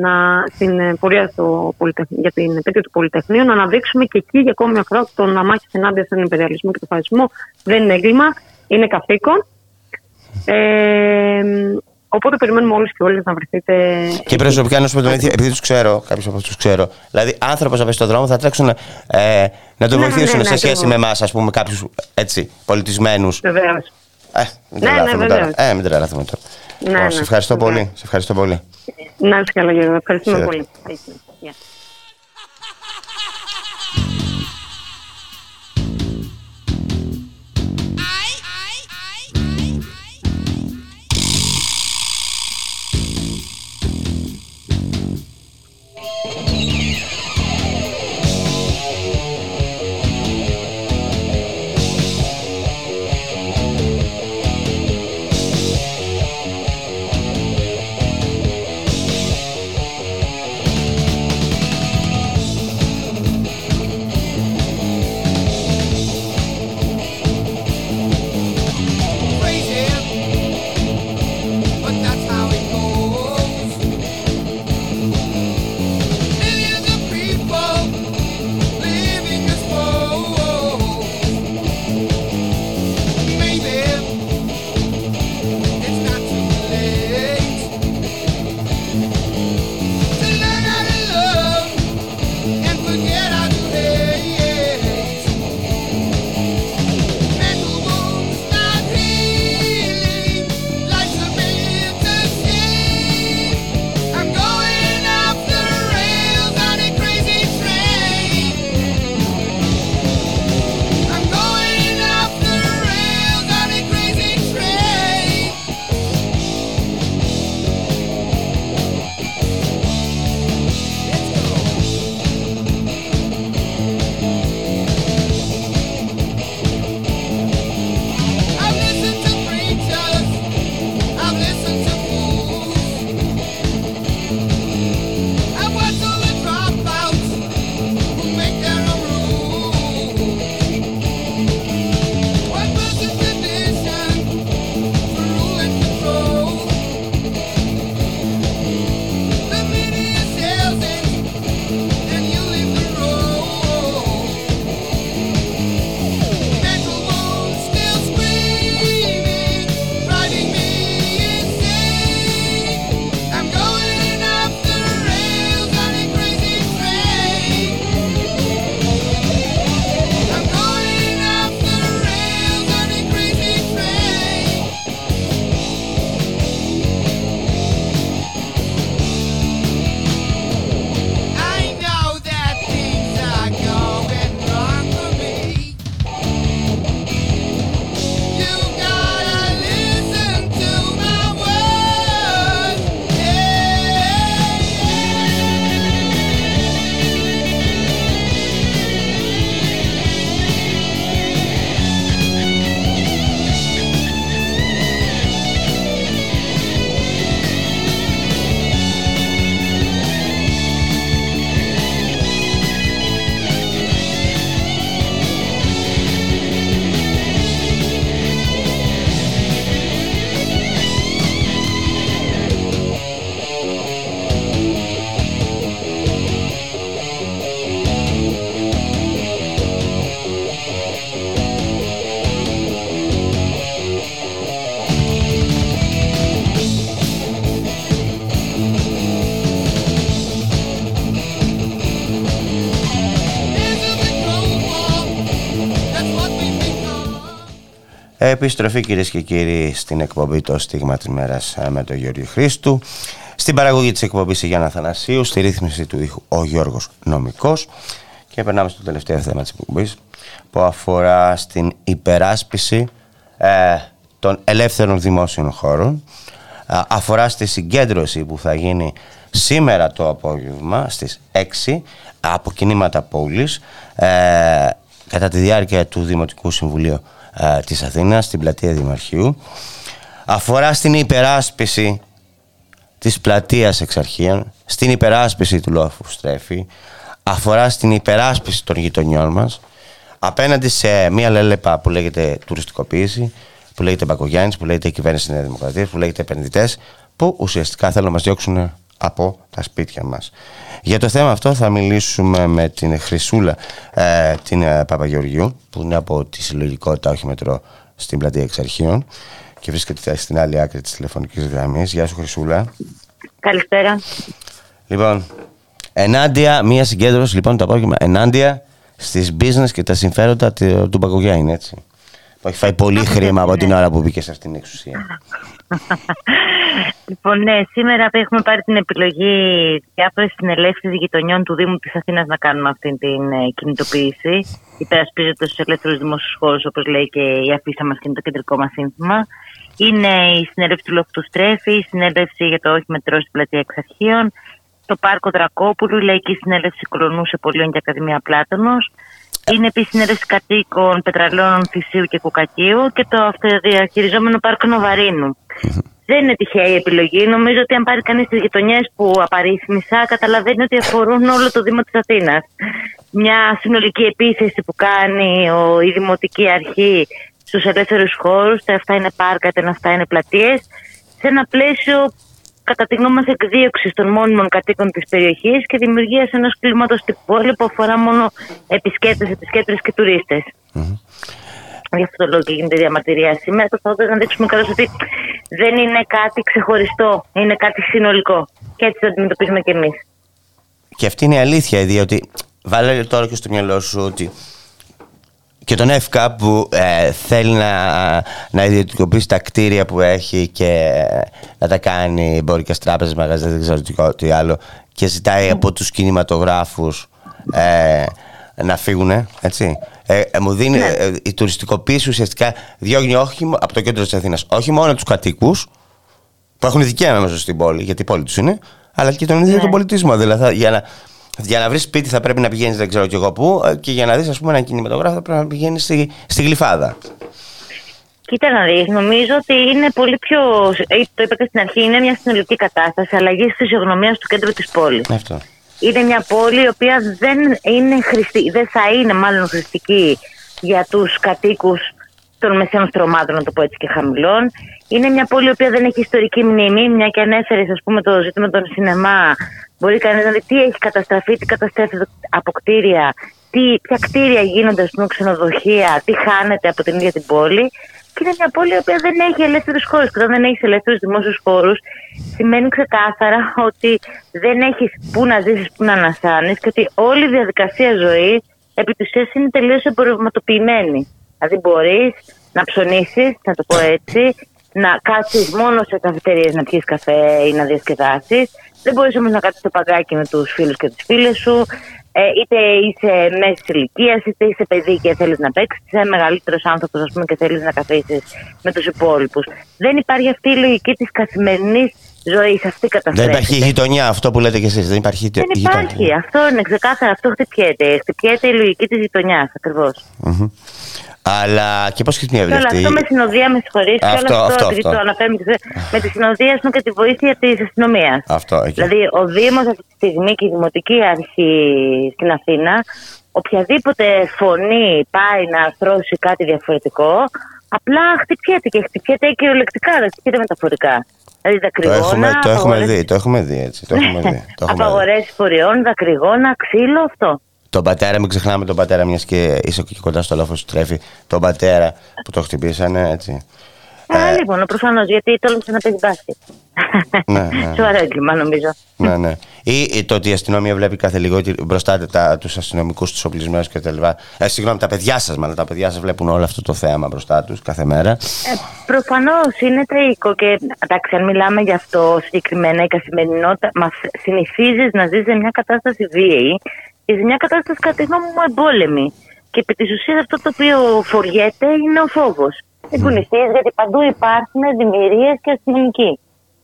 να, στην ε, πορεία στο Πολυτεχνείο, για την επέτειο του Πολυτεχνείου να αναδείξουμε και εκεί για ακόμη μια φορά ότι το να μάχεις ενάντια στον υπεριαλισμό και τον φασισμό δεν είναι έγκλημα, είναι καθήκον. Ε, οπότε περιμένουμε όλους και όλες να βρεθείτε Και προσωπικά να σου πω την αλήθεια, επειδή τους ξέρω, κάποιους από αυτούς ξέρω, δηλαδή άνθρωπος να πέσει στον δρόμο θα τρέξουν ε, να τον Ναι, βοηθήσουν ναι, ναι, σε σχέση με ακριβώς. εμάς, ας πούμε, κάποιους έτσι πολιτισμένους. βεβαίως. Ε, μην Ναι, ναι, τρελαθούμε τώρα. βεβαίως. Ε, μην τρελαθούμε τώρα. Ναι, Λοιπόν, ναι, σε ευχαριστώ βεβαίως. πολύ. Σε ευχαριστώ πολύ. Να είστε καλά, Γιώργο. Ευχαριστούμε Χαίρετε. πολύ. Έτσι, Επιστροφή κυρίες και κύριοι στην εκπομπή το στίγμα της μέρας ε, με τον Γιώργο Χρήστου. Στην παραγωγή της εκπομπής η Γιάννα Θανασίου, στη ρύθμιση του ήχου ο Γιώργος Νομικός και περνάμε στο τελευταίο θέμα της εκπομπής που αφορά στην υπεράσπιση ε, των ελεύθερων δημόσιων χώρων Α, αφορά στη συγκέντρωση που θα γίνει σήμερα το απόγευμα στις 6 από κινήματα πόλης ε, κατά τη διάρκεια του Δημοτικού Συμβουλίου ε, της Αθήνας στην πλατεία Δημαρχείου αφορά στην υπεράσπιση της πλατείας εξαρχείων στην υπεράσπιση του λόφου στρέφη αφορά στην υπεράσπιση των γειτονιών μας απέναντι σε μια λέλεπα που λέγεται τουριστικοποίηση που λέγεται Μπακογιάννης, που λέγεται κυβέρνηση της Νέας Δημοκρατίας, που λέγεται επενδυτές που ουσιαστικά θέλουν να μας διώξουν από τα σπίτια μας. Για το θέμα αυτό θα μιλήσουμε με την Χρυσούλα ε, την ε, Παπαγεωργιού που είναι από τη συλλογικότητα όχι μετρό στην πλατεία Εξαρχείων και βρίσκεται στην άλλη άκρη της τηλεφωνικής γραμμής. Γεια σου Χρυσούλα. Καλησπέρα. Λοιπόν, ενάντια, μία συγκέντρωση λοιπόν το απόγευμα, ενάντια στις business και τα συμφέροντα του του Μπακογιάννη, έτσι. Που έχει φάει πολύ χρήμα από την ώρα που μπήκε σε αυτήν την εξουσία. Λοιπόν, ναι, σήμερα έχουμε πάρει την επιλογή διάφορες συνελεύσεις γειτονιών του Δήμου της Αθήνας να κάνουμε αυτή την ε, κινητοποίηση. Υπερασπίζοντα του ελεύθερους δημόσιους χώρους, όπως λέει και η αφίσα μας και είναι το κεντρικό μας σύνθημα. Είναι η συνέλευση του Λόφου Στρέφη, η συνέλευση για το όχι μετρό στην πλατεία Εξαρχείων, το Πάρκο Δρακόπουλου, η Λαϊκή Συνέλευση Κολονού σε Πολίων και Ακαδημία Πλάτωνος, είναι επίσης συνέλευση κατοίκων Πετραλών, Θησίου και Κουκακίου και το αυτοδιαχειριζόμενο Πάρκο Νοβαρίνου. Δεν είναι τυχαία η επιλογή. Νομίζω ότι αν πάρει κανείς τις γειτονιές που απαρίθμησα, καταλαβαίνει ότι αφορούν όλο το Δήμο της Αθήνας. Μια συνολική επίθεση που κάνει ο, η Δημοτική Αρχή στους ελεύθερους χώρους, είτε αυτά είναι πάρκα, είτε αυτά είναι πλατείες, σε ένα πλαίσιο κατά τη γνώμη μας εκδίωξη των μόνιμων κατοίκων της περιοχής και δημιουργίας ενός κλίματος στην πόλη που αφορά μόνο επισκέπτες, επισκέπτες και τουρίστες. Γι' αυτό το λόγο και γίνεται διαμαρτυρία σήμερα. Το θα να δείξουμε καλώς ότι δεν είναι κάτι ξεχωριστό, είναι κάτι συνολικό. Και έτσι το αντιμετωπίζουμε κι εμείς. Και αυτή είναι η αλήθεια, διότι βάλε τώρα και στο μυαλό σου ότι και τον ΕΦΚΑ που ε, θέλει να, να ιδιωτικοποιήσει τα κτίρια που έχει και να τα κάνει εμπορικές τράπεζες, μαγαζιά, δεν ξέρω τι- τι άλλο και ζητάει από τους κινηματογράφους ε, να φύγουν, έτσι. Ε, ε, μου δίνει, ε, η τουριστικοποίηση ουσιαστικά διώχνει όχι, μο- από το κέντρο της Αθήνας όχι μόνο τους κατοίκους που έχουν δικαίωμα μέσα στην πόλη, γιατί η πόλη τους είναι, αλλά και τον ίδιο τον πολιτισμό. Δηλαδή, θα- για να, για να βρεις σπίτι θα πρέπει να πηγαίνεις δεν ξέρω κι εγώ πού ε, και για να δεις, ας πούμε, ένα κινηματογράφο θα πρέπει να πηγαίνεις στη, στη γλυφάδα. Κοίτα να δεις, νομίζω ότι είναι πολύ πιο, ε, το είπα και στην αρχή, είναι μια συνολική κατάσταση αλλαγής φυσιογνωμίας του κέντρου της πόλης. Αυτό. Είναι μια πόλη η οποία δεν είναι χρηστή, δεν θα είναι μάλλον χρηστική για τους κατοίκους των μεσαίων στρωμάτων, να το πω έτσι και χαμηλών. Είναι μια πόλη η οποία δεν έχει ιστορική μνήμη, μια και ανέφερες, ας πούμε, το ζήτημα των σινεμά. Μπορεί κανείς να δει τι έχει καταστραφεί, τι καταστρέφεται από κτίρια, τι, ποια κτίρια γίνονται, ας πούμε, ξενοδοχεία, τι χάνεται από την ίδια την πόλη. Και είναι μια πόλη η οποία δεν έχει ελεύθερους χώρους. Και όταν δεν έχεις ελεύθερους δημόσιους χώρους, σημαίνει ξεκάθαρα ότι δεν έχεις πού να ζήσεις, πού να ανασάνεις και ότι όλη η διαδικασία ζωής επί της ουσίας είναι τελείως εμπορευματοποιημένη. Δηλαδή, μπορείς να ψωνίσεις, να το πω έτσι, να κάτσεις μόνο σε καφετερίε να πιεις καφέ ή να διασκεδάσει. Δεν μπορείς όμως να κάτσεις στο παγκάκι με τους φίλους και τις φίλες σου. Ε, είτε είσαι μέσης ηλικίας, είτε είσαι παιδί και θέλεις να παίξεις, είτε είσαι μεγαλύτερος άνθρωπος, ας πούμε, και θέλεις να καθίσει με τους υπόλοιπους. Δεν υπάρχει αυτή η λογική της καθημερινής ζωής. Αυτή Δεν καταστρέφεται. υπάρχει γειτονιά, αυτό που λέτε κι εσείς. Δεν υπάρχει Δεν γειτονιά. υπάρχει. Αυτό είναι ξεκάθαρα. Αυτό χτυπιέται. Χτυπιέται η λογική της γειτονιάς ακριβώς. Μμμ. Αλλά και πώς χρησιμεύει Και όλο αυτή. αυτό με συνοδεία, με συγχωρείς, και Αυτό, όλο αυτό, αυτό, επειδή αυτό. το αναφέρουμε και σε- με τη συνοδεία ας πούμε, και τη βοήθεια της αστυνομίας. Αυτό εκεί. Δηλαδή, ο Δήμος αυτή τη στιγμή και η Δημοτική Αρχή στην Αθήνα, οποιαδήποτε φωνή πάει να αρθρώσει κάτι διαφορετικό, απλά χτυπιέται και χτυπιέται κυριολεκτικά, δεν χτυπιέται μεταφορικά. Δηλαδή, Το δακρυγόνα, έχουμε, το έχουμε απαγορεύσεις- δει, το έχουμε δει έτσι. Το έχουμε [LAUGHS] δει. το έχουμε δει. απαγορεύσεις φοριών, δακρυγόνα, ξύλο, αυτό. Τον πατέρα, μην ξεχνάμε τον πατέρα, μιας και είσαι και κοντά στο λόφος σου τρέφει. Τον πατέρα που το χτυπήσανε, έτσι. Α, λοιπόν, προφανώς γιατί τόλμησε να παίζει μπάσκετ. ναι, ναι. [LAUGHS] Σοβαρό έγκλημα, νομίζω. ναι, ναι. Ή, ή το ότι η αστυνομία βλέπει κάθε λίγο ότι μπροστά τους αστυνομικούς, τους οπλισμένους κτλ. Ε, συγγνώμη, τα παιδιά σας, μάλλον τα παιδιά σας βλέπουν όλο αυτό το θέαμα μπροστά τους κάθε μέρα. Ε, Προφανώς είναι τραγικό και εντάξει, αν μιλάμε γι' αυτό συγκεκριμένα, η καθημερινότητα μας συνηθίζεις να ζεις σε μια κατάσταση βίαιη και σε μια κατάσταση κατά τη γνώμη μου εμπόλεμη. Και επί της ουσίας αυτό το οποίο φοριέται είναι ο φόβος. Δεν κουνηθεί γιατί παντού υπάρχουν δημιουργίες και αστυνομικοί.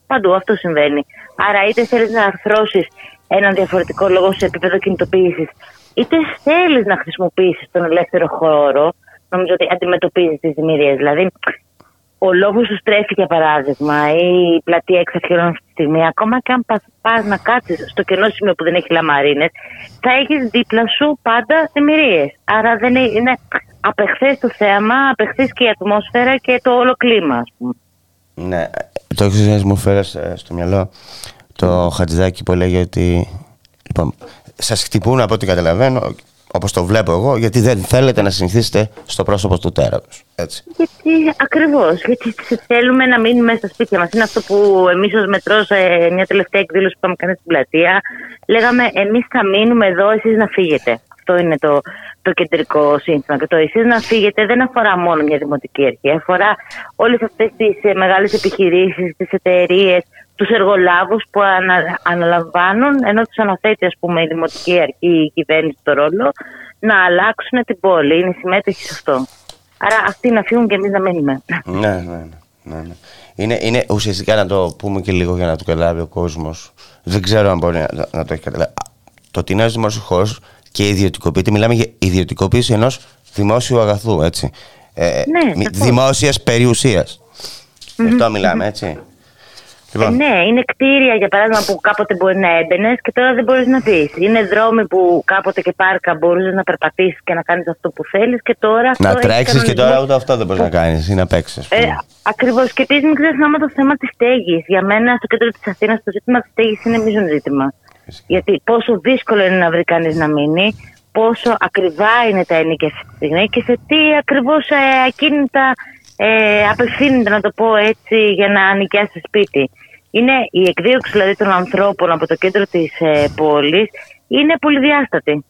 Παντού αυτό συμβαίνει. Άρα είτε θέλεις να αρθρώσεις έναν διαφορετικό λόγο σε επίπεδο κινητοποίησης, είτε θέλεις να χρησιμοποιήσεις τον ελεύθερο χώρο, νομίζω ότι αντιμετωπίζεις τις δημιουργίες. Δηλαδή, ο λόγος σου στρέφει, για παράδειγμα, ή η πλατεία εξαφιερών αυτή τη στιγμή, ακόμα και αν πας να κάτσεις στο κενό σημείο που δεν έχει λαμαρίνες, θα έχεις δίπλα σου πάντα δημιουργίε. Άρα δεν είναι, είναι απεχθές το θέαμα, απεχθές και η ατμόσφαιρα και το όλο κλίμα, ας πούμε. Ναι, το εξή μου φέρε στο μυαλό το χατζηδάκι που έλεγε ότι. Λοιπόν, σας χτυπούν από ό,τι καταλαβαίνω, όπως το βλέπω εγώ, γιατί δεν θέλετε να συνηθίσετε στο πρόσωπο του τέρατος. Έτσι. Γιατί ακριβώς, γιατί θέλουμε να μείνουμε μέσα στα σπίτια μας. Είναι αυτό που εμείς ως μετρός, σε μια τελευταία εκδήλωση που είχαμε κάνει στην πλατεία, λέγαμε εμείς θα μείνουμε εδώ, εσείς να φύγετε. Αυτό είναι το, το κεντρικό σύνθημα. Και το εσείς να φύγετε δεν αφορά μόνο μια δημοτική αρχή. Αφορά όλες αυτές τις μεγάλες επιχειρήσεις, τις εταιρείες, τους εργολάβους που ανα, αναλαμβάνουν, ενώ τους αναθέτει ας πούμε, η δημοτική αρχή, η κυβέρνηση το ρόλο, να αλλάξουν την πόλη. Είναι συμμέτοχοι σε αυτό. Άρα αυτοί να φύγουν και εμείς να μείνουμε. Ναι, ναι, ναι. ναι, ναι. Είναι, είναι ουσιαστικά να το πούμε και λίγο για να το καταλάβει ο κόσμος. Δεν ξέρω αν μπορεί να, να το έχει καταλάβει. Το ότι είναι ένας δημόσιος χώρος και ιδιωτικοποιείται, μιλάμε για ιδιωτικοποίηση ενός δημόσιου αγαθού, έτσι. Ε, Ναι, σαφώς. Δημόσιας περιουσίας. Γι' αυτό μιλάμε, έτσι. Λοιπόν. Ε, ναι, είναι κτίρια για παράδειγμα που κάποτε μπορεί να έμπαινες και τώρα δεν μπορείς να πει. Είναι δρόμοι που κάποτε και πάρκα μπορούσες να περπατήσεις και να κάνεις αυτό που θέλεις και τώρα. Να αυτό έχει τρέξεις και κανονισμό. τώρα ούτε αυτό δεν μπορείς να κάνεις ή να παίξεις. Ε, Ακριβώς. Και επίσης μην ξεχνάμε το θέμα της στέγης. Για μένα στο κέντρο της Αθήνας το ζήτημα της στέγης είναι μείζον ζήτημα. Γιατί πόσο δύσκολο είναι να βρει κανείς να μείνει, πόσο ακριβά είναι τα ενίκια αυτή τη στιγμή και σε τι ακριβώς ε, ακίνητα ε, απευθύνεται, να το πω έτσι, για να νοικιάσει σπίτι. Είναι η εκδίωξη δηλαδή των ανθρώπων από το κέντρο της ε, πόλης είναι πολυδιάστατη.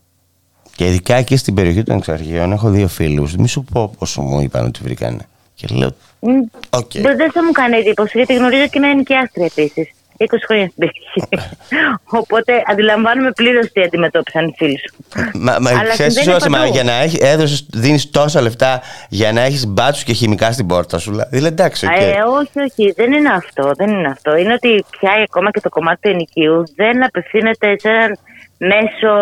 Και ειδικά εκεί στην περιοχή των εξαρχείων έχω δύο φίλους. Μη σου πω πόσο μου είπαν ότι βρήκανε. Και λέω, Μ, Δεν δεν θα μου κάνει εντύπωση, γιατί γνωρίζω και μια ενοικιάστρια επίσης. 20 χρόνια στην περιοχή. Οπότε αντιλαμβάνομαι πλήρως τι αντιμετώπισαν οι φίλοι σου. Μα, μα Αλλά ξέρεις συμβαίνει τι, μα, παντού. για να έχεις, έδωσες, δίνεις τόσα λεφτά για να έχεις μπάτσους και χημικά στην πόρτα σου. Δηλαδή εντάξει, οκ. Ε, όχι, όχι, δεν είναι αυτό. Δεν είναι αυτό. Είναι ότι πια ακόμα και το κομμάτι του ενοικίου δεν απευθύνεται σε έναν μέσο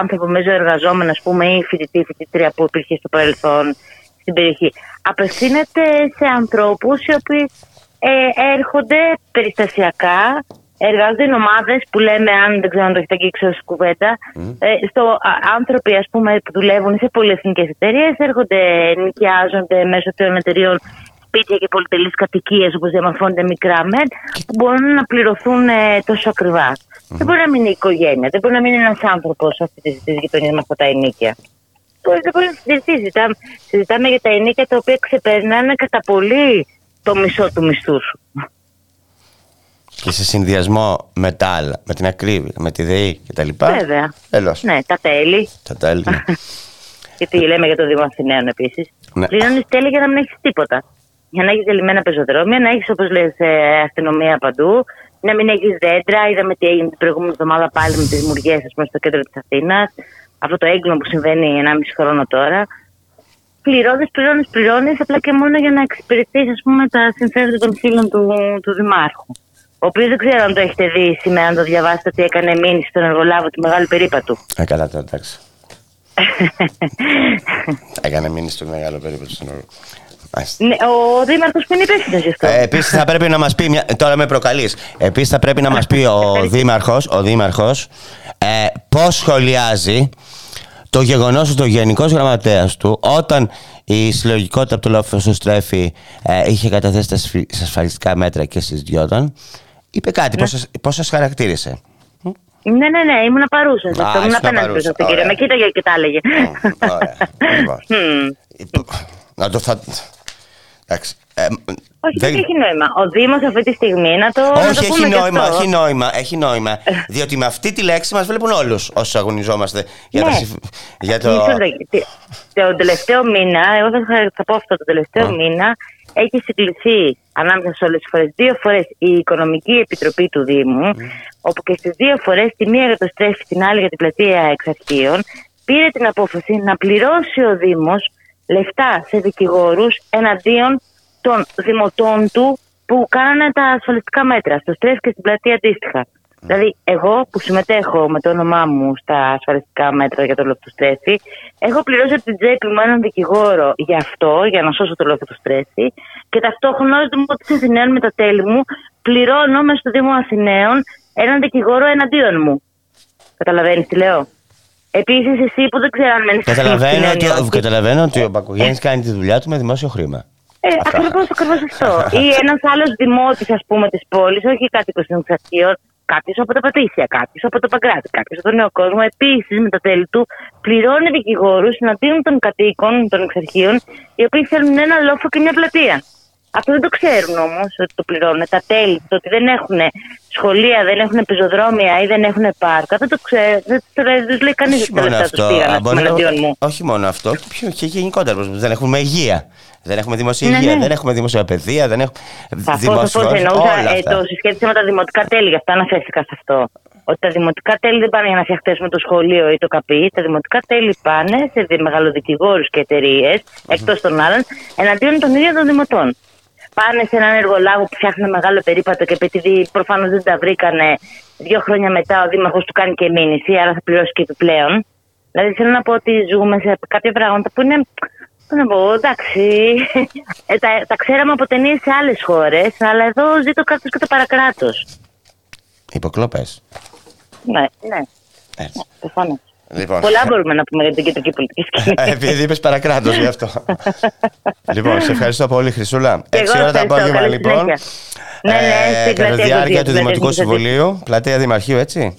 άνθρωπο, μέσο εργαζόμενο, ας πούμε, ή φοιτητή, φοιτήτρια που υπήρχε στο παρελθόν στην περιοχή. Απευθύνεται σε ανθρώπους οι οποίοι ε, έρχονται περιστασιακά, εργάζονται in ομάδε που λέμε, αν δεν ξέρω αν το έχετε αγγίξει ω κουβέντα, ε, στο, α, άνθρωποι ας πούμε, που δουλεύουν σε πολυεθνικές εταιρείες έρχονται, νοικιάζονται μέσω των εταιρείων σπίτια και πολυτελείς κατοικίες όπως διαμορφώνονται μικρά μεν, που μπορούν να πληρωθούν ε, τόσο ακριβά. Δεν μπορεί να μείνει η οικογένεια, δεν μπορεί να μείνει ένας άνθρωπος αυτή τη της γειτονία με αυτά τα ενίκια. Μπορεί, δεν μπορεί να συζητήσει. Συζητάμε, συζητάμε για τα ενίκια τα οποία ξεπερνάνε κατά πολύ το μισό του μισθού σου. Και σε συνδυασμό με τα άλλα, με την ακρίβεια, με τη ΔΕΗ κτλ. Βέβαια. Έλος. Ναι, τα τέλη. Τα τέλη. ναι. [LAUGHS] Γιατί λέμε για το Δήμο Αθηναίων επίσης. Ναι. Πληρώνεις τέλη για να μην έχεις τίποτα. Για να έχεις δελειμμένα πεζοδρόμια, να έχεις όπως λες αστυνομία παντού, να μην έχεις δέντρα. Είδαμε τι έγινε την προηγούμενη εβδομάδα πάλι με τις δημιουργίες στο κέντρο της Αθήνας. Αυτό το έγκλημα που συμβαίνει 1,5 χρόνο τώρα. Πληρώνεις, πληρώνεις, πληρώνεις, απλά και μόνο για να εξυπηρετήσει τα συμφέροντα των φίλων του, του Δημάρχου. Ο οποίος δεν ξέρω αν το έχετε δει σήμερα, αν το διαβάσετε, ότι έκανε μήνυση στον εργολάβο του μεγάλου περίπατου. Ε, καλά τώρα, εντάξει. Έκανε μείνει στο μεγάλο περίπου στον όρο. Μάλιστα. Ναι, ο Δήμαρχος που είναι υπεύθυνος γι' αυτό. Ε, Επίσης θα πρέπει να μας πει. Μια... Τώρα με προκαλείς. Επίσης θα πρέπει να μας πει ο Δήμαρχος ο Δήμαρχος, ε, πώς σχολιάζει το γεγονός ότι ο Γενικός Γραμματέας του, όταν η συλλογικότητα από το Λόφο Στρέφη ε, είχε καταθέσει τα σφι- στα ασφαλιστικά μέτρα και συζητιόταν, είπε κάτι. Ναι. Πώς σας χαρακτήρισε; Ναι, ναι, ναι, ήμουν παρούσα. Α, Αυτό ήμουν ήσουν απέναντι παρούσα. σε αυτήν, κύριε. Ωραία. Με κοίταγε και τα έλεγε. Ωραία. Λοιπόν. [LAUGHS] Μμμ. Να το θα... Εντάξει. Ε, Όχι, δεν- δεν έχει νόημα. Ο Δήμος αυτή τη στιγμή να το. να το Όχι, έχει πούμε και νόημα, αυτό. έχει νόημα, έχει νόημα. [LAUGHS] διότι με αυτή τη λέξη μας βλέπουν όλους όσους αγωνιζόμαστε για, Ναι. τα, συμφ- για το. Μισό λεπτό. Τι- Το τελευταίο μήνα, εγώ θα, θα πω αυτό, το τελευταίο μήνα έχει συγκληθεί ανάμεσα σε όλες τις φορές. Δύο φορές η Οικονομική Επιτροπή του Δήμου, όπου και στις δύο φορές, τη μία για το στρέφει, την άλλη για την πλατεία εξαρχείων, πήρε την απόφαση να πληρώσει ο Δήμος λεφτά σε δικηγόρους εναντίον των δημοτών του που κάνανε τα ασφαλιστικά μέτρα, στο στρέφει και στην πλατεία αντίστοιχα. Δηλαδή, εγώ που συμμετέχω με το όνομά μου στα ασφαλιστικά μέτρα για το λοφτοστρέφη, έχω πληρώσει από την τσέπη μου έναν δικηγόρο για αυτό, για να σώσω το λοφτοστρέφη, και ταυτόχρονα ως Δημότης Αθηναίων με τα τέλη μου, πληρώνω μέσα στο Δήμο Αθηναίων έναν δικηγόρο εναντίον μου. Καταλαβαίνεις τι λέω; Επίσης, εσύ που δεν ξέρω αν μένεις Καταλαβαίνω ότι, καταλαβαίνω ότι ο Μπακογέννη κάνει τη δουλειά του με δημόσιο χρήμα. Ε, ακριβώς ακριβώς αυτό. [LAUGHS] Ή ένας άλλος δημότης, ας πούμε, της πόλης, όχι κάτοικος των εξαρχείων, κάποιος από τα Πατήσια, κάποιος από το Παγκράτη, κάποιος από τον Νέο Κόσμο, επίσης με τα τέλη του, πληρώνει δικηγόρους εναντίον των κατοίκων των εξαρχείων, οι οποίοι θέλουν ένα λόφο και μια πλατεία. Αυτό δεν το ξέρουν όμως ότι το πληρώνουν. Τα τέλη, το ότι δεν έχουν σχολεία, δεν έχουν πεζοδρόμια ή δεν έχουν πάρκα, δεν το ξέρουν. Δεν το δεν τους λέει κανείς ότι τα Μόνο λεφτά τους αυτό. πήγαν α, ας πούμε, μπορεί να- εναντίον μου. όχι μόνο αυτό, πιο και γενικότερα. πως Δεν έχουμε υγεία. Δεν έχουμε δημοσία Ναι, υγεία, ναι. δεν έχουμε δημοσία παιδεία, δεν έχουμε. Σαφώ, δημόσιο- σαφώ εννοούσα. όλα Ε, αυτά. το συσχέτισα με τα δημοτικά τέλη, γι' αυτό αναφέρθηκα σε αυτό. Ότι τα δημοτικά τέλη δεν πάνε για να φτιαχτέσουμε το σχολείο ή το καπί. Τα δημοτικά τέλη πάνε σε δι- μεγαλοδικηγόρους και εταιρείες, εκτός των άλλων, εναντίον των ίδιων των δημοτών. Πάνε σε έναν εργολάγο που φτιάχνει μεγάλο περίπατο και επειδή προφανώς δεν τα βρήκανε, δύο χρόνια μετά ο δήμαρχος του κάνει και μήνυση, άρα θα πληρώσει και επιπλέον. Δηλαδή θέλω να πω ότι ζούμε σε κάποια πράγματα που είναι. Πώς να πω, εντάξει. Ε, τα, τα ξέραμε από ταινίες σε άλλες χώρες, αλλά εδώ ζει το κράτο και το παρακράτος. Υποκλοπές. Ναι, ναι. Έτσι. Προφανώς. Λοιπόν. Πολλά μπορούμε να πούμε για την κεντρική πολιτική [LAUGHS] σκηνή. Ε, Επειδή είπες παρακράτος γι' αυτό. λοιπόν, σε ευχαριστώ πολύ, Χρυσούλα. Και 6 εγώ ώρα το ευχαριστώ. απόγευμα, Καλή λοιπόν. συνέχεια. Ναι, ναι, στην κατά τη πλατεία διάρκεια Κωτίου, του πλατεία Δημοτικού Κωτίου. Συμβουλίου, πλατεία Δημαρχείου, έτσι.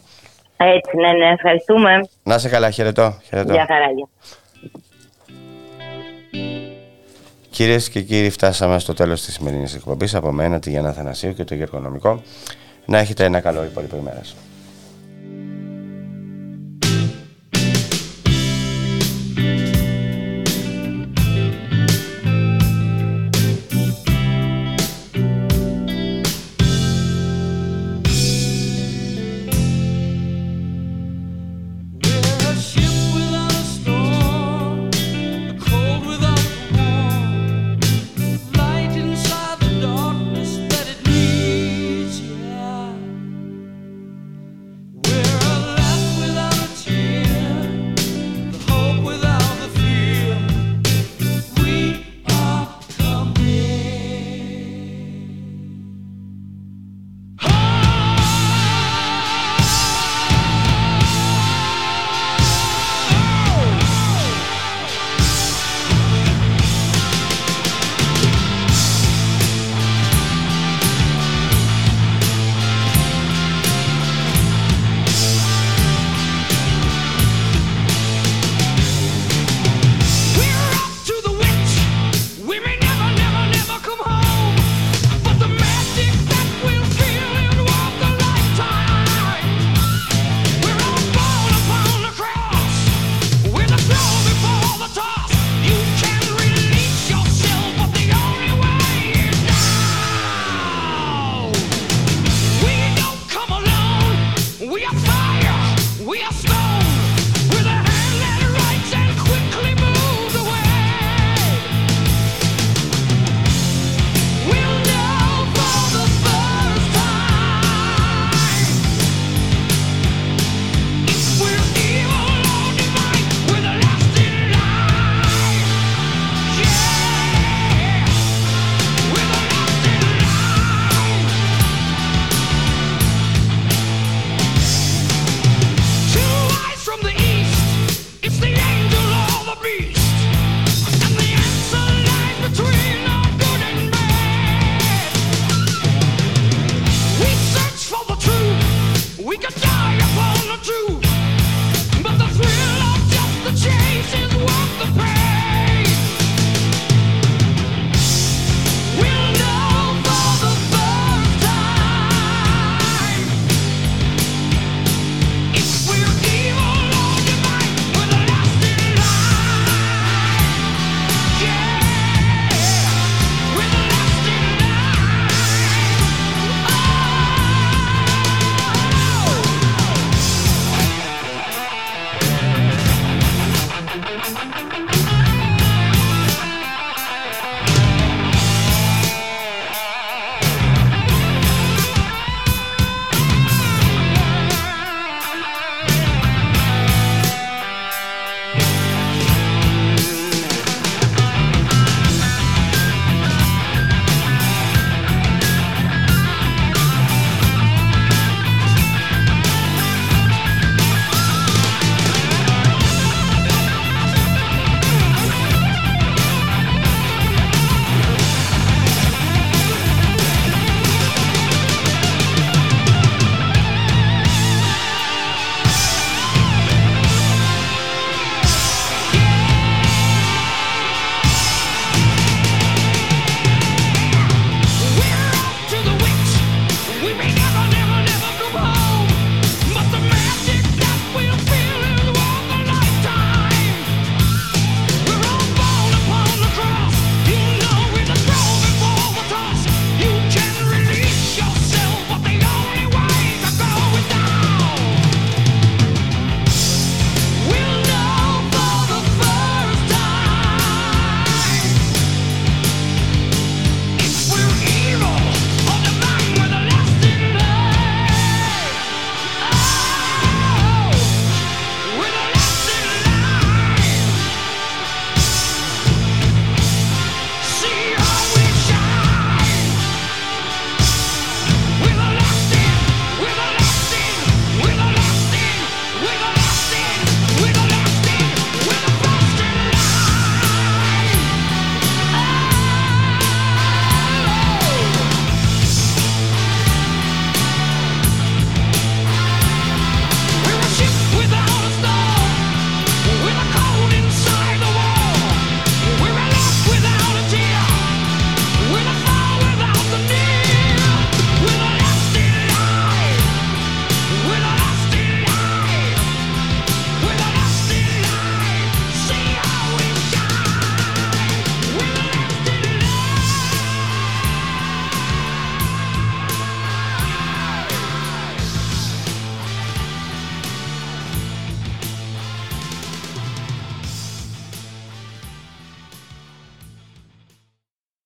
Έτσι, ναι, ναι, ευχαριστούμε. Να σε καλά, χαιρετώ. χαιρετώ. Γεια χαρά. Κυρίες και κύριοι, φτάσαμε στο τέλος της σημερινής εκπομπής. Από μένα, τη Γιάννα Θανασίου και το Γιώργο Νομικό. Να έχετε ένα καλό υπόλοιπο ημέρας.